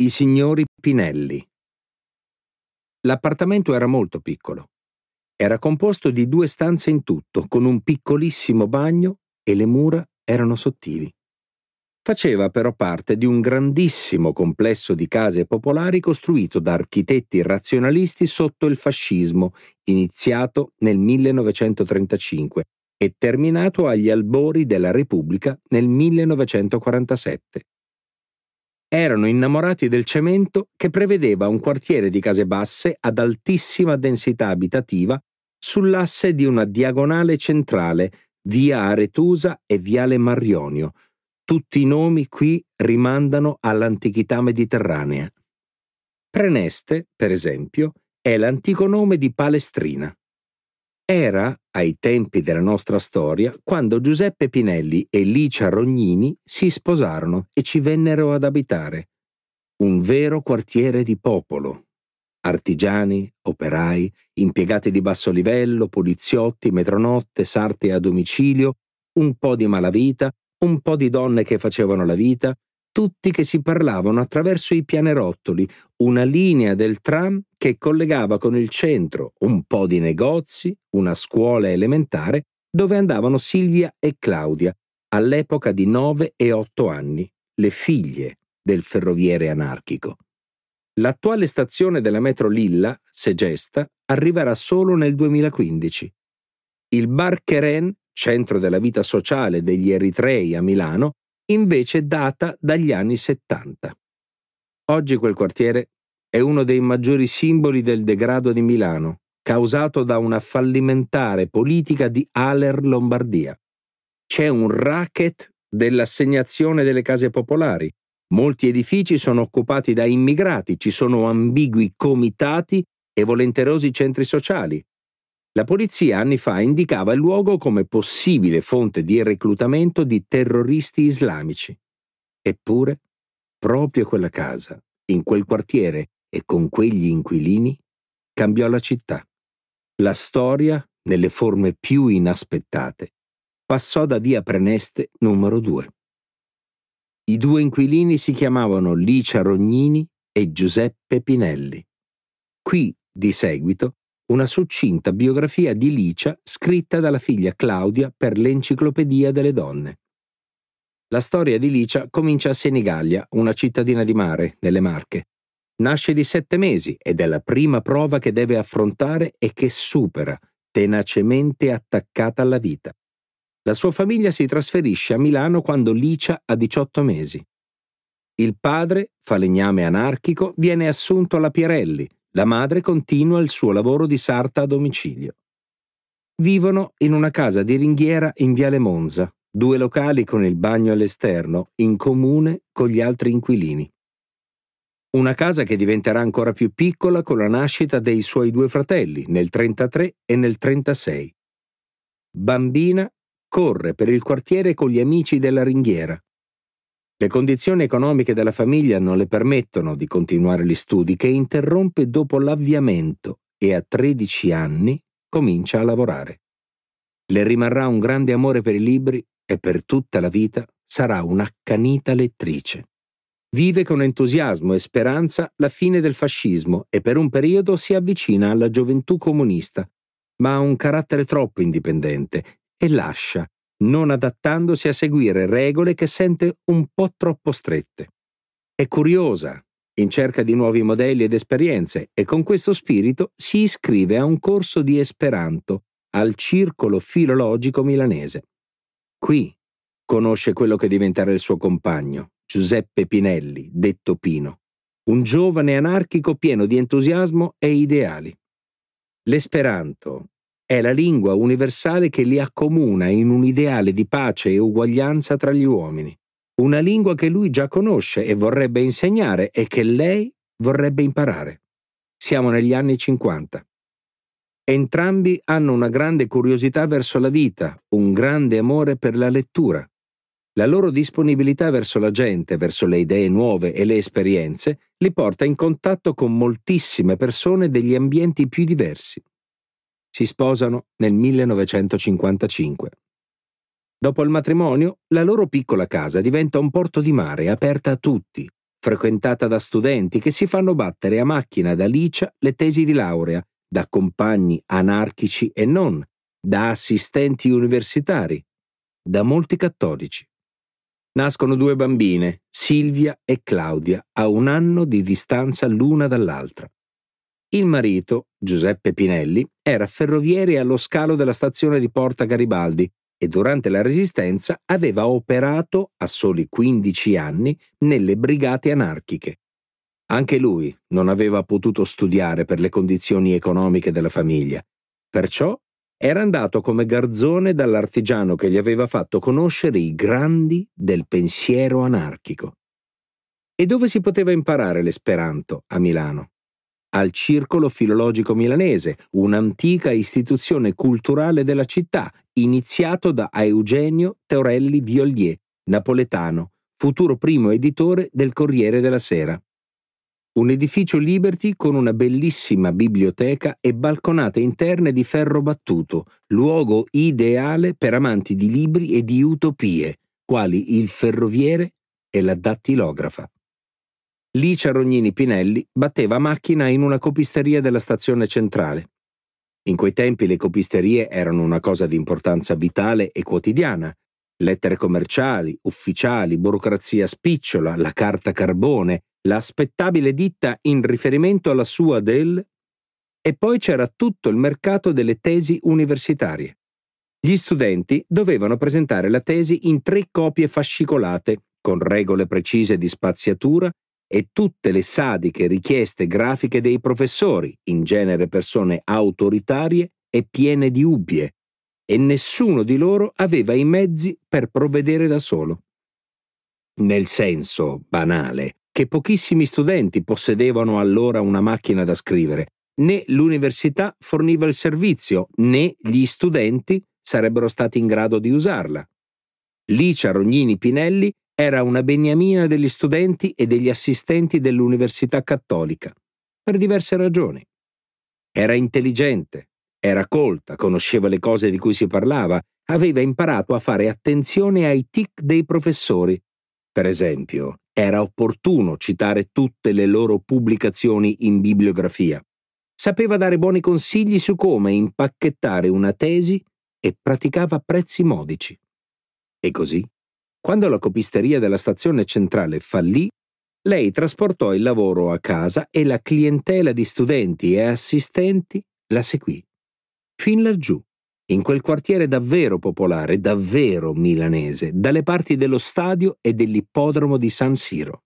[SPEAKER 1] I signori Pinelli. L'appartamento era molto piccolo. Era composto di due stanze in tutto, con un piccolissimo bagno e le mura erano sottili. Faceva però parte di un grandissimo complesso di case popolari costruito da architetti razionalisti sotto il fascismo, iniziato nel 1935 e terminato agli albori della Repubblica nel 1947 erano innamorati del cemento che prevedeva un quartiere di case basse ad altissima densità abitativa sull'asse di una diagonale centrale, via Aretusa e viale Marionio. Tutti i nomi qui rimandano all'antichità mediterranea. Preneste, per esempio, è l'antico nome di Palestrina. Era, ai tempi della nostra storia, quando Giuseppe Pinelli e Licia Rognini si sposarono e ci vennero ad abitare. Un vero quartiere di popolo. Artigiani, operai, impiegati di basso livello, poliziotti, metronotte, sarte a domicilio, un po' di malavita, un po' di donne che facevano la vita, tutti che si parlavano attraverso i pianerottoli, una linea del tram che collegava con il centro un po' di negozi, una scuola elementare, dove andavano Silvia e Claudia, all'epoca di 9 e 8 anni, le figlie del ferroviere anarchico. L'attuale stazione della metro Lilla, Segesta, arriverà solo nel 2015. Il Bar Keren, centro della vita sociale degli eritrei a Milano, invece data dagli anni 70. Oggi quel quartiere è uno dei maggiori simboli del degrado di Milano, causato da una fallimentare politica di Aler Lombardia. C'è un racket dell'assegnazione delle case popolari. Molti edifici sono occupati da immigrati, ci sono ambigui comitati e volenterosi centri sociali. La polizia anni fa indicava il luogo come possibile fonte di reclutamento di terroristi islamici. Eppure, proprio quella casa, in quel quartiere e con quegli inquilini, cambiò la città. La storia, nelle forme più inaspettate, passò da via Preneste numero 2. I due inquilini si chiamavano Licia Rognini e Giuseppe Pinelli. Qui, di seguito, una succinta biografia di Licia scritta dalla figlia Claudia per l'Enciclopedia delle donne. La storia di Licia comincia a Senigallia, una cittadina di mare, nelle Marche. Nasce di sette mesi ed è la prima prova che deve affrontare e che supera, tenacemente attaccata alla vita. La sua famiglia si trasferisce a Milano quando Licia ha 18 mesi. Il padre, falegname anarchico, viene assunto alla Pierelli, la madre continua il suo lavoro di sarta a domicilio. Vivono in una casa di ringhiera in Viale Monza, due locali con il bagno all'esterno, in comune con gli altri inquilini. Una casa che diventerà ancora più piccola con la nascita dei suoi due fratelli nel 33 e nel 36. Bambina corre per il quartiere con gli amici della ringhiera. Le condizioni economiche della famiglia non le permettono di continuare gli studi che interrompe dopo l'avviamento e a 13 anni comincia a lavorare. Le rimarrà un grande amore per i libri e per tutta la vita sarà un'accanita lettrice. Vive con entusiasmo e speranza la fine del fascismo e per un periodo si avvicina alla gioventù comunista, ma ha un carattere troppo indipendente e lascia, non adattandosi a seguire regole che sente un po' troppo strette. È curiosa, in cerca di nuovi modelli ed esperienze e con questo spirito si iscrive a un corso di Esperanto al Circolo Filologico Milanese. Qui conosce quello che diventerà il suo compagno, Giuseppe Pinelli, detto Pino, un giovane anarchico pieno di entusiasmo e ideali. L'esperanto è la lingua universale che li accomuna in un ideale di pace e uguaglianza tra gli uomini una lingua che lui già conosce e vorrebbe insegnare e che lei vorrebbe imparare. Siamo negli anni 50. Entrambi hanno una grande curiosità verso la vita, un grande amore per la lettura. La loro disponibilità verso la gente, verso le idee nuove e le esperienze, li porta in contatto con moltissime persone degli ambienti più diversi. Si sposano nel 1955. Dopo il matrimonio, la loro piccola casa diventa un porto di mare aperta a tutti, frequentata da studenti che si fanno battere a macchina da Licia le tesi di laurea, da compagni anarchici e non, da assistenti universitari, da molti cattolici. Nascono due bambine, Silvia e Claudia, a un anno di distanza l'una dall'altra. Il marito, Giuseppe Pinelli, era ferroviere allo scalo della stazione di Porta Garibaldi e durante la Resistenza aveva operato a soli 15 anni nelle brigate anarchiche. Anche lui non aveva potuto studiare per le condizioni economiche della famiglia, perciò era andato come garzone dall'artigiano che gli aveva fatto conoscere i grandi del pensiero anarchico. E dove si poteva imparare l'esperanto a Milano? Al Circolo Filologico Milanese, un'antica istituzione culturale della città, iniziato da Eugenio Teorelli Violier, napoletano, futuro primo editore del Corriere della Sera. Un edificio Liberty con una bellissima biblioteca e balconate interne di ferro battuto, luogo ideale per amanti di libri e di utopie, quali il ferroviere e la dattilografa. Licia Rognini Pinelli batteva macchina in una copisteria della stazione centrale. In quei tempi le copisterie erano una cosa di importanza vitale e quotidiana. Lettere commerciali, ufficiali, burocrazia spicciola, la carta carbone, l'aspettabile ditta in riferimento alla sua del... E poi c'era tutto il mercato delle tesi universitarie. Gli studenti dovevano presentare la tesi in tre copie fascicolate, con regole precise di spaziatura e tutte le sadiche richieste grafiche dei professori, in genere persone autoritarie e piene di ubbie, e nessuno di loro aveva i mezzi per provvedere da solo. Nel senso banale che pochissimi studenti possedevano allora una macchina da scrivere, né l'università forniva il servizio, né gli studenti sarebbero stati in grado di usarla. Licia Rognini Pinelli era una beniamina degli studenti e degli assistenti dell'Università Cattolica, per diverse ragioni. Era intelligente, era colta, conosceva le cose di cui si parlava, aveva imparato a fare attenzione ai tic dei professori. Per esempio, era opportuno citare tutte le loro pubblicazioni in bibliografia. Sapeva dare buoni consigli su come impacchettare una tesi e praticava prezzi modici. E così Quando la copisteria della stazione centrale fallì, lei trasportò il lavoro a casa e la clientela di studenti e assistenti la seguì. Fin laggiù, in quel quartiere davvero popolare, davvero milanese, dalle parti dello stadio e dell'ippodromo di San Siro.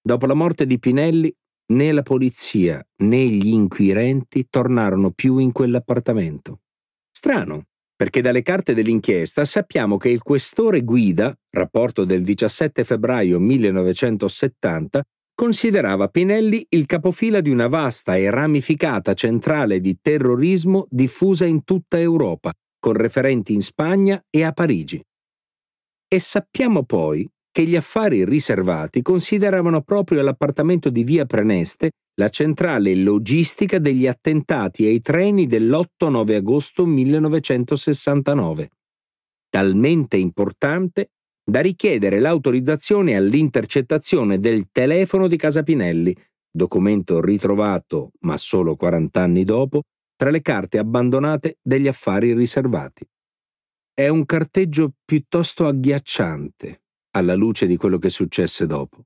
[SPEAKER 1] Dopo la morte di Pinelli, né la polizia né gli inquirenti tornarono più in quell'appartamento. Strano, perché dalle carte dell'inchiesta sappiamo che il questore Guida, rapporto del 17 febbraio 1970, considerava Pinelli il capofila di una vasta e ramificata centrale di terrorismo diffusa in tutta Europa, con referenti in Spagna e a Parigi. E sappiamo poi che gli affari riservati consideravano proprio l'appartamento di Via Preneste la centrale logistica degli attentati ai treni dell'8-9 agosto 1969, talmente importante da richiedere l'autorizzazione all'intercettazione del telefono di Casa Pinelli, documento ritrovato, ma solo 40 anni dopo, tra le carte abbandonate degli affari riservati. È un carteggio piuttosto agghiacciante, alla luce di quello che successe dopo.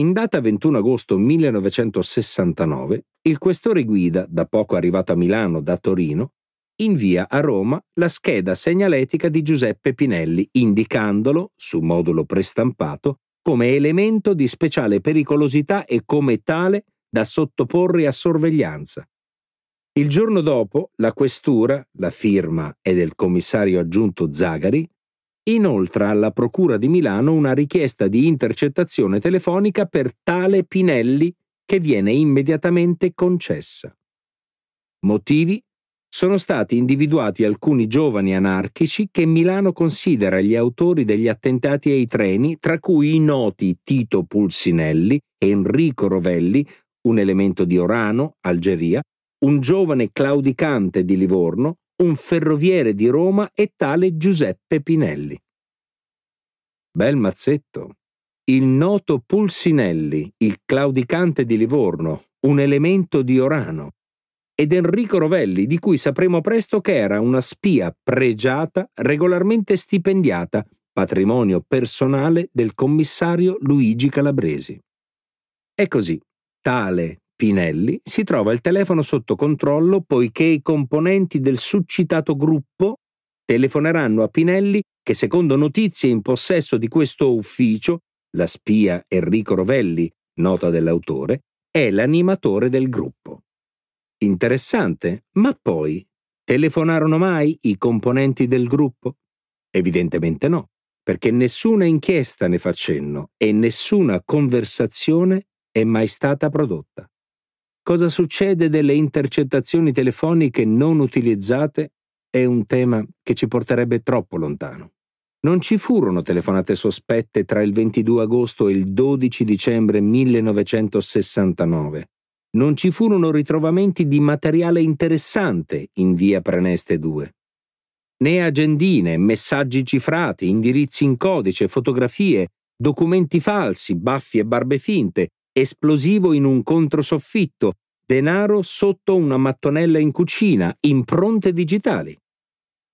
[SPEAKER 1] In data 21 agosto 1969, il questore guida, da poco arrivato a Milano da Torino, invia a Roma la scheda segnaletica di Giuseppe Pinelli, indicandolo, su modulo prestampato, come elemento di speciale pericolosità e come tale da sottoporre a sorveglianza. Il giorno dopo, la questura, la firma è del commissario aggiunto Zagari, inoltra alla Procura di Milano una richiesta di intercettazione telefonica per tale Pinelli che viene immediatamente concessa. Motivi? Sono stati individuati alcuni giovani anarchici che Milano considera gli autori degli attentati ai treni, tra cui i noti Tito Pulsinelli, Enrico Rovelli, un elemento di Orano, Algeria, un giovane claudicante di Livorno, un ferroviere di Roma e tale Giuseppe Pinelli. Bel mazzetto. Il noto Pulsinelli, il claudicante di Livorno, un elemento di Orano, ed Enrico Rovelli, di cui sapremo presto che era una spia pregiata, regolarmente stipendiata, patrimonio personale del commissario Luigi Calabresi. E così, tale Pinelli si trova il telefono sotto controllo poiché i componenti del succitato gruppo telefoneranno a Pinelli che secondo notizie in possesso di questo ufficio, la spia Enrico Rovelli, nota dell'autore, è l'animatore del gruppo. Interessante, ma poi telefonarono mai i componenti del gruppo? Evidentemente no, perché nessuna inchiesta ne fa cenno e nessuna conversazione è mai stata prodotta. Cosa succede delle intercettazioni telefoniche non utilizzate è un tema che ci porterebbe troppo lontano. Non ci furono telefonate sospette tra il 22 agosto e il 12 dicembre 1969. Non ci furono ritrovamenti di materiale interessante in via Preneste 2. Né agendine, messaggi cifrati, indirizzi in codice, fotografie, documenti falsi, baffi e barbe finte, esplosivo in un controsoffitto, denaro sotto una mattonella in cucina, impronte digitali.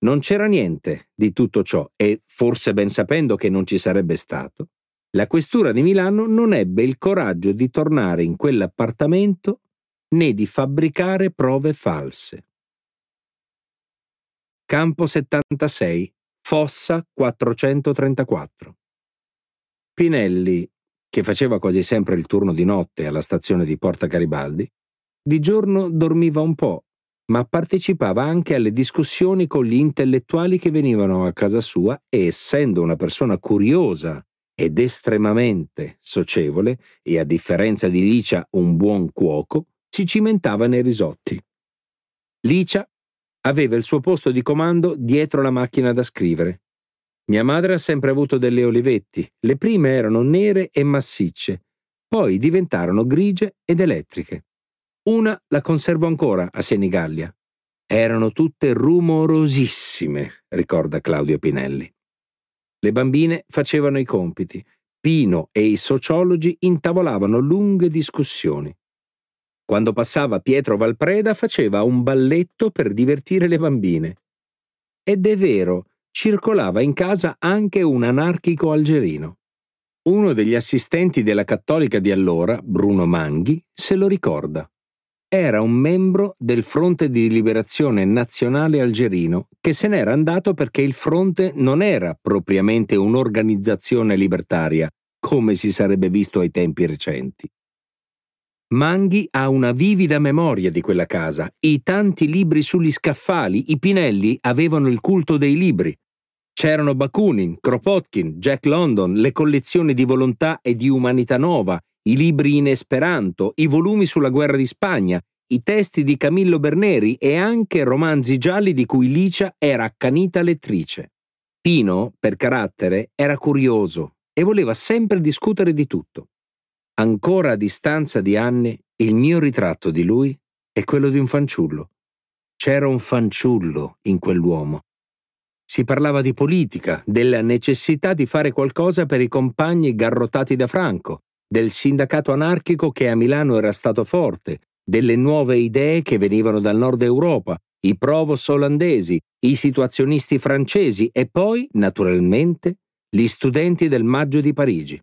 [SPEAKER 1] Non c'era niente di tutto ciò e, forse ben sapendo che non ci sarebbe stato, la questura di Milano non ebbe il coraggio di tornare in quell'appartamento né di fabbricare prove false. Campo 76, Fossa 434. Pinelli che faceva quasi sempre il turno di notte alla stazione di Porta Garibaldi, di giorno dormiva un po', ma partecipava anche alle discussioni con gli intellettuali che venivano a casa sua e, essendo una persona curiosa ed estremamente socievole, e a differenza di Licia un buon cuoco, si cimentava nei risotti. Licia aveva il suo posto di comando dietro la macchina da scrivere mia madre ha sempre avuto delle olivetti. Le prime erano nere e massicce, poi diventarono grigie ed elettriche. Una la conservo ancora a Senigallia. Erano tutte rumorosissime, ricorda Claudio Pinelli. Le bambine facevano i compiti. Pino e i sociologi intavolavano lunghe discussioni. Quando passava Pietro Valpreda faceva un balletto per divertire le bambine. Ed è vero circolava in casa anche un anarchico algerino. Uno degli assistenti della cattolica di allora, Bruno Manghi, se lo ricorda. Era un membro del Fronte di Liberazione Nazionale Algerino che se n'era andato perché il fronte non era propriamente un'organizzazione libertaria, come si sarebbe visto ai tempi recenti. Manghi ha una vivida memoria di quella casa, i tanti libri sugli scaffali, i Pinelli avevano il culto dei libri. C'erano Bakunin, Kropotkin, Jack London, le collezioni di volontà e di umanità nova, i libri in esperanto, i volumi sulla guerra di Spagna, i testi di Camillo Berneri e anche romanzi gialli di cui Licia era accanita lettrice. Pino, per carattere, era curioso e voleva sempre discutere di tutto. Ancora a distanza di anni, il mio ritratto di lui è quello di un fanciullo. C'era un fanciullo in quell'uomo. Si parlava di politica, della necessità di fare qualcosa per i compagni garrotati da Franco, del sindacato anarchico che a Milano era stato forte, delle nuove idee che venivano dal nord Europa, i provos olandesi, i situazionisti francesi e poi, naturalmente, gli studenti del Maggio di Parigi.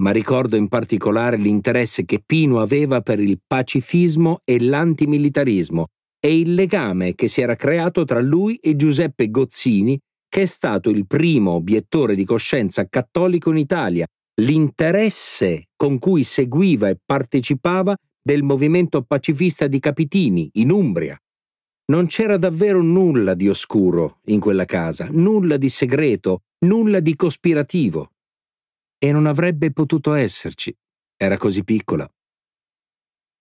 [SPEAKER 1] Ma ricordo in particolare l'interesse che Pino aveva per il pacifismo e l'antimilitarismo e il legame che si era creato tra lui e Giuseppe Gozzini, che è stato il primo obiettore di coscienza cattolico in Italia l'interesse con cui seguiva e partecipava del movimento pacifista di Capitini, in Umbria. Non c'era davvero nulla di oscuro in quella casa, nulla di segreto, nulla di cospirativo. E non avrebbe potuto esserci, era così piccola.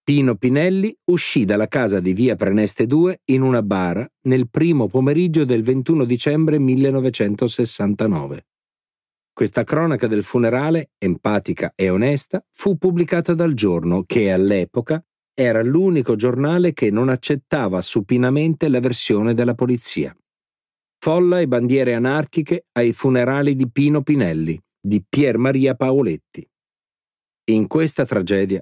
[SPEAKER 1] Pino Pinelli uscì dalla casa di via Preneste 2 in una bara nel primo pomeriggio del 21 dicembre 1969. Questa cronaca del funerale, empatica e onesta, fu pubblicata dal giorno che all'epoca era l'unico giornale che non accettava supinamente la versione della polizia. Folla e bandiere anarchiche ai funerali di Pino Pinelli, di Pier Maria Paoletti. In questa tragedia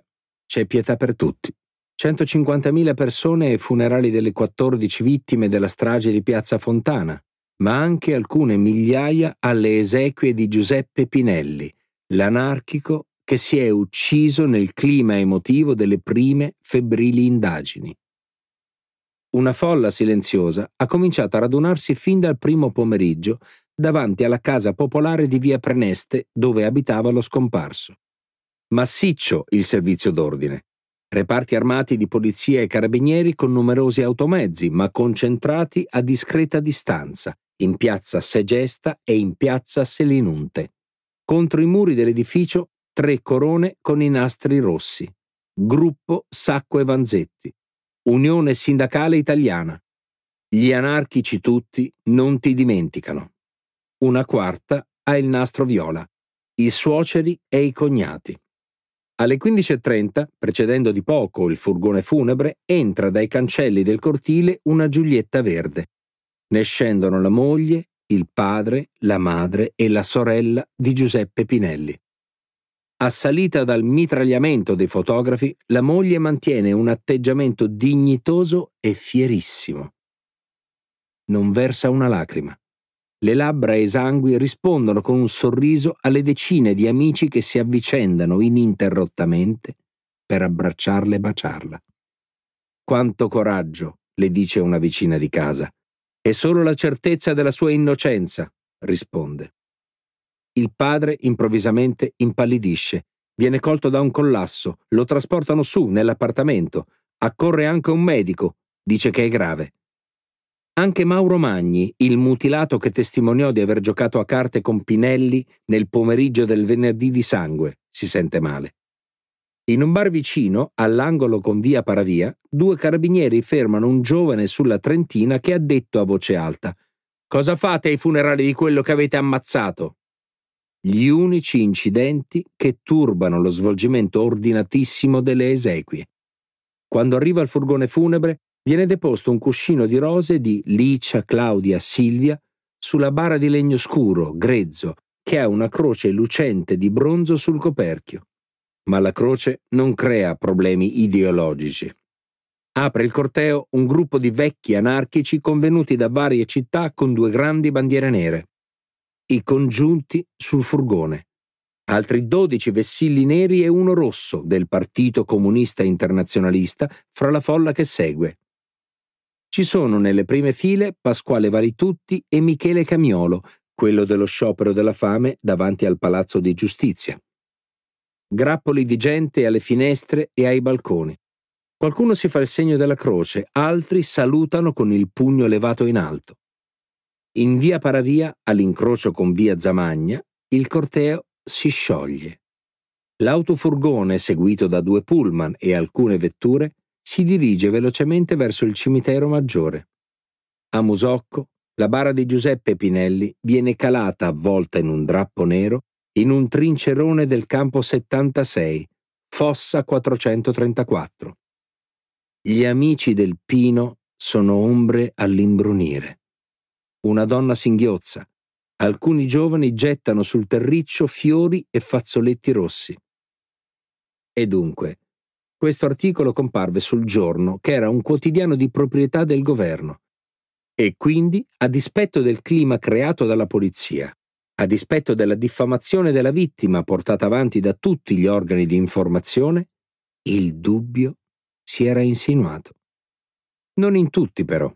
[SPEAKER 1] c'è pietà per tutti. 150.000 persone ai funerali delle 14 vittime della strage di Piazza Fontana, ma anche alcune migliaia alle esequie di Giuseppe Pinelli, l'anarchico che si è ucciso nel clima emotivo delle prime febbrili indagini. Una folla silenziosa ha cominciato a radunarsi fin dal primo pomeriggio davanti alla casa popolare di via Preneste dove abitava lo scomparso. Massiccio il servizio d'ordine. Reparti armati di polizia e carabinieri con numerosi automezzi, ma concentrati a discreta distanza, in piazza Segesta e in piazza Selinunte. Contro i muri dell'edificio tre corone con i nastri rossi. Gruppo Sacco e Vanzetti. Unione Sindacale Italiana. Gli anarchici tutti non ti dimenticano. Una quarta ha il nastro viola. I suoceri e i cognati. Alle 15.30, precedendo di poco il furgone funebre, entra dai cancelli del cortile una Giulietta verde. Ne scendono la moglie, il padre, la madre e la sorella di Giuseppe Pinelli. Assalita dal mitragliamento dei fotografi, la moglie mantiene un atteggiamento dignitoso e fierissimo. Non versa una lacrima. Le labbra esangui rispondono con un sorriso alle decine di amici che si avvicendano ininterrottamente per abbracciarla e baciarla. Quanto coraggio, le dice una vicina di casa. È solo la certezza della sua innocenza, risponde. Il padre improvvisamente impallidisce, viene colto da un collasso, lo trasportano su nell'appartamento, accorre anche un medico, dice che è grave. Anche Mauro Magni, il mutilato che testimoniò di aver giocato a carte con Pinelli nel pomeriggio del venerdì di sangue, si sente male. In un bar vicino, all'angolo con via Paravia, due carabinieri fermano un giovane sulla Trentina che ha detto a voce alta Cosa fate ai funerali di quello che avete ammazzato? Gli unici incidenti che turbano lo svolgimento ordinatissimo delle esequie. Quando arriva il furgone funebre, viene deposto un cuscino di rose di Licia, Claudia, Silvia sulla bara di legno scuro, grezzo, che ha una croce lucente di bronzo sul coperchio ma la croce non crea problemi ideologici. Apre il corteo un gruppo di vecchi anarchici convenuti da varie città con due grandi bandiere nere. i congiunti sul furgone. Altri 12 vessilli neri e uno rosso del Partito Comunista Internazionalista fra la folla che segue. Ci sono nelle prime file Pasquale Varitutti e Michele Camiolo, quello dello sciopero della fame davanti al Palazzo di Giustizia. Grappoli di gente alle finestre e ai balconi. Qualcuno si fa il segno della croce, altri salutano con il pugno levato in alto. In via Paravia, all'incrocio con via Zamagna, il corteo si scioglie. L'autofurgone, seguito da due pullman e alcune vetture, si dirige velocemente verso il cimitero maggiore. A Musocco, la bara di Giuseppe Pinelli viene calata avvolta in un drappo nero in un trincerone del campo 76, fossa 434. Gli amici del Pino sono ombre all'imbrunire. Una donna singhiozza. Alcuni giovani gettano sul terriccio fiori e fazzoletti rossi. E dunque, questo articolo comparve sul giorno, che era un quotidiano di proprietà del governo. E quindi, a dispetto del clima creato dalla polizia, a dispetto della diffamazione della vittima portata avanti da tutti gli organi di informazione, il dubbio si era insinuato. Non in tutti, però.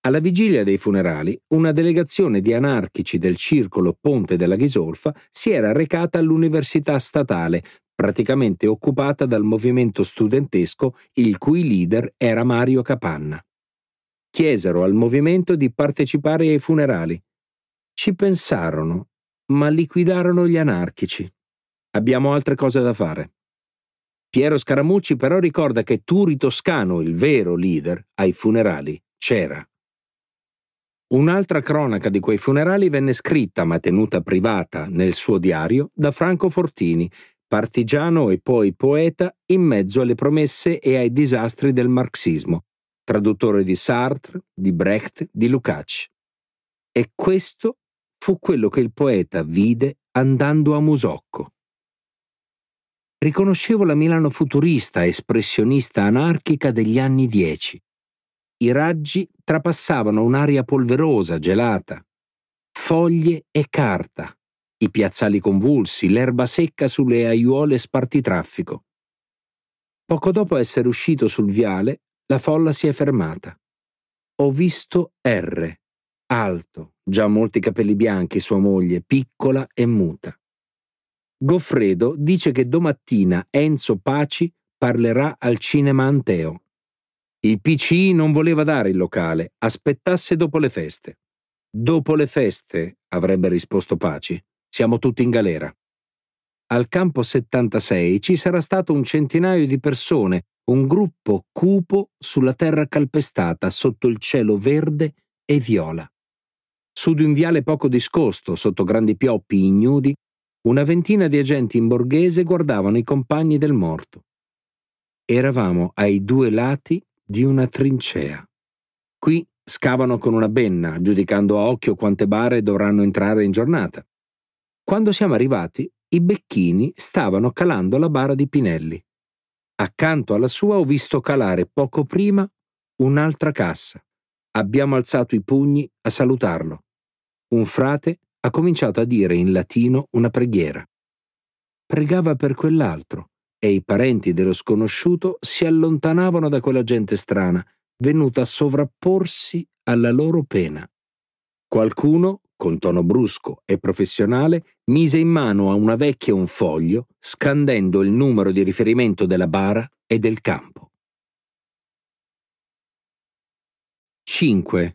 [SPEAKER 1] Alla vigilia dei funerali, una delegazione di anarchici del circolo Ponte della Ghisolfa si era recata all'università statale, praticamente occupata dal movimento studentesco il cui leader era Mario Capanna. Chiesero al movimento di partecipare ai funerali. Ci pensarono, ma liquidarono gli anarchici. Abbiamo altre cose da fare. Piero Scaramucci però ricorda che Turi Toscano, il vero leader, ai funerali c'era. Un'altra cronaca di quei funerali venne scritta ma tenuta privata nel suo diario da Franco Fortini, partigiano e poi poeta in mezzo alle promesse e ai disastri del marxismo, traduttore di Sartre, di Brecht, di Lukács. E questo fu quello che il poeta vide andando a Musocco. Riconoscevo la Milano futurista, espressionista anarchica degli anni dieci. I raggi trapassavano un'aria polverosa, gelata. Foglie e carta, i piazzali convulsi, l'erba secca sulle aiuole spartitraffico. Poco dopo essere uscito sul viale, la folla si è fermata. Ho visto R, alto, già molti capelli bianchi, sua moglie, piccola e muta. Goffredo dice che domattina Enzo Paci parlerà al cinema Anteo. Il PCI non voleva dare il locale, aspettasse dopo le feste. Dopo le feste, avrebbe risposto Paci, siamo tutti in galera. Al campo 76 ci sarà stato un centinaio di persone, un gruppo cupo sulla terra calpestata sotto il cielo verde e viola. Su di un viale poco discosto, sotto grandi pioppi ignudi, una ventina di agenti in borghese guardavano i compagni del morto. Eravamo ai due lati di una trincea. Qui scavano con una benna, giudicando a occhio quante bare dovranno entrare in giornata. Quando siamo arrivati, i becchini stavano calando la bara di Pinelli. Accanto alla sua ho visto calare poco prima un'altra cassa. Abbiamo alzato i pugni a salutarlo. Un frate ha cominciato a dire in latino una preghiera. Pregava per quell'altro, e i parenti dello sconosciuto si allontanavano da quella gente strana, venuta a sovrapporsi alla loro pena. Qualcuno, con tono brusco e professionale, mise in mano a una vecchia un foglio, scandendo il numero di riferimento della bara e del campo. 5.